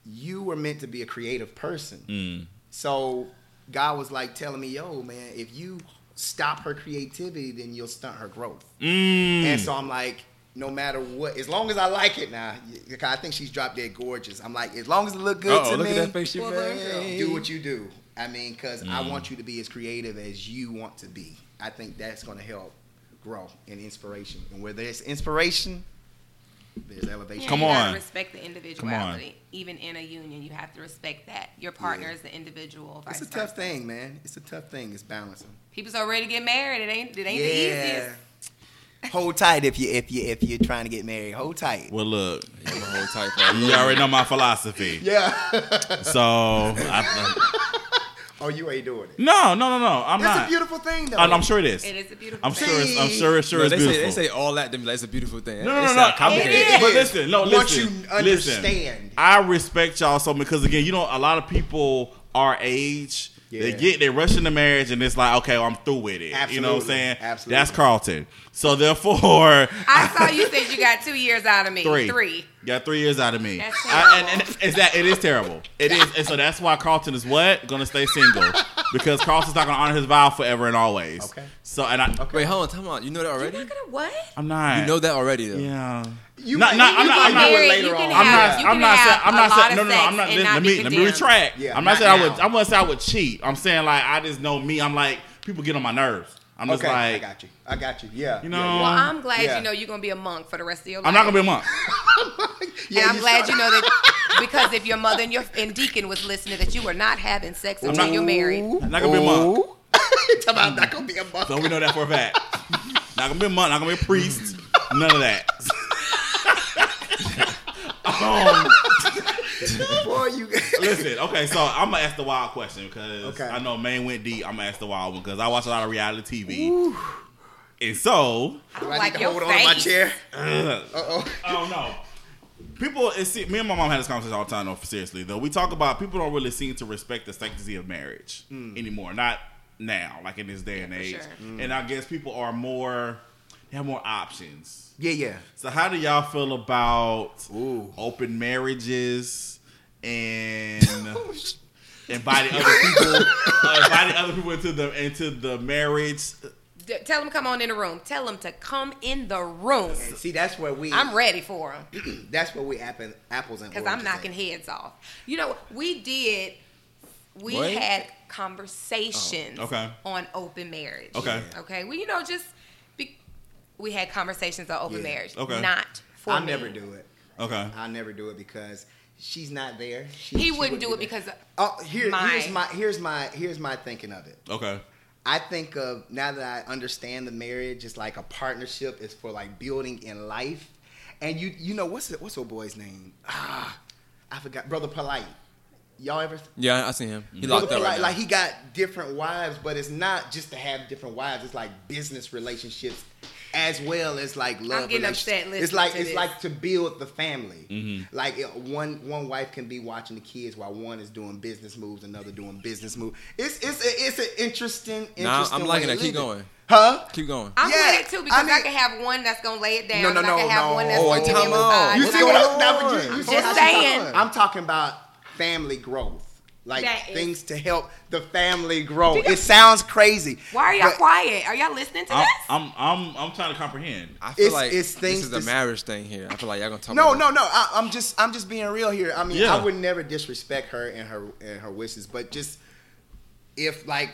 you were meant to be a creative person. Mm. So God was like telling me, yo, man, if you stop her creativity, then you'll stunt her growth. Mm. And so I'm like, no matter what, as long as I like it now, I think she's drop dead gorgeous. I'm like, as long as it look good Uh-oh, to look me, at that face you Well, made. do what you do. I mean, because I Mm. want you to be as creative as you want to be. I think that's going to help grow in inspiration. And where there's inspiration, there's elevation. Yeah, Come you on. Gotta respect the individuality. Even in a union, you have to respect that your partner Yeah. is the individual. It's a tough versa. thing, man. It's a tough thing. It's balancing. People so ready to get married. It ain't. It ain't the easiest. Hold tight if you if you if you're trying to get married. Hold tight. Well, look, hold tight for you already know my philosophy. Yeah. So, I, oh, you ain't doing it. no, no, no, no. I'm it's not. a beautiful thing, though. I'm, I'm sure it is. It is a beautiful. I'm thing. sure. It's, I'm sure. It's sure. No, it's they say beautiful. they say all that. Them like it's a beautiful thing. No, no, no, sound no. complicated. It is. But listen, no, Once listen, you listen. I respect y'all so because again, you know, a lot of people our age, they get they rush into marriage and it's like, okay, well, I'm through with it. You know what I'm saying? Absolutely. That's Carlton. So therefore, I saw you said you got two years out of me. Three. Three. got three years out of me. That's I- and, terrible. and is that it is terrible. It is, and so that's why Carlton is what gonna stay single because Carlton's not gonna honor his vow forever and always. Okay. So and I, okay. Wait, hold on, come on. You know that already? You're already? not gonna what? I'm not. You know that already though. Yeah. You Not- might- not- I'm you not- I'm not- do later you on. can I'm have- not. you I'm can not saying. have I'm a not lot saying. of No, no, no. I'm not. and Let, not be me. Let me condemned. retract. Yeah, I'm not not saying I would. I'm not saying I would cheat. I'm saying like I just know me. I'm like people get on my nerves. I'm just Okay, I got you. I got you. Yeah. You know, Yeah, Well, I'm glad Yeah. you know you're gonna be a monk for the rest of your life. I'm not gonna be a monk. yeah. and I'm you glad saw you know that because if your mother and your and deacon was listening, that you were not having sex until not- you're married. I'm not gonna be a monk. Ooh. Talk about not gonna be a monk. So we know that for a fact. not gonna be a monk. Not gonna be a priest. None of that. Um, Boy, you. listen, okay, so I'm gonna ask the wild question because Okay. I know Maine went deep. I'm gonna ask the wild one because I watch a lot of reality TV, and so I Do don't I like need to your hold on to my chair? Uh oh. I don't know. People, it's, me and my mom had this conversation all the time. though. seriously, though, we talk about people don't really seem to respect the sanctity of marriage anymore. Not now, like in this day and age. sure. And I guess people are more, they have more options. Yeah, yeah. So, how do y'all feel about Ooh. open marriages and inviting other people, uh, inviting other people into the into the marriage? Tell them come on in the room. Tell them to come in the room. And see, that's where we. I'm ready for them That's where we apple, apples and because I'm knocking at. heads off. You know, we did. We What? had conversations Oh, okay. on open marriage. Okay. Okay. Well, you know, just be, we had conversations on open Yeah. marriage. Okay. Not for I'll me. never do it. Okay. I'll never do it because she's not there. She, He she wouldn't do it there. because Oh, here, my- here's my here's my here's my thinking of it. Okay. I think of now that I understand the marriage is like a partnership. It's for like building in life, and you you know what's it, what's old boy's name? Ah, I forgot. Brother Polight. Y'all ever? Yeah, I seen him. He Brother locked up right now. like he got different wives, but it's not just to have different wives. It's like business relationships as well as like love. getting upset It's like to it's this. like to build the family. Mm-hmm. Like it- one one wife can be watching the kids while one is doing business moves, another doing business moves. It's it's a, it's an interesting. interesting Nah, I'm liking of that. Keep going. Huh? Keep going. I'm Yeah, with it too because I I, can have one that's gonna lay it down. No, no, and I can no, have no. one that's Oh, gonna give me a time out. You see what I'm, now, you, you I'm just saying. I'm talking about family growth. Like That is- things to help the family grow. It sounds crazy. Why are y'all quiet? Are y'all listening to I'm, this? I'm I'm I'm trying to comprehend. I feel It's- like it's things this is a marriage thing here. I feel like y'all gonna talk. No, about no, no. I, I'm just, I'm just being real here. I mean, Yeah. I would never disrespect her and her and her wishes, but just if like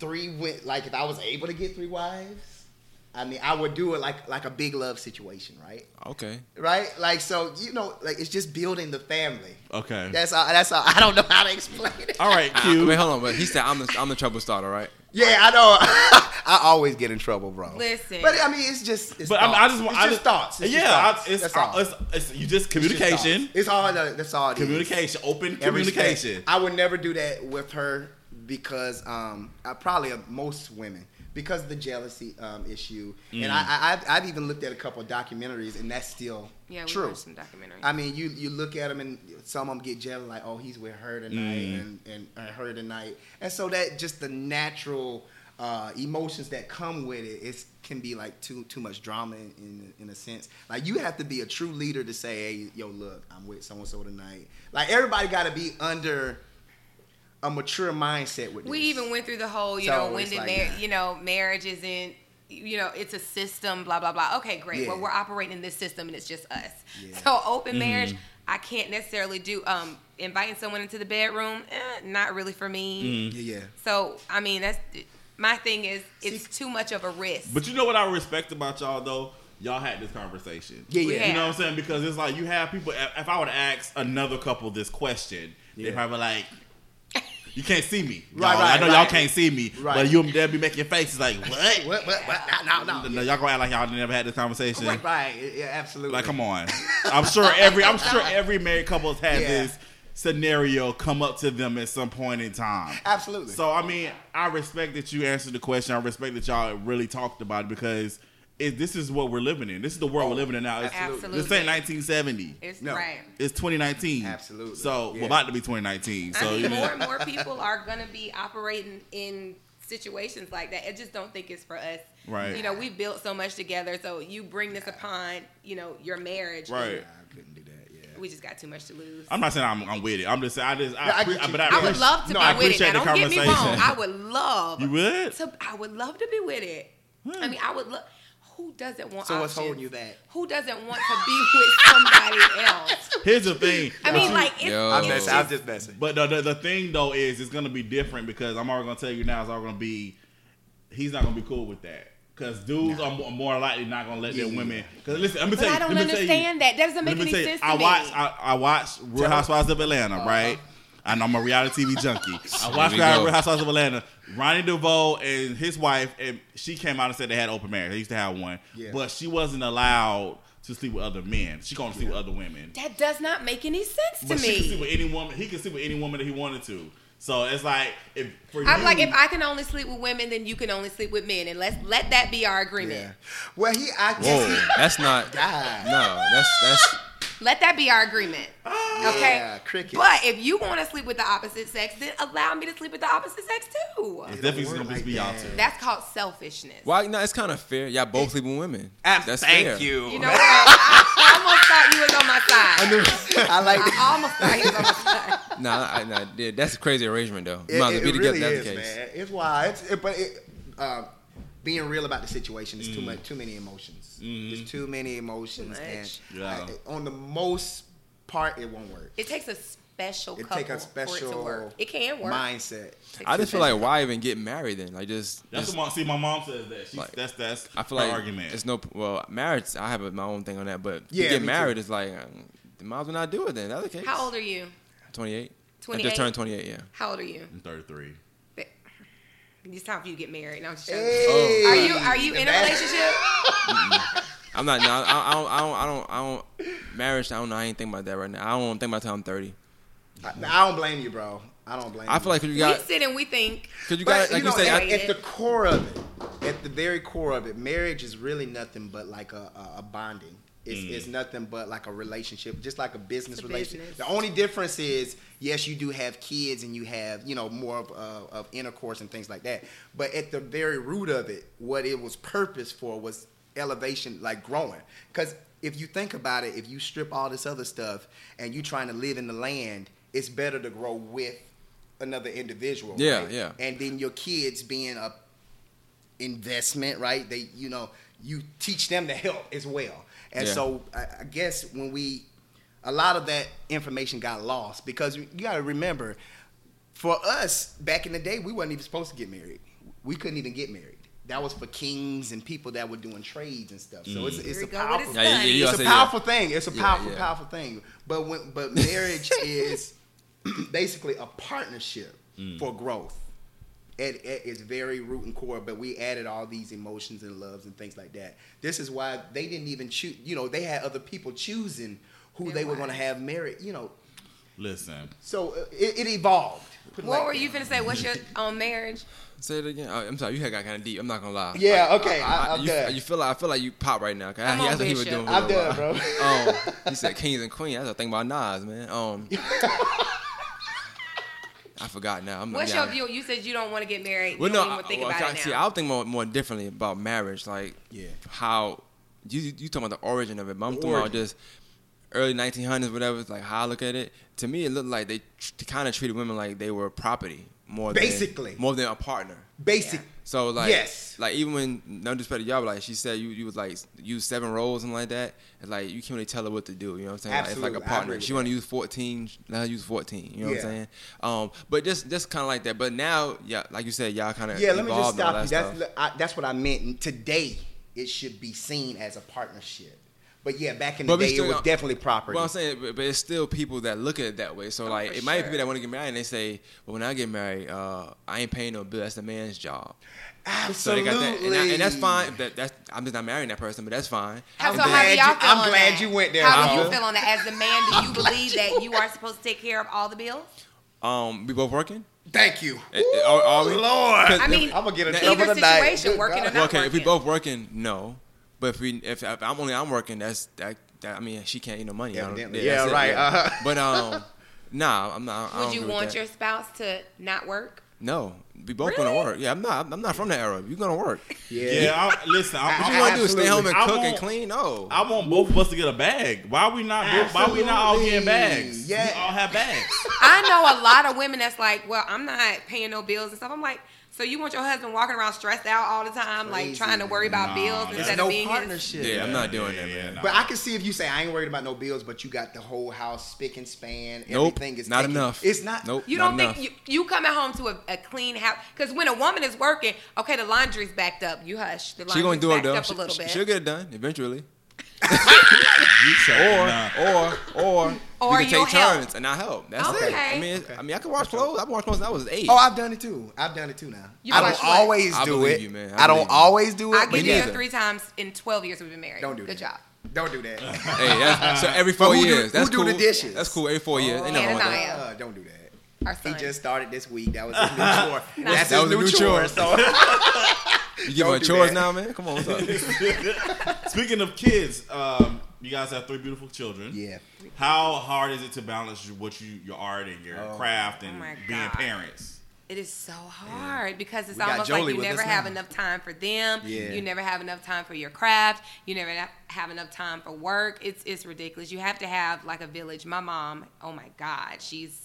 three went, like if I was able to get three wives, I mean, I would do it like like a big love situation, right? Okay. Right? Like so, you know, like it's just building the family. Okay. That's all. That's all. I don't know how to explain it. All right, I, Q. wait, hold on. But he said I'm the I'm the trouble starter, right? Yeah, I know. I always get in trouble, bro. Listen. but I mean, it's just. It's But I, mean, I just want. It's I just thoughts. It's yeah, just thoughts. I, it's, that's all. it's, it's you just It's just communication. thoughts. It's all. That's all. it is. Communication. Open communication. I would never do that with her because um, I probably uh, most women because of the jealousy um, issue. And I, I, I've, I've even looked at a couple of documentaries, and that's still yeah, true. watched some documentaries. I mean, you you look at them, and some of them get jealous, like, oh, he's with her tonight, Mm. and and uh, her tonight, and so that just the natural uh, emotions that come with it, it can be like too too much drama in, in in a sense. Like you have to be a true leader to say, "Hey, yo, look, I'm with so and so tonight." Like everybody got to be under a mature mindset with this. We even went through the whole, you So know, when did like mar- that. you know, marriage isn't, you know, it's a system, blah blah blah. Okay, great. Yeah. Well, we're operating in this system, and it's just us. Yeah. So open marriage, Mm-hmm. I can't necessarily do. Um, inviting someone into the bedroom, eh, not really for me. Mm-hmm. Yeah, yeah. So I mean, that's my thing is it's too much of a risk. But you know what I respect about y'all though? Y'all had this conversation. Yeah, yeah. Yeah. You know what I'm saying? Because it's like you have people. If I would ask another couple this question, Yeah. they probably like, "You can't see me, Right, Y'all- right, I know y'all can't see me, Right. but you they'll be making faces like, "What? What? What? what? No, no, no. No, Y'all gonna act like y'all never had this conversation? Right, right. Yeah, absolutely. Like, come on. I'm sure every I'm sure every married couple's had Yeah. this scenario come up to them at some point in time. Absolutely. So I mean, I respect that you answered the question. I respect that y'all really talked about it because it, this is what we're living in. This is the world we're oh, living in now. It's, Absolutely. This ain't 1970. it's No. right. It's 2019. Absolutely. So Yeah. we're about to be 2019. So I mean, you more and more people are gonna be operating in situations like that. I just don't think it's for us. Right. You know, we built so much together. So you bring this upon, you know, your marriage. and right. I couldn't do that. Yeah. We just got too much to lose. I'm not saying I'm, I'm with it. I'm just saying I just I, Yeah, I appre- get you. but I, I would appreciate- love to no, be I with it. Now, the don't get me wrong. I would love. You would? To, I would love to be with it. I mean, I would love. Who doesn't want? So what's options? holding you back? Who doesn't want to be with somebody else? Here's the thing. I mean, like it's, Yo. I'm messing. just- I'm just messing. But the, the the thing though is it's gonna be different because I'm already gonna tell you now it's all gonna be he's not gonna be cool with that because dudes are more, more likely not gonna let Yeah, their women. Because listen, let me But tell you. I don't let me tell you- understand that. That doesn't make any tell you, sense to I me. watch I, I watch Real Housewives of Atlanta, right? Uh-huh. And I'm a reality TV junkie. I watch we Real go. Housewives of Atlanta. Ronnie DeVoe and his wife, and she came out and said they had open marriage. They used to have one, Yeah. but she wasn't allowed to sleep with other men. She gonna sleep with other women. that does not make any sense to But she can sleep me. with any woman. He can sleep with any woman that he wanted to. So it's like if for I'm you, like, if I can only sleep with women, then you can only sleep with men, and let's let that be our agreement. Yeah. Well, he. I Whoa, guess that's not. God. No, that's that's. Let that be our agreement. Okay. Yeah, crickets. But if you want to sleep with the opposite sex, then allow me to sleep with the opposite sex too. it's definitely gonna like be y'all that. That's called selfishness. Why? No, it's kind of fair. Y'all both sleep with women. Ab- That's thank fair. you. You know what? I almost thought you was on my side. I like. I almost thought you was on my side. Nah, I, nah, yeah, that's a crazy arrangement though. You It, it well be together. really That's is, the case. man. It's wild. It's, it, but it, uh, being real about the situation is too Mm. much, too many emotions. Mhm. There's too many emotions, Too and. Yeah. I- on the most part, it won't work. It takes a special It couple take a for it to work. It can work. mindset. I just feel like why even get married then? Like just. That's just what mom, see. My mom says that. She's, Like, that's that's I feel her like argument. it's no well marriage. I have my own thing on that, but Yeah, get married too. is like um, might as well not do it then. That's the case. How old are you? Twenty eight. I 28? just turned twenty eight. Yeah. How old are you? I'm 33. It's time for you to get married. No, I'm just joking. Hey, oh. Are you are you in a that- relationship? I'm not. No, I, I don't. I don't. I don't. I don't. Marriage. I don't know. I ain't think about that right now. I don't think about till I'm thirty. I, I don't blame you, bro. I don't blame. I you. feel like 'cause you we got. sit and we think. Cause you But got. Like you you, say. at, I, at the core of it, at the very core of it, marriage is really nothing but like a, a, a bonding. It's, Mm. it's nothing but like a relationship, just like a business a relationship. business. The only difference is, yes, you do have kids and you have, you know, more of, uh, of intercourse and things like that. But at the very root of it, what it was purpose for was elevation, like growing. Because if you think about it, if you strip all this other stuff and you're trying to live in the land, it's better to grow with another individual. Yeah, right? yeah. And then your kids being a investment, right? They, you know, you teach them to help as well. And Yeah. so I, I guess when we, a lot of that information got lost because you got to remember, for us back in the day, we wasn't even supposed to get married. We couldn't even get married. That was for kings and people that were doing trades and stuff. So it's, it's a we go with powerful, his Yeah, yeah, yeah, it's a say, yeah. powerful thing. It's a powerful, yeah. powerful thing. But when, but marriage is basically a partnership for growth. At, at its very root and core, but we added all these emotions and loves and things like that. This is why they didn't even choose. You know, they had other people choosing who Their they were going to have married. You know, Listen, so uh, it, it evolved. What like were that. you to say? What's your own marriage? say it again. Oh, I'm sorry. You had got kind of deep. I'm not gonna lie. Yeah, Like, okay, I- I'm you, done. you feel like I feel like you pop right now. Come he, on, that's what he was doing. I'm done, bro. Um, he said kings and queens. That's a thing about Nas, man. Um, I forgot now. I'm, What's yeah, your view? You said you don't want to get married. Well, you no, don't even think well, about I- it see, now. I'll think more more differently about marriage. Like, Yeah. how you you talking about the origin of it? But I'm talking about just early 1900s, whatever. It's like how I look at it. To me, it looked like they, tr- kind of treated women like they were property more Basically. than, more than a partner. Basic. So like, Yes. like even when no disrespect to y'all, but, like she said, you you was like use seven roles and like that. It's like you can't really tell her what to do. You know what I'm saying? Like, it's like a partner. She want to use 14, let her use 14. You know what I'm saying? Um, but just just kind of like that. But now, yeah, like you said, y'all kind of Yeah, let me just evolved and all stop you. That's. I, that's what I meant. Today, it should be seen as a partnership. But yeah, back in the But we day, it still was got- definitely property. Well, I'm saying, but, but it's still people that look at it that way. So like, for it might be people that want to get married and they say, "Well, when I get married, uh, I ain't paying no bill. That's the man's job." So Absolutely. they got that, and, I- and that's fine. That, that's I'm just not marrying that person, but that's fine. How, I'm so glad y'all you- I'm glad you went there, How do you Papa. feel on that? As a man, do you believe that you are supposed to take care of all the bills? Um, we both working. Thank you. Eh, eh, are- are we? Lord. 'Cause I mean, I'm gonna get in Now, trouble either tonight. situation, Good working or not okay, if we both working, no. But if we if, if I'm only I'm working, that's that, that I mean she can't eat no money. I don't- Evidently. that's Yeah, it, right, uh-huh. But um, nah, I'm not. I Would don't you want your spouse to not work? No, we both gonna work. Yeah, I'm not. I'm not from that era. You're gonna work? Yeah. Yeah, I, listen. I, What I, you want to do? is Stay home and I cook and clean? No. I want both of us to get a bag. Why are we not? Why we not all getting bags? Yeah. We all have bags. I know a lot of women that's like, well, I'm not paying no bills and stuff. I'm like, so you want your husband walking around stressed out all the time, like trying to worry about Nah, bills that's instead no of being his? partnership. yeah, I'm not doing Yeah, that, yeah, man. nah. But I can see if you say I ain't worried about no bills, but you got the whole house spick and span. Nope, Everything is not taken- enough. It's not. Nope. You don't think enough. you, you coming home to a, a clean house? Because when a woman is working, okay, the laundry's backed up. You hush. The laundry's She gonna do it backed though. up She, a little she- bit. she'll get it done eventually. You Or nah. or or Or we can you'll take help. turns and I help. That's Okay. it. I mean, it's- I mean, I can wash clothes. I've washed clothes. since I was eight. Oh, I've done it too. I've done it too now. You I don't what? always I do it. you, man. I I, don't you. always do it. I but get Me three times in 12 years we've been married. Don't do Good that. job. Don't do that. Hey, that's, so every four who do- years. who that's do the dishes? That's cool. Every four years. Ain't nothing wrong with that. Ananiah. Uh, don't do that. Our He just started this week. That was his new chore. That's That his was a new new chore. chore. So You give Don't her chores that. now, man. Come on, what's up? Speaking of kids, um, you guys have three beautiful children. yeah, How hard is it to balance what you your art and your Oh. craft and Oh being God. parents? It is so hard because it's We almost like you never have now. enough time for them. Yeah. You never have enough time for your craft. You never have enough time for work. It's it's ridiculous. You have to have like a village. My mom, oh my God, she's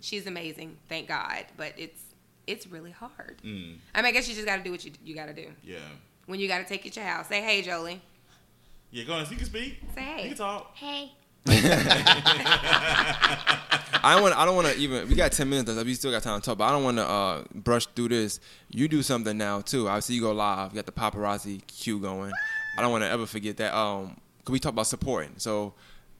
she's amazing. Thank God, but it's it's really hard. Mm, I mean, I guess you just got to do what you you got to do. yeah. When you got to take it to your house, say, "Hey, Jolie." Yeah, go on. You can speak. Say, hey. You can talk. Hey. I don't want. I don't want to even. We got ten minutes left. We still got time to talk, but I don't want to uh, brush through this. You do something now too. Obviously, you go live. You got the paparazzi queue going. I don't want to ever forget that. Um, cause we talk about supporting. So,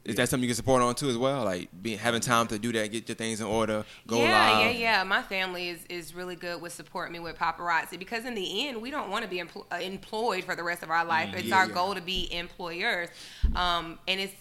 is that something you can support on too as well? Like being having time to do that, get your things in order, go yeah, live. yeah, yeah. My family is, is really good with supporting me with paparazzi because in the end, we don't want to be empl- uh, employed for the rest of our life. It's Yeah, our yeah. goal to be employers, um, and it's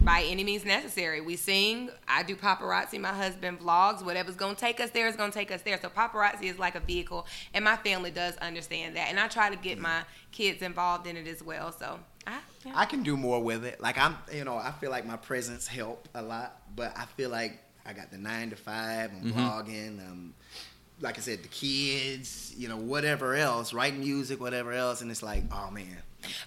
by any means necessary. We sing. I do paparazzi. My husband vlogs. Whatever's gonna take us there is gonna take us there. So paparazzi is like a vehicle, and my family does understand that. And I try to get my kids involved in it as well. So I, yeah. I can do more with it. Like I'm, you know, I feel like my presence helped a lot, but I feel like I got the nine to five. I'm Mm-hmm. vlogging. Um, like I said, the kids, you know, whatever else, writing music, whatever else, and it's like, oh man.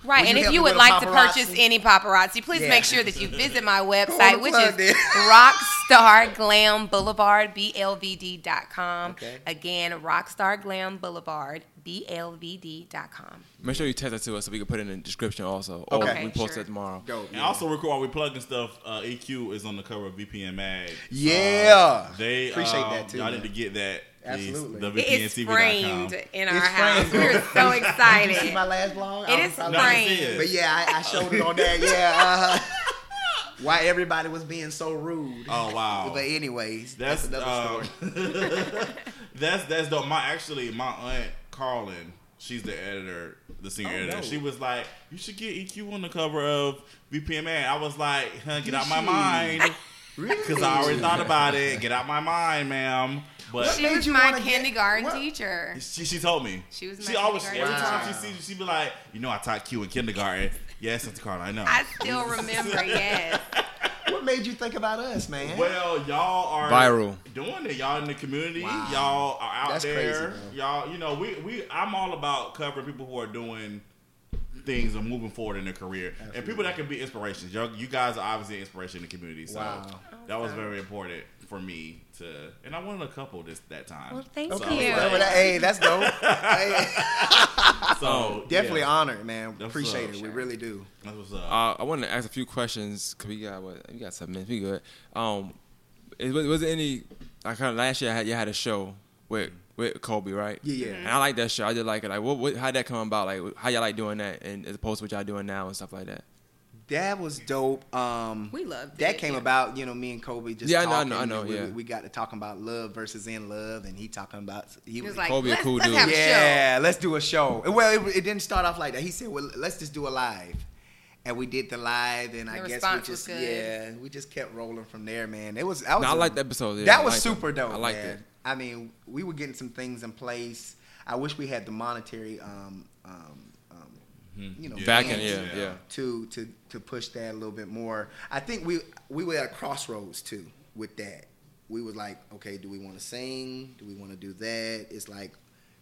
Right, Will and you if you would with a like to purchase any paparazzi, please Yeah. make sure that you visit my website, which is then. Rockstar Glam Boulevard, BLVD.com. Okay. Again, Rockstar Glam Boulevard, BLVD.com. Make sure you text that to us so we can put it in the description also. Or Okay. we post Sure. it tomorrow. Dope. And also, real while we plugging stuff, uh, EQ is on the cover of VPN Mag. Yeah. Uh, they Appreciate uh, that, too, Y'all man. need to get that. Absolutely. It is framed in our It's house. framed. We're so Did you see my last vlog? It I is No, framed. see. But yeah, I, I showed it on there. Yeah. Uh, why everybody was being so rude. Oh wow. But anyways, that's, That's another uh, story. that's that's dope. My actually my aunt Carlin, she's the editor, the senior Oh, editor. no. She was like, "You should get EQ on the cover of VPN Man." I was like, huh, "Get out my she? mind," because I already thought about it. Get out my mind, ma'am. But She was my wanna get- kindergarten teacher. she, she told me. She was She always every kindergarten time she sees you, she be like, "You know, I taught Q in kindergarten." Yes, Auntie Carlin, I know. I still remember, yes. What made you think about us, man? Well, y'all are Viral. doing it. Y'all in the community. Wow. Y'all are out That's there. bro. y'all, you know, we we I'm all about covering people who are doing things are moving forward in their career and people that can be inspirations. Y'all, you guys are obviously an inspiration in the community. So Wow. that was very important for me to, and I wanted a couple this that time. Well, thank So, you. Remember that? Hey, that's dope. Hey, So definitely yeah, honored, man. That's Appreciate what's it. up. We really do. That's what's up. Uh, I wanted to ask a few questions because we got what we got seven minutes. We good. Um, it, was, was there any? I kind of last year I had you had a show with with Kobe, right? Yeah, yeah. And I like that show. I did like it. Like, what, what how that come about? Like, how y'all like doing that, and as opposed to what y'all doing now and stuff like that. That was dope. Um, We loved that it, came yeah. about. You know, me and Kobe just Yeah, I know, I know, I know, we, yeah. we got to talking about love versus in love, and he talking about he He was was like, Kobe a let's, cool let's dude. have a show. yeah, let's do a show. Well, it, it didn't start off like that. He said, "Well, let's just do a live," and we did the live, and I guess we just yeah, we just kept rolling from there, man. It was I was No, I a- like that episode. Yeah, that I was liked super it. dope. I liked man. it. I mean, we were getting some things in place. I wish we had the monetary, um, um, um, you know, Yeah. Back in, yeah, yeah. to to to push that a little bit more. I think we we were at a crossroads too with that. We was like, okay, do we want to sing? Do we want to do that? It's like,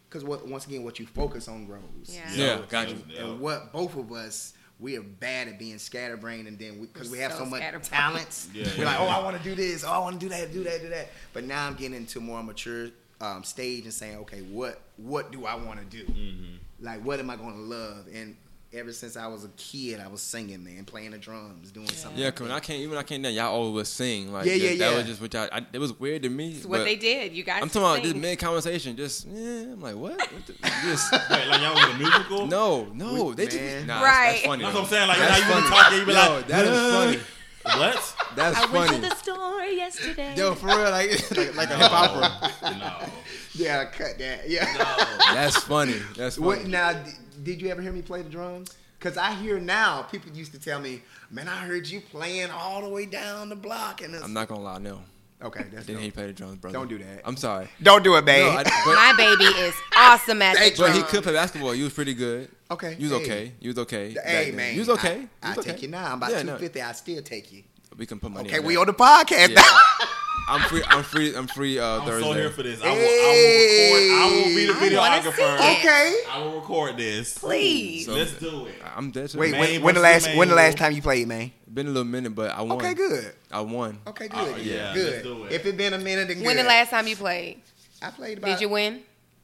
because what once again, what you focus on grows. Yeah. Yeah, Yeah, got you. yeah. And what both of us, we are bad at being scatterbrained, and then because we, have so so much talents, Yeah, we're yeah, like, oh. I want to do this, oh, I want to do that, do that, do that. But now I'm getting into more mature um, stage and saying, okay, what what do I want to do? Mm-hmm. Like, what am I going to love? And ever since I was a kid, I was singing, man, playing the drums, doing something. Yeah, cause when that. I came, even when I came down, y'all always would sing. Like, Yeah, that, yeah, That was just what y'all. I, it was weird to me. It's what they did. You guys I'm talking about sing. just mid conversation. Just yeah, I'm like, what? What the- just Wait, like y'all was a musical? no, no. We- they just man. nah, Right. That's, that's funny. That's though. what I'm saying. Like That's now you be funny. talking, you be Yo, like, that is funny. What? That's funny. I went to the store yesterday. Yo, for real, like like, like a hip hopper. No. yeah, cut that. Yeah. No. That's funny. That's funny. What now? D- Did you ever hear me play the drums? Cause I hear now people used to tell me, "Man, I heard you playing all the way down the block." And it's, I'm not gonna lie, no. okay. That's Didn't hear you play the drums, brother. Don't do that. I'm sorry. Don't do it, babe. No, I, but, My baby is awesome at the Thank but he could play basketball. You was pretty good. okay. You was hey. okay. You was okay. back Hey man, You was okay. I, You I was take you now. I'm about Yeah, two no. I still take you. We can put money. Okay, on we that. on the podcast Yeah. now. I'm free. I'm free. I'm free. Uh, I'm Thursday. so here for this. I will, I will record. I will be the I wanna videographer. okay. I will record this. Please. So- Let's do it. I'm dead. Wait, Man when, when the versus last when the last time you played, man? Been a little minute, but I won. Okay, good. I won. Okay, good. Oh, yeah, good. let's do it. If it been a minute, then good. When the last time you played? I played about. Did you win?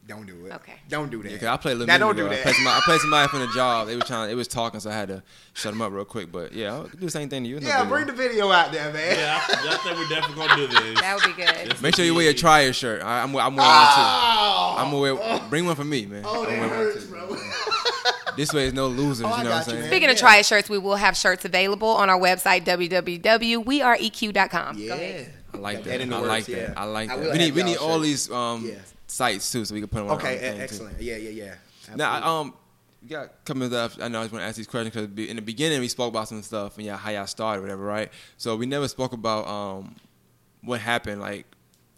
Don't do it. Okay. Don't do that. Yeah, 'cause I played a little Now don't do ago. I that. played, somebody, I played somebody from the job. They was trying. They was talking, so I had to shut them up real quick. But yeah, I'll do the same thing to you. It's no yeah, bring deal. the video out there, man. Yeah, I, I think we're definitely gonna do this. That would be good. This Make sure you wear be- your trier shirt. I, I'm, I'm wearing one Oh, too. I'm gonna wear. Bring one for me, man. oh, I'm that hurts, too. bro. This way, is no losers. Oh, you know what I'm man. saying? Speaking of Yeah. try shirts, we will have shirts available on our website, www.weareeq.com. Yeah. Go ahead. I like that. that I works, like yeah. that. I like I that. we need we y'all need all these um Yeah. Sites too, so we can put them on. Okay, our thing, e- too. excellent. Yeah, yeah, yeah. Now, Absolutely. I, um, got coming up. I know I just want to ask these questions because in the beginning we spoke about some stuff and yeah, how y'all started, whatever, right? So we never spoke about um, what happened. Like,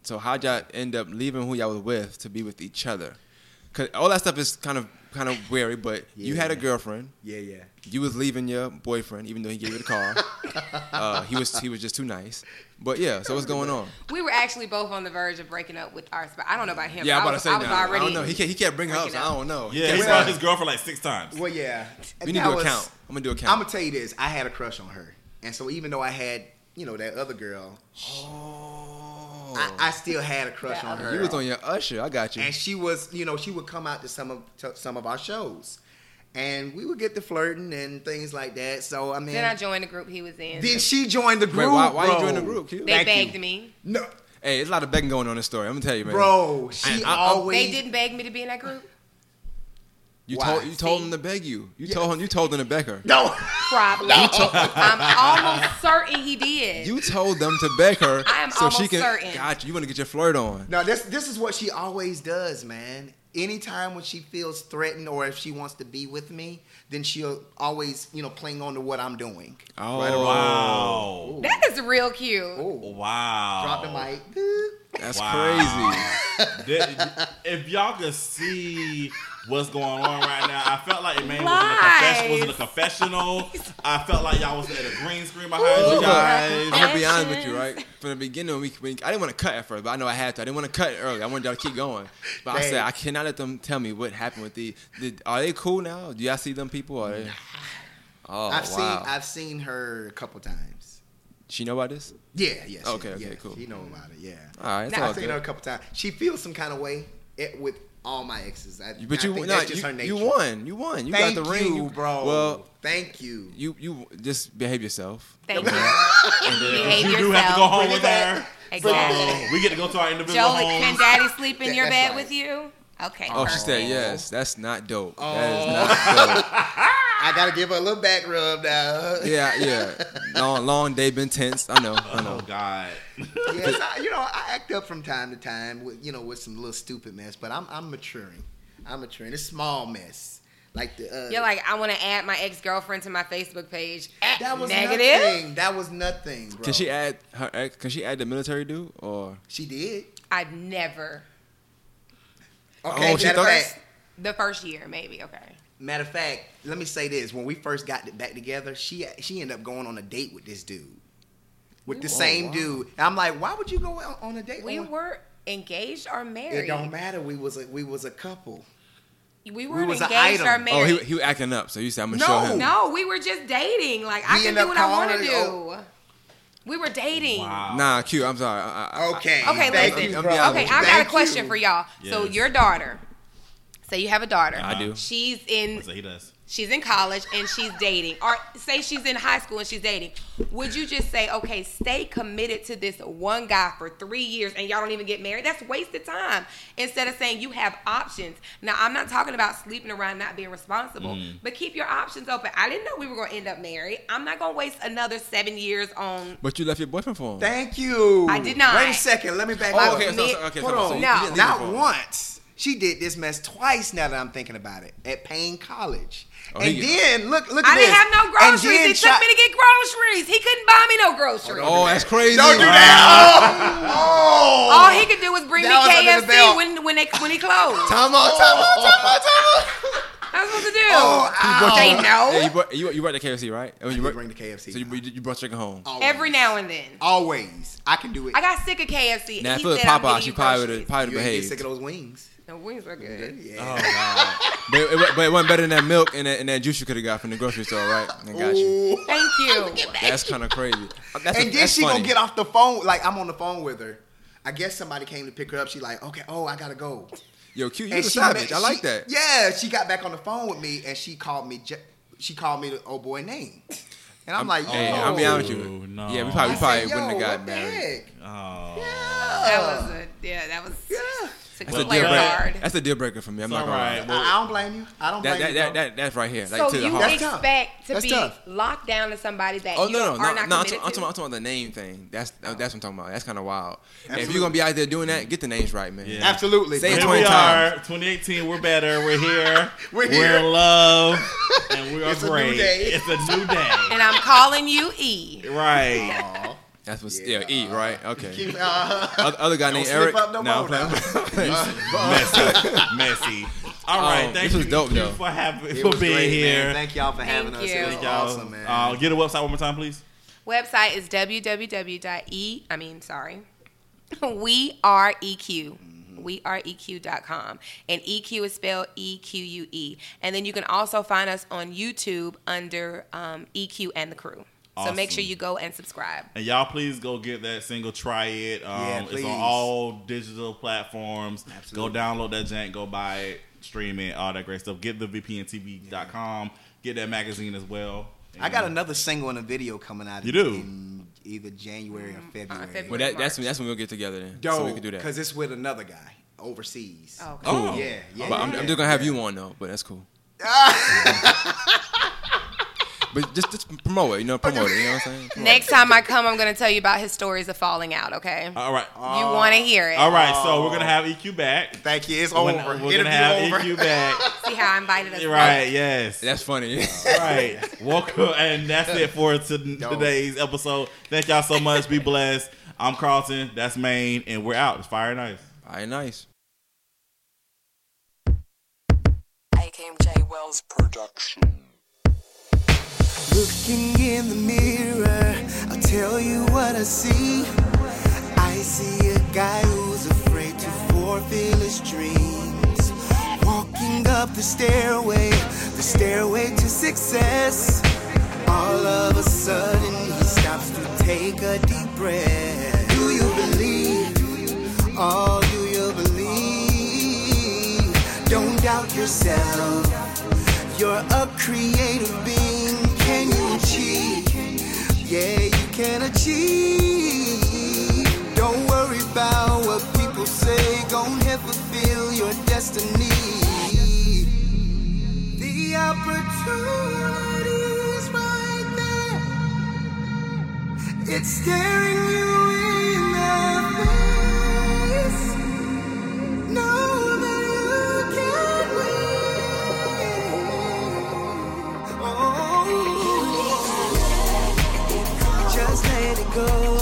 so how'd y'all end up leaving who y'all was with to be with each other? Cause all that stuff is kind of kind of weary. But you had a girlfriend. yeah, yeah. You was leaving your boyfriend, even though he gave you the car. uh, he was he was just too nice. But yeah, so what's going on? We were actually both on the verge of breaking up with our spouse. I don't know about him. Yeah, I'm about I was, to say I was now. already. I don't know. He kept, he kept bringing up. breaking So I don't know. Yeah, he saw his girlfriend like six times. Well, yeah. we need to do a was- count. I'm gonna do i'm gonna tell you this. I had a crush on her, and so even though I had, you know, that other girl, oh, I, I still had a crush That on her. you was on your usher. I got you. and she was, you know, she would come out to some of to some of our shows, and we would get to flirting and things like that. So I mean, Then I joined the group he was in. then she joined the group. Wait, why, why you bro. join the group, Q? they Thank begged you. me. No, Hey, there's a lot of begging going on in this story. I'm gonna tell you, man. bro, she I- I- always. They didn't beg me to be in that group. you Why? told you told See? him to beg you. You told him you told them to beg her. No, Probably. I'm almost certain he did. You told them to beg her I am so she almost can. certain. Got you. You want to get your flirt on. no. This this is what she always does, man. Anytime when she feels threatened or if she wants to be with me, then she'll always, you know, cling on to what I'm doing. Oh, Right Wow. that is real cute. Oh, Wow. drop the mic. That's Wow. crazy. If y'all could see what's going on right now. I felt like man was in, a confession, was in a Lies. confessional. I felt like y'all was at a green screen behind you guys. I'm gonna be honest with you, right? From the beginning, when we, when, I didn't want to cut at first, but I know I had to. I didn't want to cut early. I wanted y'all to keep going. But I said I cannot let them tell me what happened with the. Did, are they cool now? Do y'all see them people? Are they? Oh I've wow. seen I've seen her a couple times. she know about this? Yeah, yeah. she- Okay, okay, yeah, cool. She know about it. Yeah. All right, Now, all I've seen her a couple times. She feels some kind of way it, with all my exes. I, But I you, think no, that's just you, her nature. you won. You won. You Thank got the ring, you, bro. Well, Thank you. you you just behave yourself. Thank you. You Behave do have to go home Bring with her. Exactly. So we get to go to our individual Jolie, can. Daddy sleep in That- your bed right. with you? Okay. Oh, she said yes. That's not dope. That is Oh. not dope. I gotta give her a little back rub now. Yeah, yeah. Long, long day been tense. I know. I Oh. God. yes, I, you know, I act up from time to time with you know with some little stupid mess, but I'm I'm maturing. I'm maturing. It's small mess. Like the uh, You're like, I want to add my ex girlfriend to my Facebook page. That was negative. nothing. That was nothing, bro. Can she add her ex? Can she add the military dude or? She did. I've never. Okay. Oh, she matter, fact, The first year, maybe. Okay. matter of fact, let me say this: when we first got back together, she she ended up going on a date with this dude, with the Oh, same wow. dude. And I'm like, why would you go on- on a date? We oh, on- were engaged or married. It don't matter. We was a we was a couple. We weren't was engaged or item. Oh, married. he, he was acting up. So you said I'm gonna No. show him. no, we were just dating. Like I can do what I want to calling do. Oh, her- We were dating. Wow. Nah, Q. I'm sorry. I, I, Okay. Okay, thank listen. you, I'm bro. being honest Okay. I got a question you. for y'all. So your daughter, say you have a daughter. I do. She's in So he does. She's in college and she's dating. Or say she's in high school and she's dating. Would you just say, okay, stay committed to this one guy for three years and y'all don't even get married? That's wasted time. Instead of saying you have options. Now I'm not talking about sleeping around not being responsible, Mm. but keep your options open. I didn't know we were gonna end up married. I'm not gonna waste another seven years on But you left your boyfriend for him. Thank you. I did not. Wait a second. Let me back Oh, up. okay. So, so, okay. Hold so, on. so No. didn't leave Not him for him. once. She did this mess twice. Now that I'm thinking about it, at Paine College, Oh, and he- then look, look. At this. I at didn't have no groceries. then He try- took me to get groceries. He couldn't buy me no groceries. Oh, that's crazy. Don't do that. Oh, oh. All he could do was bring That me under KFC when when they when he closed. Time out, time out, time out, time out. I was supposed to do. Oh, ow. they Yeah, know you brought you, you brought the KFC right? Oh, you did brought, bring the KFC. So you, you, you brought chicken home. Always. every now and then. Always. I can do it. I got sick of KFC. Now he if it was said, I'm Popeye, getting she you probably would have probably you ain't get behaved. sick of those wings. The wings were good. Yeah. Oh God. But it, it- but it wasn't better than that milk and that, and that juice you could have got from the grocery store, right? I got you. Thank you. That's kind of crazy. That's and a, then that's she funny. gonna get off the phone. Like I'm on the phone with her. I guess somebody came to pick her up. She like, okay, oh, I gotta go. Yo, Q, you And a savage. met- I like she- that. Yeah, she got back on the phone with me and she called me. She called me the old boy name, and I'm, like, yo. Hey, I'm be honest with you. Oh, no. Yeah, we probably, I we probably said, wouldn't have got what the married. heck? Oh. That was a yeah. That was Yeah. Took That's the a deal breaker. That's a deal breaker for me. I'm It's not gonna all right. lie. I, I don't blame you. I don't blame That, that, you. that, that, that's right here. Like So to you heart. That's tough. expect to That's be tough. locked down to somebody that Oh you no no are no not no! I'm committed talking, I'm, to? talking, I'm talking about the name thing. That's oh. that's what I'm talking about. That's kind of wild. If you're gonna be out there doing that, get the names right, man. Yeah. Absolutely. Say it Here 20 we times. are, 2018. We're better. We're here. We're here. in love, and we are It's a new great. day. It's a new day. and I'm calling you E. right. Aw. That's what's Yeah. yeah, E right. Okay. Keep- uh, Other, other guy named Eric. up no No, now. Messy. Messy. All right. Um, thank this was you dope, you though. for having for was being great, here. Man. Thank y'all for having Thank us. you. It was Thank y'all. awesome, man. Uh, get a website one more time, please. Website is www.e. I mean, sorry, we are EQ. We are EQ.com. And EQ is spelled E Q U E. And then you can also find us on YouTube under um, EQ and the crew. So make sure you go and subscribe. And y'all, please go get that single. Try it. Um, Yeah, it's on all digital platforms. Absolutely. Go download that jank. Go buy it. Stream it. All that great stuff. Get the VPNTV.com. Get that magazine as well. I got another single and a video coming out. You do? in either January or February. February. Well, that, that's that's when we'll get together then. Dope, So we can do that. because it's with another guy overseas. Oh, okay. Cool. Yeah, yeah. But I'm, yeah, I'm just gonna have you on though. But that's cool. but just just promote it. You know, promote it. You know what I'm saying? Promote Next time I come, I'm going to tell you about his stories of falling out, okay? All right. you want to hear it. All right. So we're gonna have EQ back. Thank you. It's When- over. We're Interview gonna have over. EQ back. See how I invited us. right. Yes. That's funny. right. Welcome, and that's it for to today's episode. Thank y'all so much. Be blessed. I'm Carlton. That's Maine, and we're out. It's fire nice. All right, nice. I Hakeem J. Wells production. Looking in the mirror, I'll tell you what I see. I see a guy who's afraid to fulfill his dreams. Walking up the stairway, the stairway to success. All of a sudden, he stops to take a deep breath. Do you believe? Oh, do you believe? Don't doubt yourself. You're a creative being. can achieve. Don't worry about what people say, gon' ever fulfill your destiny. The opportunity's right there, it's staring you in the face. go.